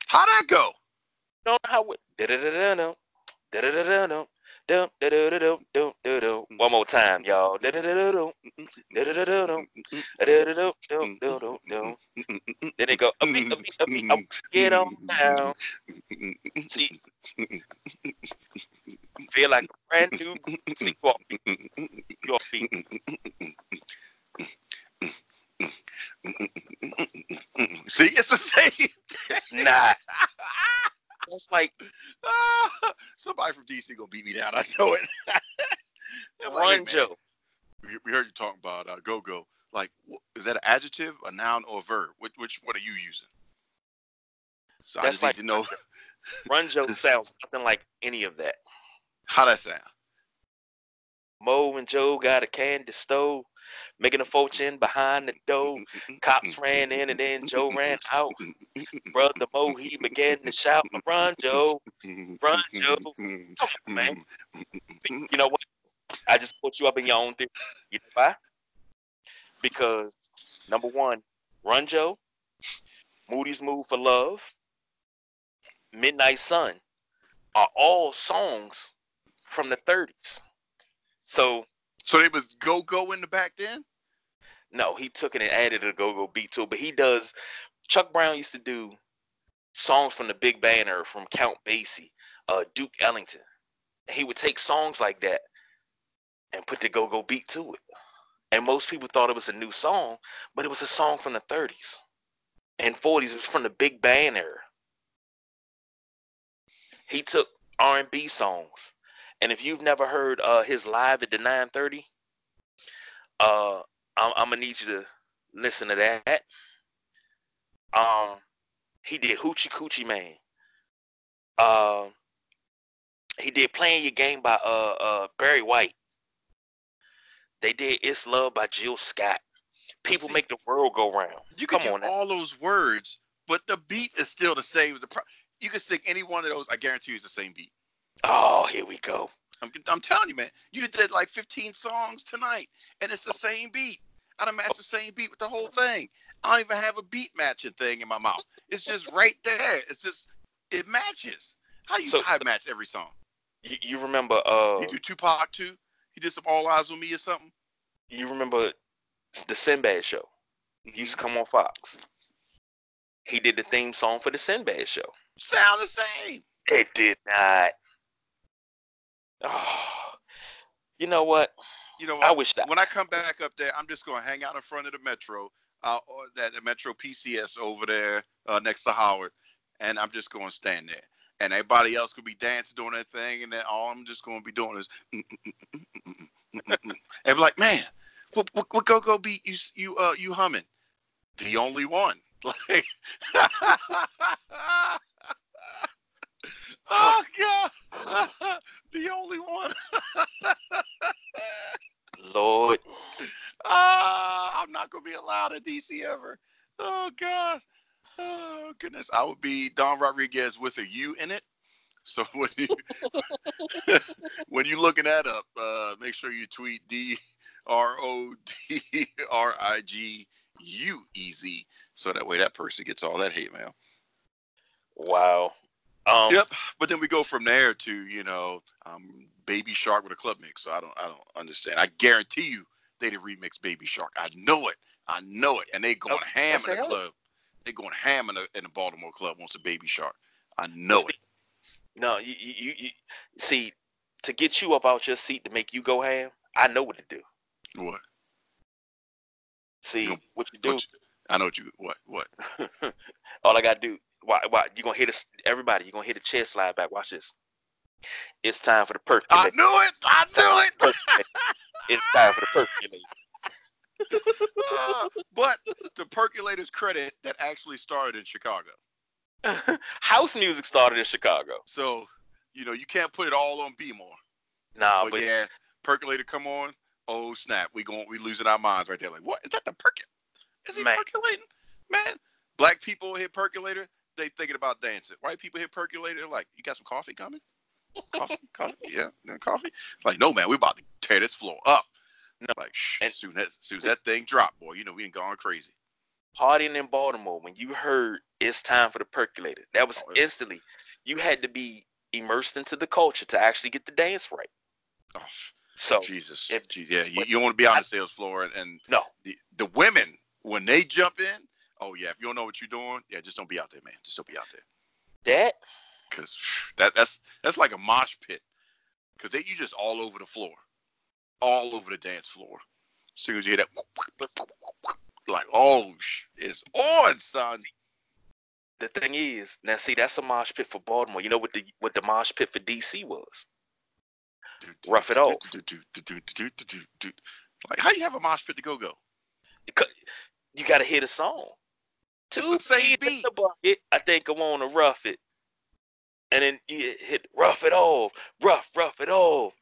Hmm. How'd that go? Don't know how. Da da da da no. Da da da da no. Dum, da, da, da, dum, dum, da, da. One more time, y'all. Da, da, da, da, dum. Da, da, da, da, dum. Da, da, da, dum, dum, dum, dum. Then they go, a beat, a beat, a beat. Get on down. See, feel like a brand new see, you off beat. You off beat. See, it's the same. It's not. It's like Ah, (laughs) Somebody from DC gonna beat me down. I know it. (laughs) I'm like, hey, Run Joe. We, we heard you talking about uh, go go. Like, wh- is that an adjective, a noun, or a verb? Which which one are you using? So I just like- need to know (laughs) Run Joe sounds nothing like any of that. How that sound. Mo and Joe got a candy stove, making a fortune behind the door. Cops (laughs) ran in and then Joe ran out. Brother Mo, he began to shout, Run, Joe. Run, Joe. Come on, man. You know what? I just put you up in your own theory. You know why? Because number one, Run Joe, Moody's Mood for Love, Midnight Sun are all songs from the 30s. So So they was go go in the back then. no, he took it and added a go-go beat to it. But he does. Chuck Brown used to do songs from the Big Banner, from Count Basie, uh, Duke Ellington. He would take songs like that and put the go-go beat to it. And most people thought it was a new song, but it was a song from the 30s and 40s. It was from the Big Band era. He took R&B songs, and if you've never heard uh, his live at the 930, uh, I'm, I'm gonna need you to listen to that. Um, he did Hoochie Coochie Man. Uh, he did Playing Your Game by uh uh Barry White. They did It's Love by Jill Scott. People See. make the world go round. You can Come on now. all those words, but the beat is still the same. The pro- you can sing any one of those. I guarantee you, it's the same beat. Oh, here we go. I'm, I'm telling you, man. You did like 15 songs tonight, and it's the same beat. I done matched the same beat with the whole thing. I don't even have a beat matching thing in my mouth. It's just right there. It's just it matches. How you So- high match every song? You, you remember uh He do Tupac too. He did some All Eyes on Me or something. you remember the Sinbad show? He used to come on Fox. He did the theme song for the Sinbad show. Sound the same. It did not. Oh, (sighs) you know what? You know I wish that. when I come back up there, I'm just gonna hang out in front of the metro, uh, or that the metro PCS over there uh, next to Howard, and I'm just gonna stand there. And everybody else could be dancing doing their thing, and then all I'm just gonna be doing is, and be like, man, what what, what go go beat you you uh you humming? The only one. (laughs) Like, (laughs) (laughs) oh god, the only one. Lord, Ah, I'm not gonna be allowed in DC ever. Oh God. Oh goodness. I would be Don Rodriguez with a U in it. So (laughs) when you (laughs) when you looking that up, uh, make sure you tweet D R O D (laughs) R I G U E Z. So that way that person gets all that hate mail. wow. Um, Yep. But then we go from there to, you know, um, Baby Shark with a club mix. So I don't I don't understand. I guarantee you they did remix Baby Shark. I know it. I know it. And they going Okay, ham in the club. They going ham in the in the Baltimore club wants a Baby Shark. I know it. No, you, you, you, you see, to get you up out your seat to make you go ham, I know what to do. What? See, No, what you do, What you- I know what you what what. (laughs) all I gotta do, why, why, you gonna hit us, everybody, you gonna hit a chair slide back. Watch this. It's time for the I knew it. I knew it. it's time for the percolate. Ah, but to Percolator's credit, that actually started in Chicago. (laughs) House music started in Chicago. So, you know, you can't put it all on B more. Nah, but, but yeah, percolator come on. Oh snap, we going we losing our minds right there. Like, what is that? The percolator? Is he Man. percolating? Man, black people hit percolator. They thinking about dancing. White people hit percolator. they're Like, you got some coffee coming? Coffee, (laughs) coffee, yeah, coffee. Like, no man, we about to tear this floor up. No. Like, shh, And- soon as soon as that thing drop, boy, you know we ain't gone crazy. partying in Baltimore, when you heard it's time for the percolator, that was Oh, instantly, you had to be immersed into the culture to actually get the dance right. Oh, So Jesus, if- Jeez, yeah, you, you want to be on the sales floor and, and no, the, the women when they jump in. Oh yeah, if you don't know what you're doing, yeah, just don't be out there, man. Just don't be out there, that cause that that's that's like a mosh pit, cause they you just all over the floor, all over the dance floor. As soon as you hear that, like oh, it's on, son. the thing is now. See, that's a mosh pit for Baltimore. You know what the what the mosh pit for DC was? Rough it off. Like how you have a mosh pit to go go? You got to hear the song. It's Two the same feet in beat. the bucket. I think I want to rough it, and then you hit rough it off, rough, rough it off,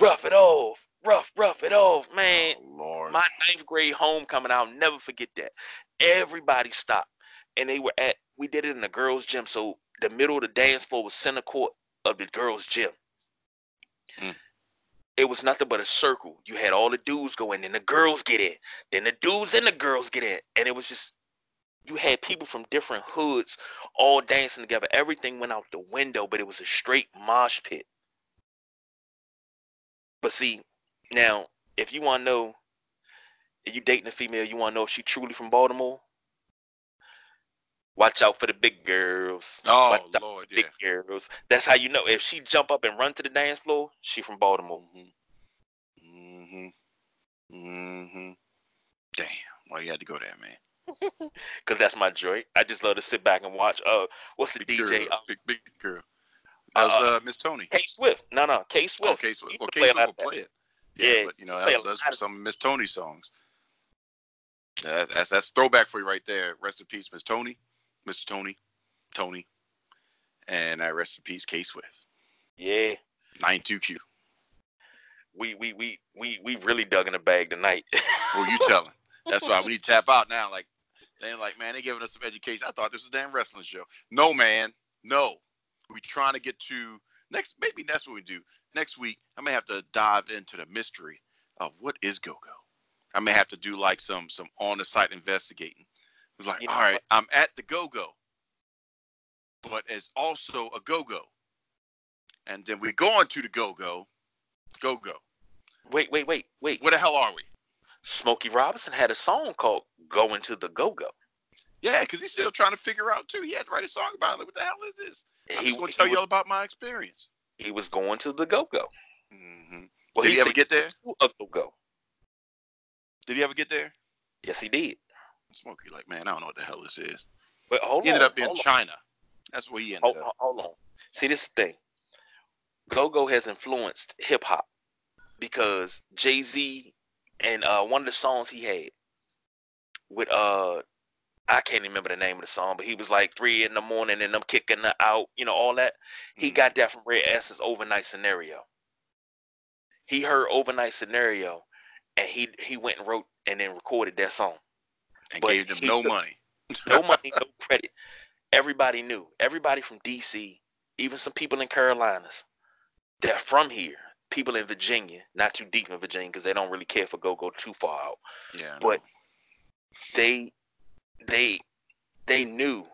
rough it off, rough, rough it off, man. Oh, Lord. my ninth grade homecoming, I'll never forget that. Everybody stopped. And they were at, we did it in the girls' gym. So the middle of the dance floor was center court of the girls' gym. Mm. It was nothing but a circle. You had all the dudes go in, then the girls get in. Then the dudes and the girls get in. And it was just, you had people from different hoods all dancing together. Everything went out the window, but it was a straight mosh pit. But see, now, if you want to know if you dating a female, you want to know if she truly from Baltimore. Watch out for the big girls. oh Lord, yeah. big girls. That's how you know. If she jump up and run to the dance floor, she from Baltimore. Mm-hmm. Mm-hmm. Damn. Why you had to go there, man? Cause that's my joy. I just love to sit back and watch. Uh, what's the Big DJ? girl. Uh, big big girl. That was uh, uh, Miss Tony. K Swift. No, no, K Swift. Okay, so Used well, K Swift will play it. Yeah, but you know that's, that's for of- some Miss Tony songs. Yeah, that's that's throwback for you right there. Rest in peace, Miss Tony, Mr. Tony, Tony, and uh, rest in peace, K Swift. Yeah, Nine two Q. we we we we we really dug in the bag tonight. Who you telling? That's why we need to tap out now. Like they like, man, they're giving us some education. I thought this was a damn wrestling show. No, man, no. We trying to get to next. Maybe that's what we do next week. I may have to dive into the mystery of what is go go. I may have to do like some some on the site investigating. It's like, You know all right. I'm at the go go, but it's also a go go, and then we go to the go go, go go. wait, wait, wait, wait. Where the hell are we? Smokey Robinson had a song called "Going to the Go Go." Yeah, because he's still trying to figure out too. He had to write a song about it. Like, what the hell is this? I'm He, just going to he tell y'all about my experience. he was going to the Go Go. hmm Well, Did he ever get there? a Go Go. Did he ever get there? Yes, he did. Smokey, like, man, I don't know what the hell this is. But hold He ended on, up in hold on. China. That's where he ended Hold, up. hold on. See, this thing. Go Go has influenced hip hop because Jay Z and uh, one of the songs he had with uh, I can't remember the name of the song, but he was like three in the morning and I'm kicking her out, you know, all that. He Mhm. got that from Rare Essence Overnight Scenario. He heard Overnight Scenario, and he he went and wrote and then recorded that song. and but gave them no took- money. No (laughs) money, no credit. Everybody knew. Everybody from DC, even some people in Carolinas, they're from here. People in Virginia, not too deep in Virginia because they don't really care for go go too far out. Yeah, But they they they knew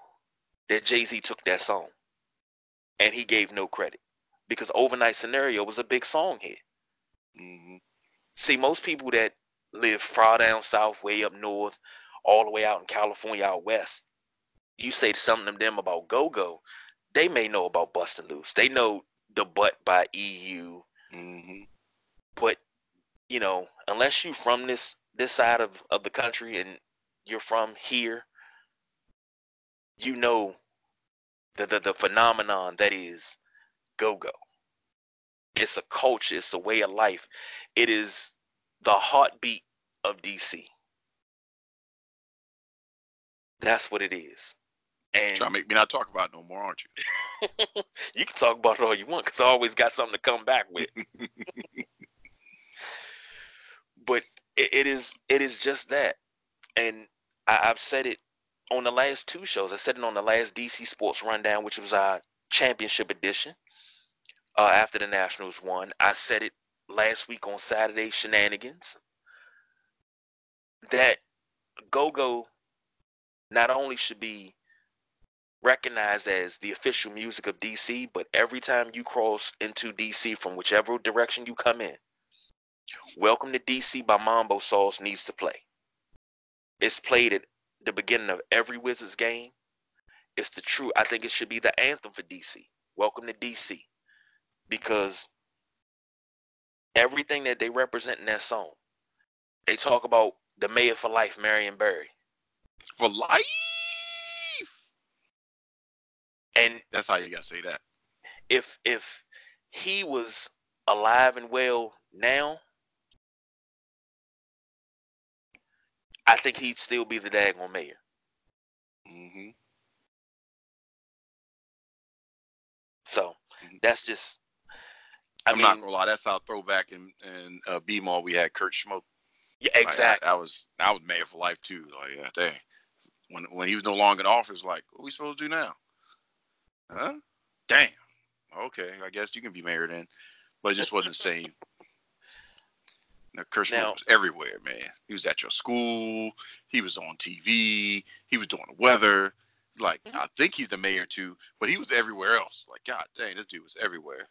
that Jay-Z took that song and he gave no credit because Overnight Scenario was a big song here. Mhm. See, most people that live far down south, way up north, all the way out in California, out west, you say something to them about go go, they may know about Bustin' Loose. They know the butt by EU, Mhm. but you know, unless you're from this this side of, of the country and you're from here, you know the the, the phenomenon that is go go. It's a culture, it's a way of life. It is the heartbeat of DC. That's what it is. And Trying to make me not talk about it no more, aren't you? (laughs) (laughs) you can talk about it all you want because I always got something to come back with. (laughs) but it, it is it is just that, and I, I've said it on the last two shows. I said it on the last DC Sports Rundown, which was our championship edition uh, after the Nationals won. I said it last week on Saturday Shenanigans that Go Go not only should be recognized as the official music of DC, but every time you cross into DC from whichever direction you come in, Welcome to DC by Mambo Sauce needs to play. It's played at the beginning of every Wizards game. It's the true, I think it should be the anthem for DC. Welcome to DC. Because everything that they represent in that song, they talk about the mayor for life, Marion Barry. For life. And That's how you gotta say that. if if he was alive and well now, I think he'd still be the daggone mayor. hmm So Mhm. that's just. I I'm mean, not gonna lie. That's how throwback in in uh, B Mall we had Kurt Schmoke. yeah, Like, exactly. I, I was I was mayor for life too. Like yeah, dang. When when he was no longer in office, like what we supposed to do now? Huh? Damn. Okay, I guess you can be mayor then. But it just wasn't the same. Now, Kurt Now- was everywhere, man. He was at your school. He was on TV. He was doing the weather. Like Mhm. I think he's the mayor too, but he was everywhere else. Like God dang, this dude was everywhere.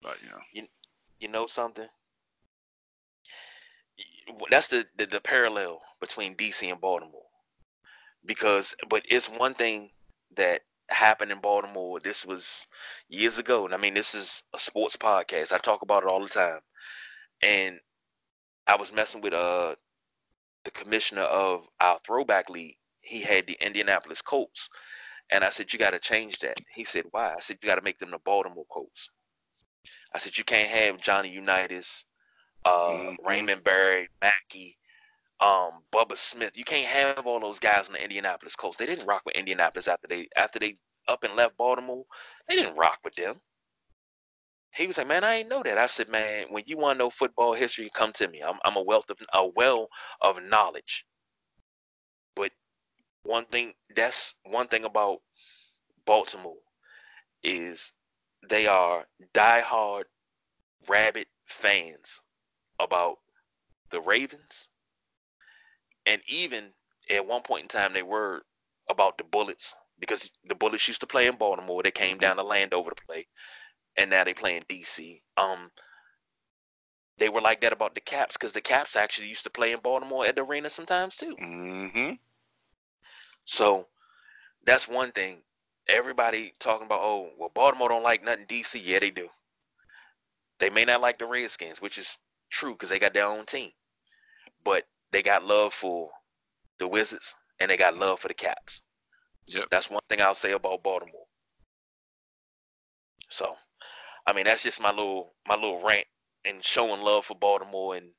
But you know, you you know something? That's the, the the parallel between DC and Baltimore. Because, but it's one thing that happened in Baltimore. This was years ago, and I mean, this is a sports podcast. I talk about it all the time. And I was messing with uh the commissioner of our throwback league. He had the Indianapolis Colts, and I said, "You got to change that." He said, "Why?" I said, "You got to make them the Baltimore Colts." I said, "You can't have Johnny Unitas, uh, Mhm. Raymond Berry, Mackey, um, Bubba Smith. You can't have all those guys on the Indianapolis Colts. They didn't rock with Indianapolis after they after they up and left Baltimore. They didn't rock with them." He was like, "Man, I ain't know that." I said, "Man, when you want to know football history, come to me. I'm I'm a wealth of a well of knowledge." But one thing that's one thing about Baltimore is they are diehard rabid fans about the Ravens. And even at one point in time they were about the Bullets because the Bullets used to play in Baltimore. They came down to Landover to play. And now they play in DC. Um they were like that about the Caps because the Caps actually used to play in Baltimore at the arena sometimes too. hmm So that's one thing. Everybody talking about, oh, well, Baltimore don't like nothing DC. Yeah, they do. They may not like the Redskins, which is true because they got their own team. But they got love for the Wizards and they got love for the Caps. Yep. That's one thing I'll say about Baltimore. So, I mean, that's just my little my little rant and showing love for Baltimore and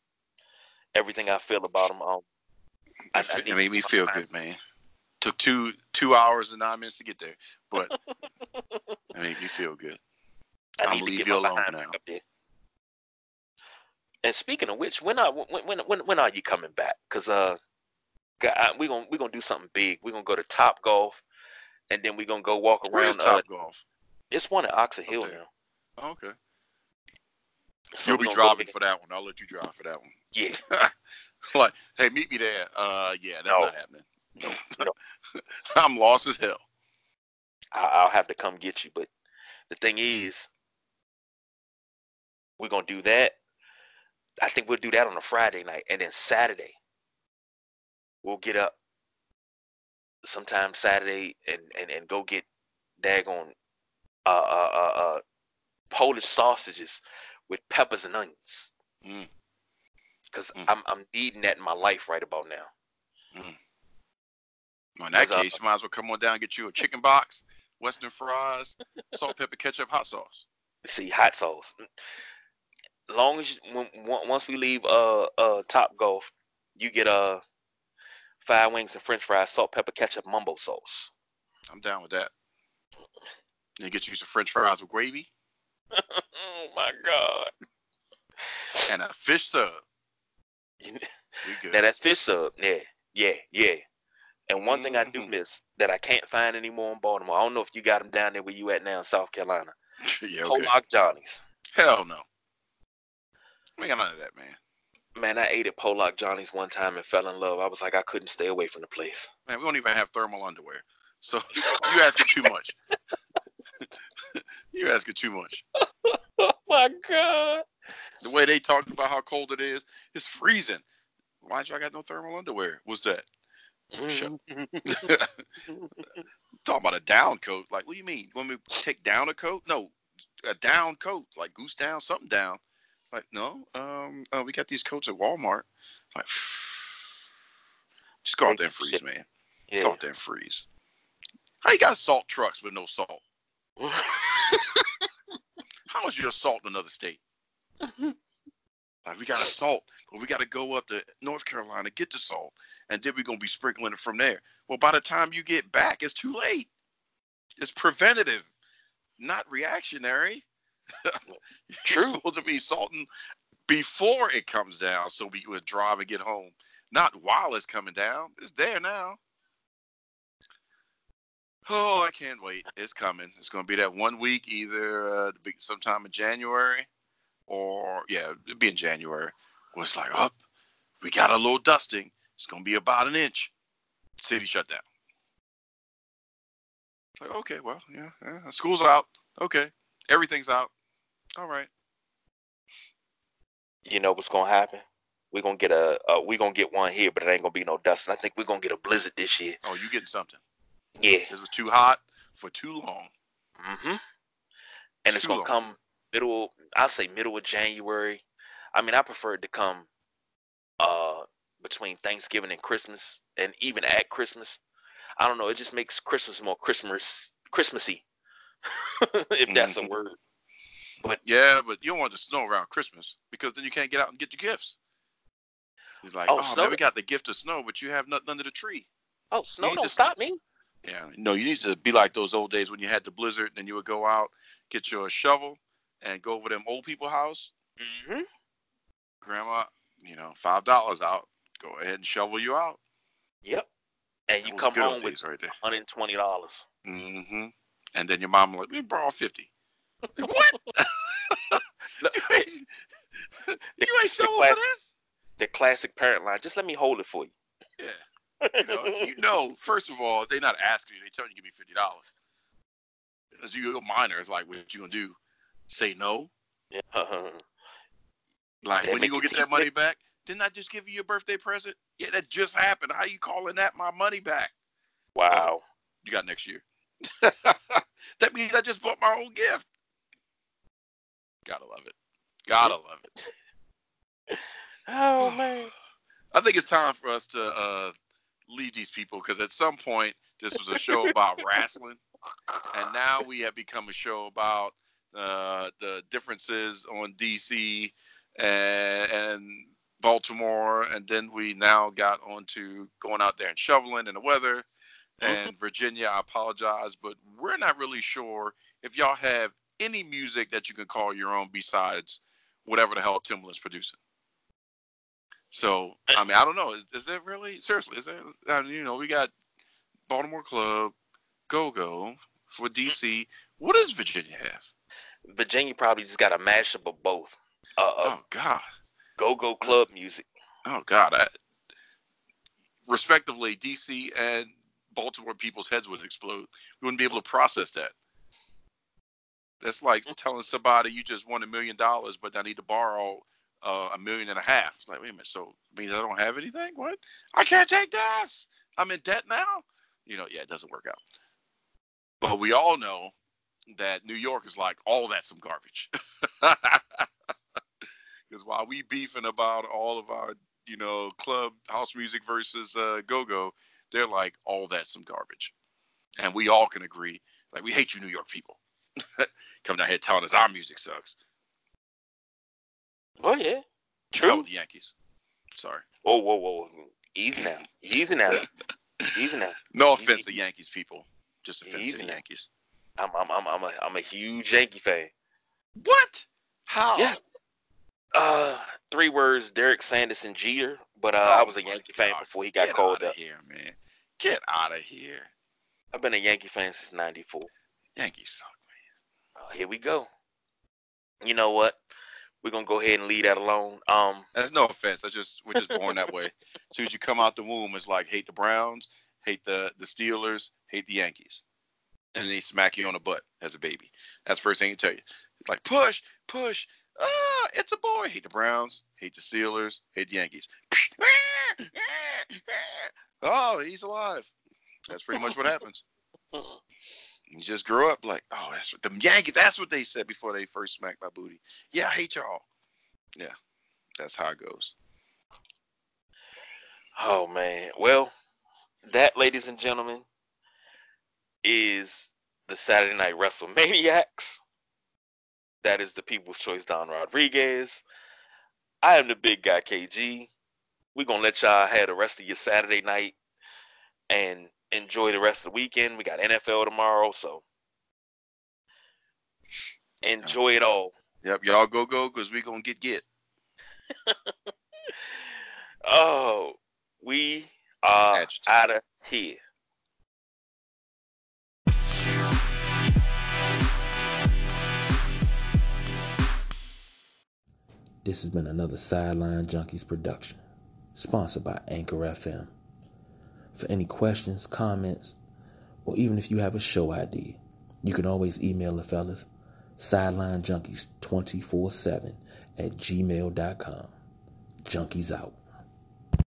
everything I feel about them. Um, I- I It made me feel good, man. Took two two hours and nine minutes to get there, but (laughs) it made me feel good. I to leave you alone now. Back up there. And speaking of which, when are when when when, when are you coming back? Cause uh, we're gonna we gonna do something big. We're gonna go to Top Golf, and then we're gonna go walk Where's around. Uh, Top Golf? it's one at Oxon Hill Okay. now. Oh, okay, So you'll be driving for that one. I'll let you drive for that one. (laughs) Yeah, (laughs) like, hey, meet me there. Uh, yeah, that's No. not happening. No. (laughs) I'm lost as hell. I, I'll have to come get you. But the thing is, we're gonna do that. I think we'll do that on a Friday night, and then Saturday, we'll get up sometime Saturday and and, and go get daggone uh, uh uh uh Polish sausages with peppers and onions. Mm. Cause Mm. I'm I'm needing that in my life right about now. Well, in that uh, case, you might as well come on down and get you a chicken box, Western fries, salt, pepper, ketchup, hot sauce. See, hot sauce. Long as you, when, once we leave uh uh Top Golf, you get uh five wings and French fries, salt, pepper, ketchup, mumbo sauce. I'm down with that. Then get you some French fries with gravy (laughs) oh my god! and a fish sub. Good. Now that fish sub, yeah, yeah, yeah. And one thing I do Mhm. miss that I can't find anymore in Baltimore. I don't know if you got them down there where you at now in South Carolina. (laughs) yeah, okay. Johnny's. Hell no. We got none of that, man. Man, I ate at Polock Johnny's one time and fell in love. I was like, I couldn't stay away from the place. Man, we don't even have thermal underwear. So (laughs) you asking too much. (laughs) You're asking too much. Oh (laughs) my god. The way they talked about how cold it is, it's freezing. Why y'all got no thermal underwear? What's that? Shut- mm-hmm. Talking about a down coat. Like, what do you mean? You Want me to take down a coat? No, a down coat, like goose down, something down. Like, no, um, uh, we got these coats at Walmart. Like, (sighs) just go out there and freeze, man. Go Yeah. out there and freeze. How you got salt trucks with no salt? (laughs) How much your salt in another state? (laughs) Like, we got a salt, but we got to go up to North Carolina get the salt, and then we're gonna be sprinkling it from there. Well, by the time you get back, it's too late. It's preventative, not reactionary. True. Supposed to be salting before it comes down, so we would drive and get home, not while it's coming down. It's there now. Oh, I can't wait. It's coming. It's going to be that one week, either uh, sometime in January, or yeah, it'll be in January. Where it's like, up, we got a little dusting. It's going to be about an inch. City shut down. It's like, okay, well, yeah, yeah, school's out. Okay, everything's out. All right. you know what's gonna happen? We're gonna get a uh, we gonna get one here, but it ain't gonna be no dust. And I think we're gonna get a blizzard this year. Oh, you getting something? Yeah. It was too hot for too long. Mm-hmm. And it's Too gonna long. come middle. I'll say middle of January. I mean, I prefer it to come uh between Thanksgiving and Christmas, and even at Christmas. I don't know. It just makes Christmas more Christmas Christmassy, (laughs) if that's a Mhm. Word. Yeah, but you don't want the snow around Christmas because then you can't get out and get your gifts. He's like, Oh, oh, snow- man, we got the gift of snow, but you have nothing under the tree. Oh, snow don't to- stop me. Yeah, no, you need to be like those old days when you had the blizzard, and then you would go out, get your shovel, and go over them old people house. Mm-hmm. Grandma, you know, five dollars out. Go ahead and shovel you out. Yep. And you come home with right there. hundred and twenty dollars. Mm-hmm. And then your mom like, we borrow fifty. (laughs) what? You ain't shoveling for this? The classic parent line. Just let me hold it for you. Yeah. You know, you (laughs) know, first of all, they're not asking you. They tell you, give me fifty dollars. As you a minor, it's like, what you gonna do? Say no? Yeah. (laughs) Like when you gonna get that money back? Didn't I just give you your birthday present? Yeah, that just happened. How you calling that my money back? Oh, wow. You got next year. (laughs) that means I just bought my own gift. Gotta love it. Gotta love it. Oh man. (sighs) I think it's time for us to uh, leave these people because at some point this was a show about (laughs) wrestling, and now we have become a show about uh, the differences on DC and, and Baltimore, and then we now got onto going out there and shoveling in the weather. And Virginia, I apologize, but we're not really sure if y'all have any music that you can call your own besides whatever the hell Timbaland's producing. So I mean, I don't know. Is, is there really seriously? Is there? I mean, you know, we got Baltimore Club, Go Go for DC. What does Virginia have? Virginia probably just got a mashup of both. Uh, uh Oh God, go-go club music. oh God. I, respectively, DC and Baltimore people's heads would explode. We wouldn't be able to process that. That's like telling somebody you just won a million dollars, but I need to borrow uh, a million and a half. It's like, wait a minute, so means I don't have anything? What? I can't take this. I'm in debt now. You know, yeah, it doesn't work out. But we all know that New York is like all that some garbage. (laughs) Because while we beefing about all of our, you know, club house music versus uh, go-go, they're like all that some garbage. And we all can agree, like we hate you, New York people. (laughs) Come down here telling us our music sucks. Oh yeah. True. the Yankees. Sorry. Whoa, whoa, whoa. Easy now. Easy now. Easy now. No offense to Yankees people. Just offense Easy to now. Yankees. I'm I'm I'm I'm a I'm a huge Yankee fan. What? How? Yes. Uh three words, Derek Sanderson Jeter. But uh, I Oh was a Yankee fan God. before he got Get called up. here, man. Get out of here. I've been a Yankee fan since '94. Yankees suck. Uh, here we go. You know what? We're gonna go ahead and leave that alone. Um, That's no offense. I just we're just born that way. (laughs) As soon as you come out the womb, it's like hate the Browns, hate the the Steelers, hate the Yankees, and then they smack you on the butt as a baby. That's the first thing you tell you. It's like push, push. Ah, it's a boy. Hate the Browns, hate the Steelers, hate the Yankees. (laughs) oh, he's alive. That's pretty much what happens. (laughs) You just grow up like, oh, that's what the Yankees. That's what they said before they first smacked my booty. Yeah, I hate y'all. Yeah, that's how it goes. Oh man. Well, that, ladies and gentlemen, is the Saturday Night WrestleManiacs. That is the People's Choice Don Rodriguez. I am the big guy KG. We're gonna let y'all have the rest of your Saturday night and enjoy the rest of the weekend. We got NFL tomorrow, so enjoy it all. Yep, y'all go go because we gonna get get. (laughs) oh, we are Adjective. out of here. This has been another Sideline Junkies production, sponsored by Anchor FM. For any questions, comments, or even if you have a show idea, you can always email the fellas sidelinejunkies247 at gmail.com. Junkies out.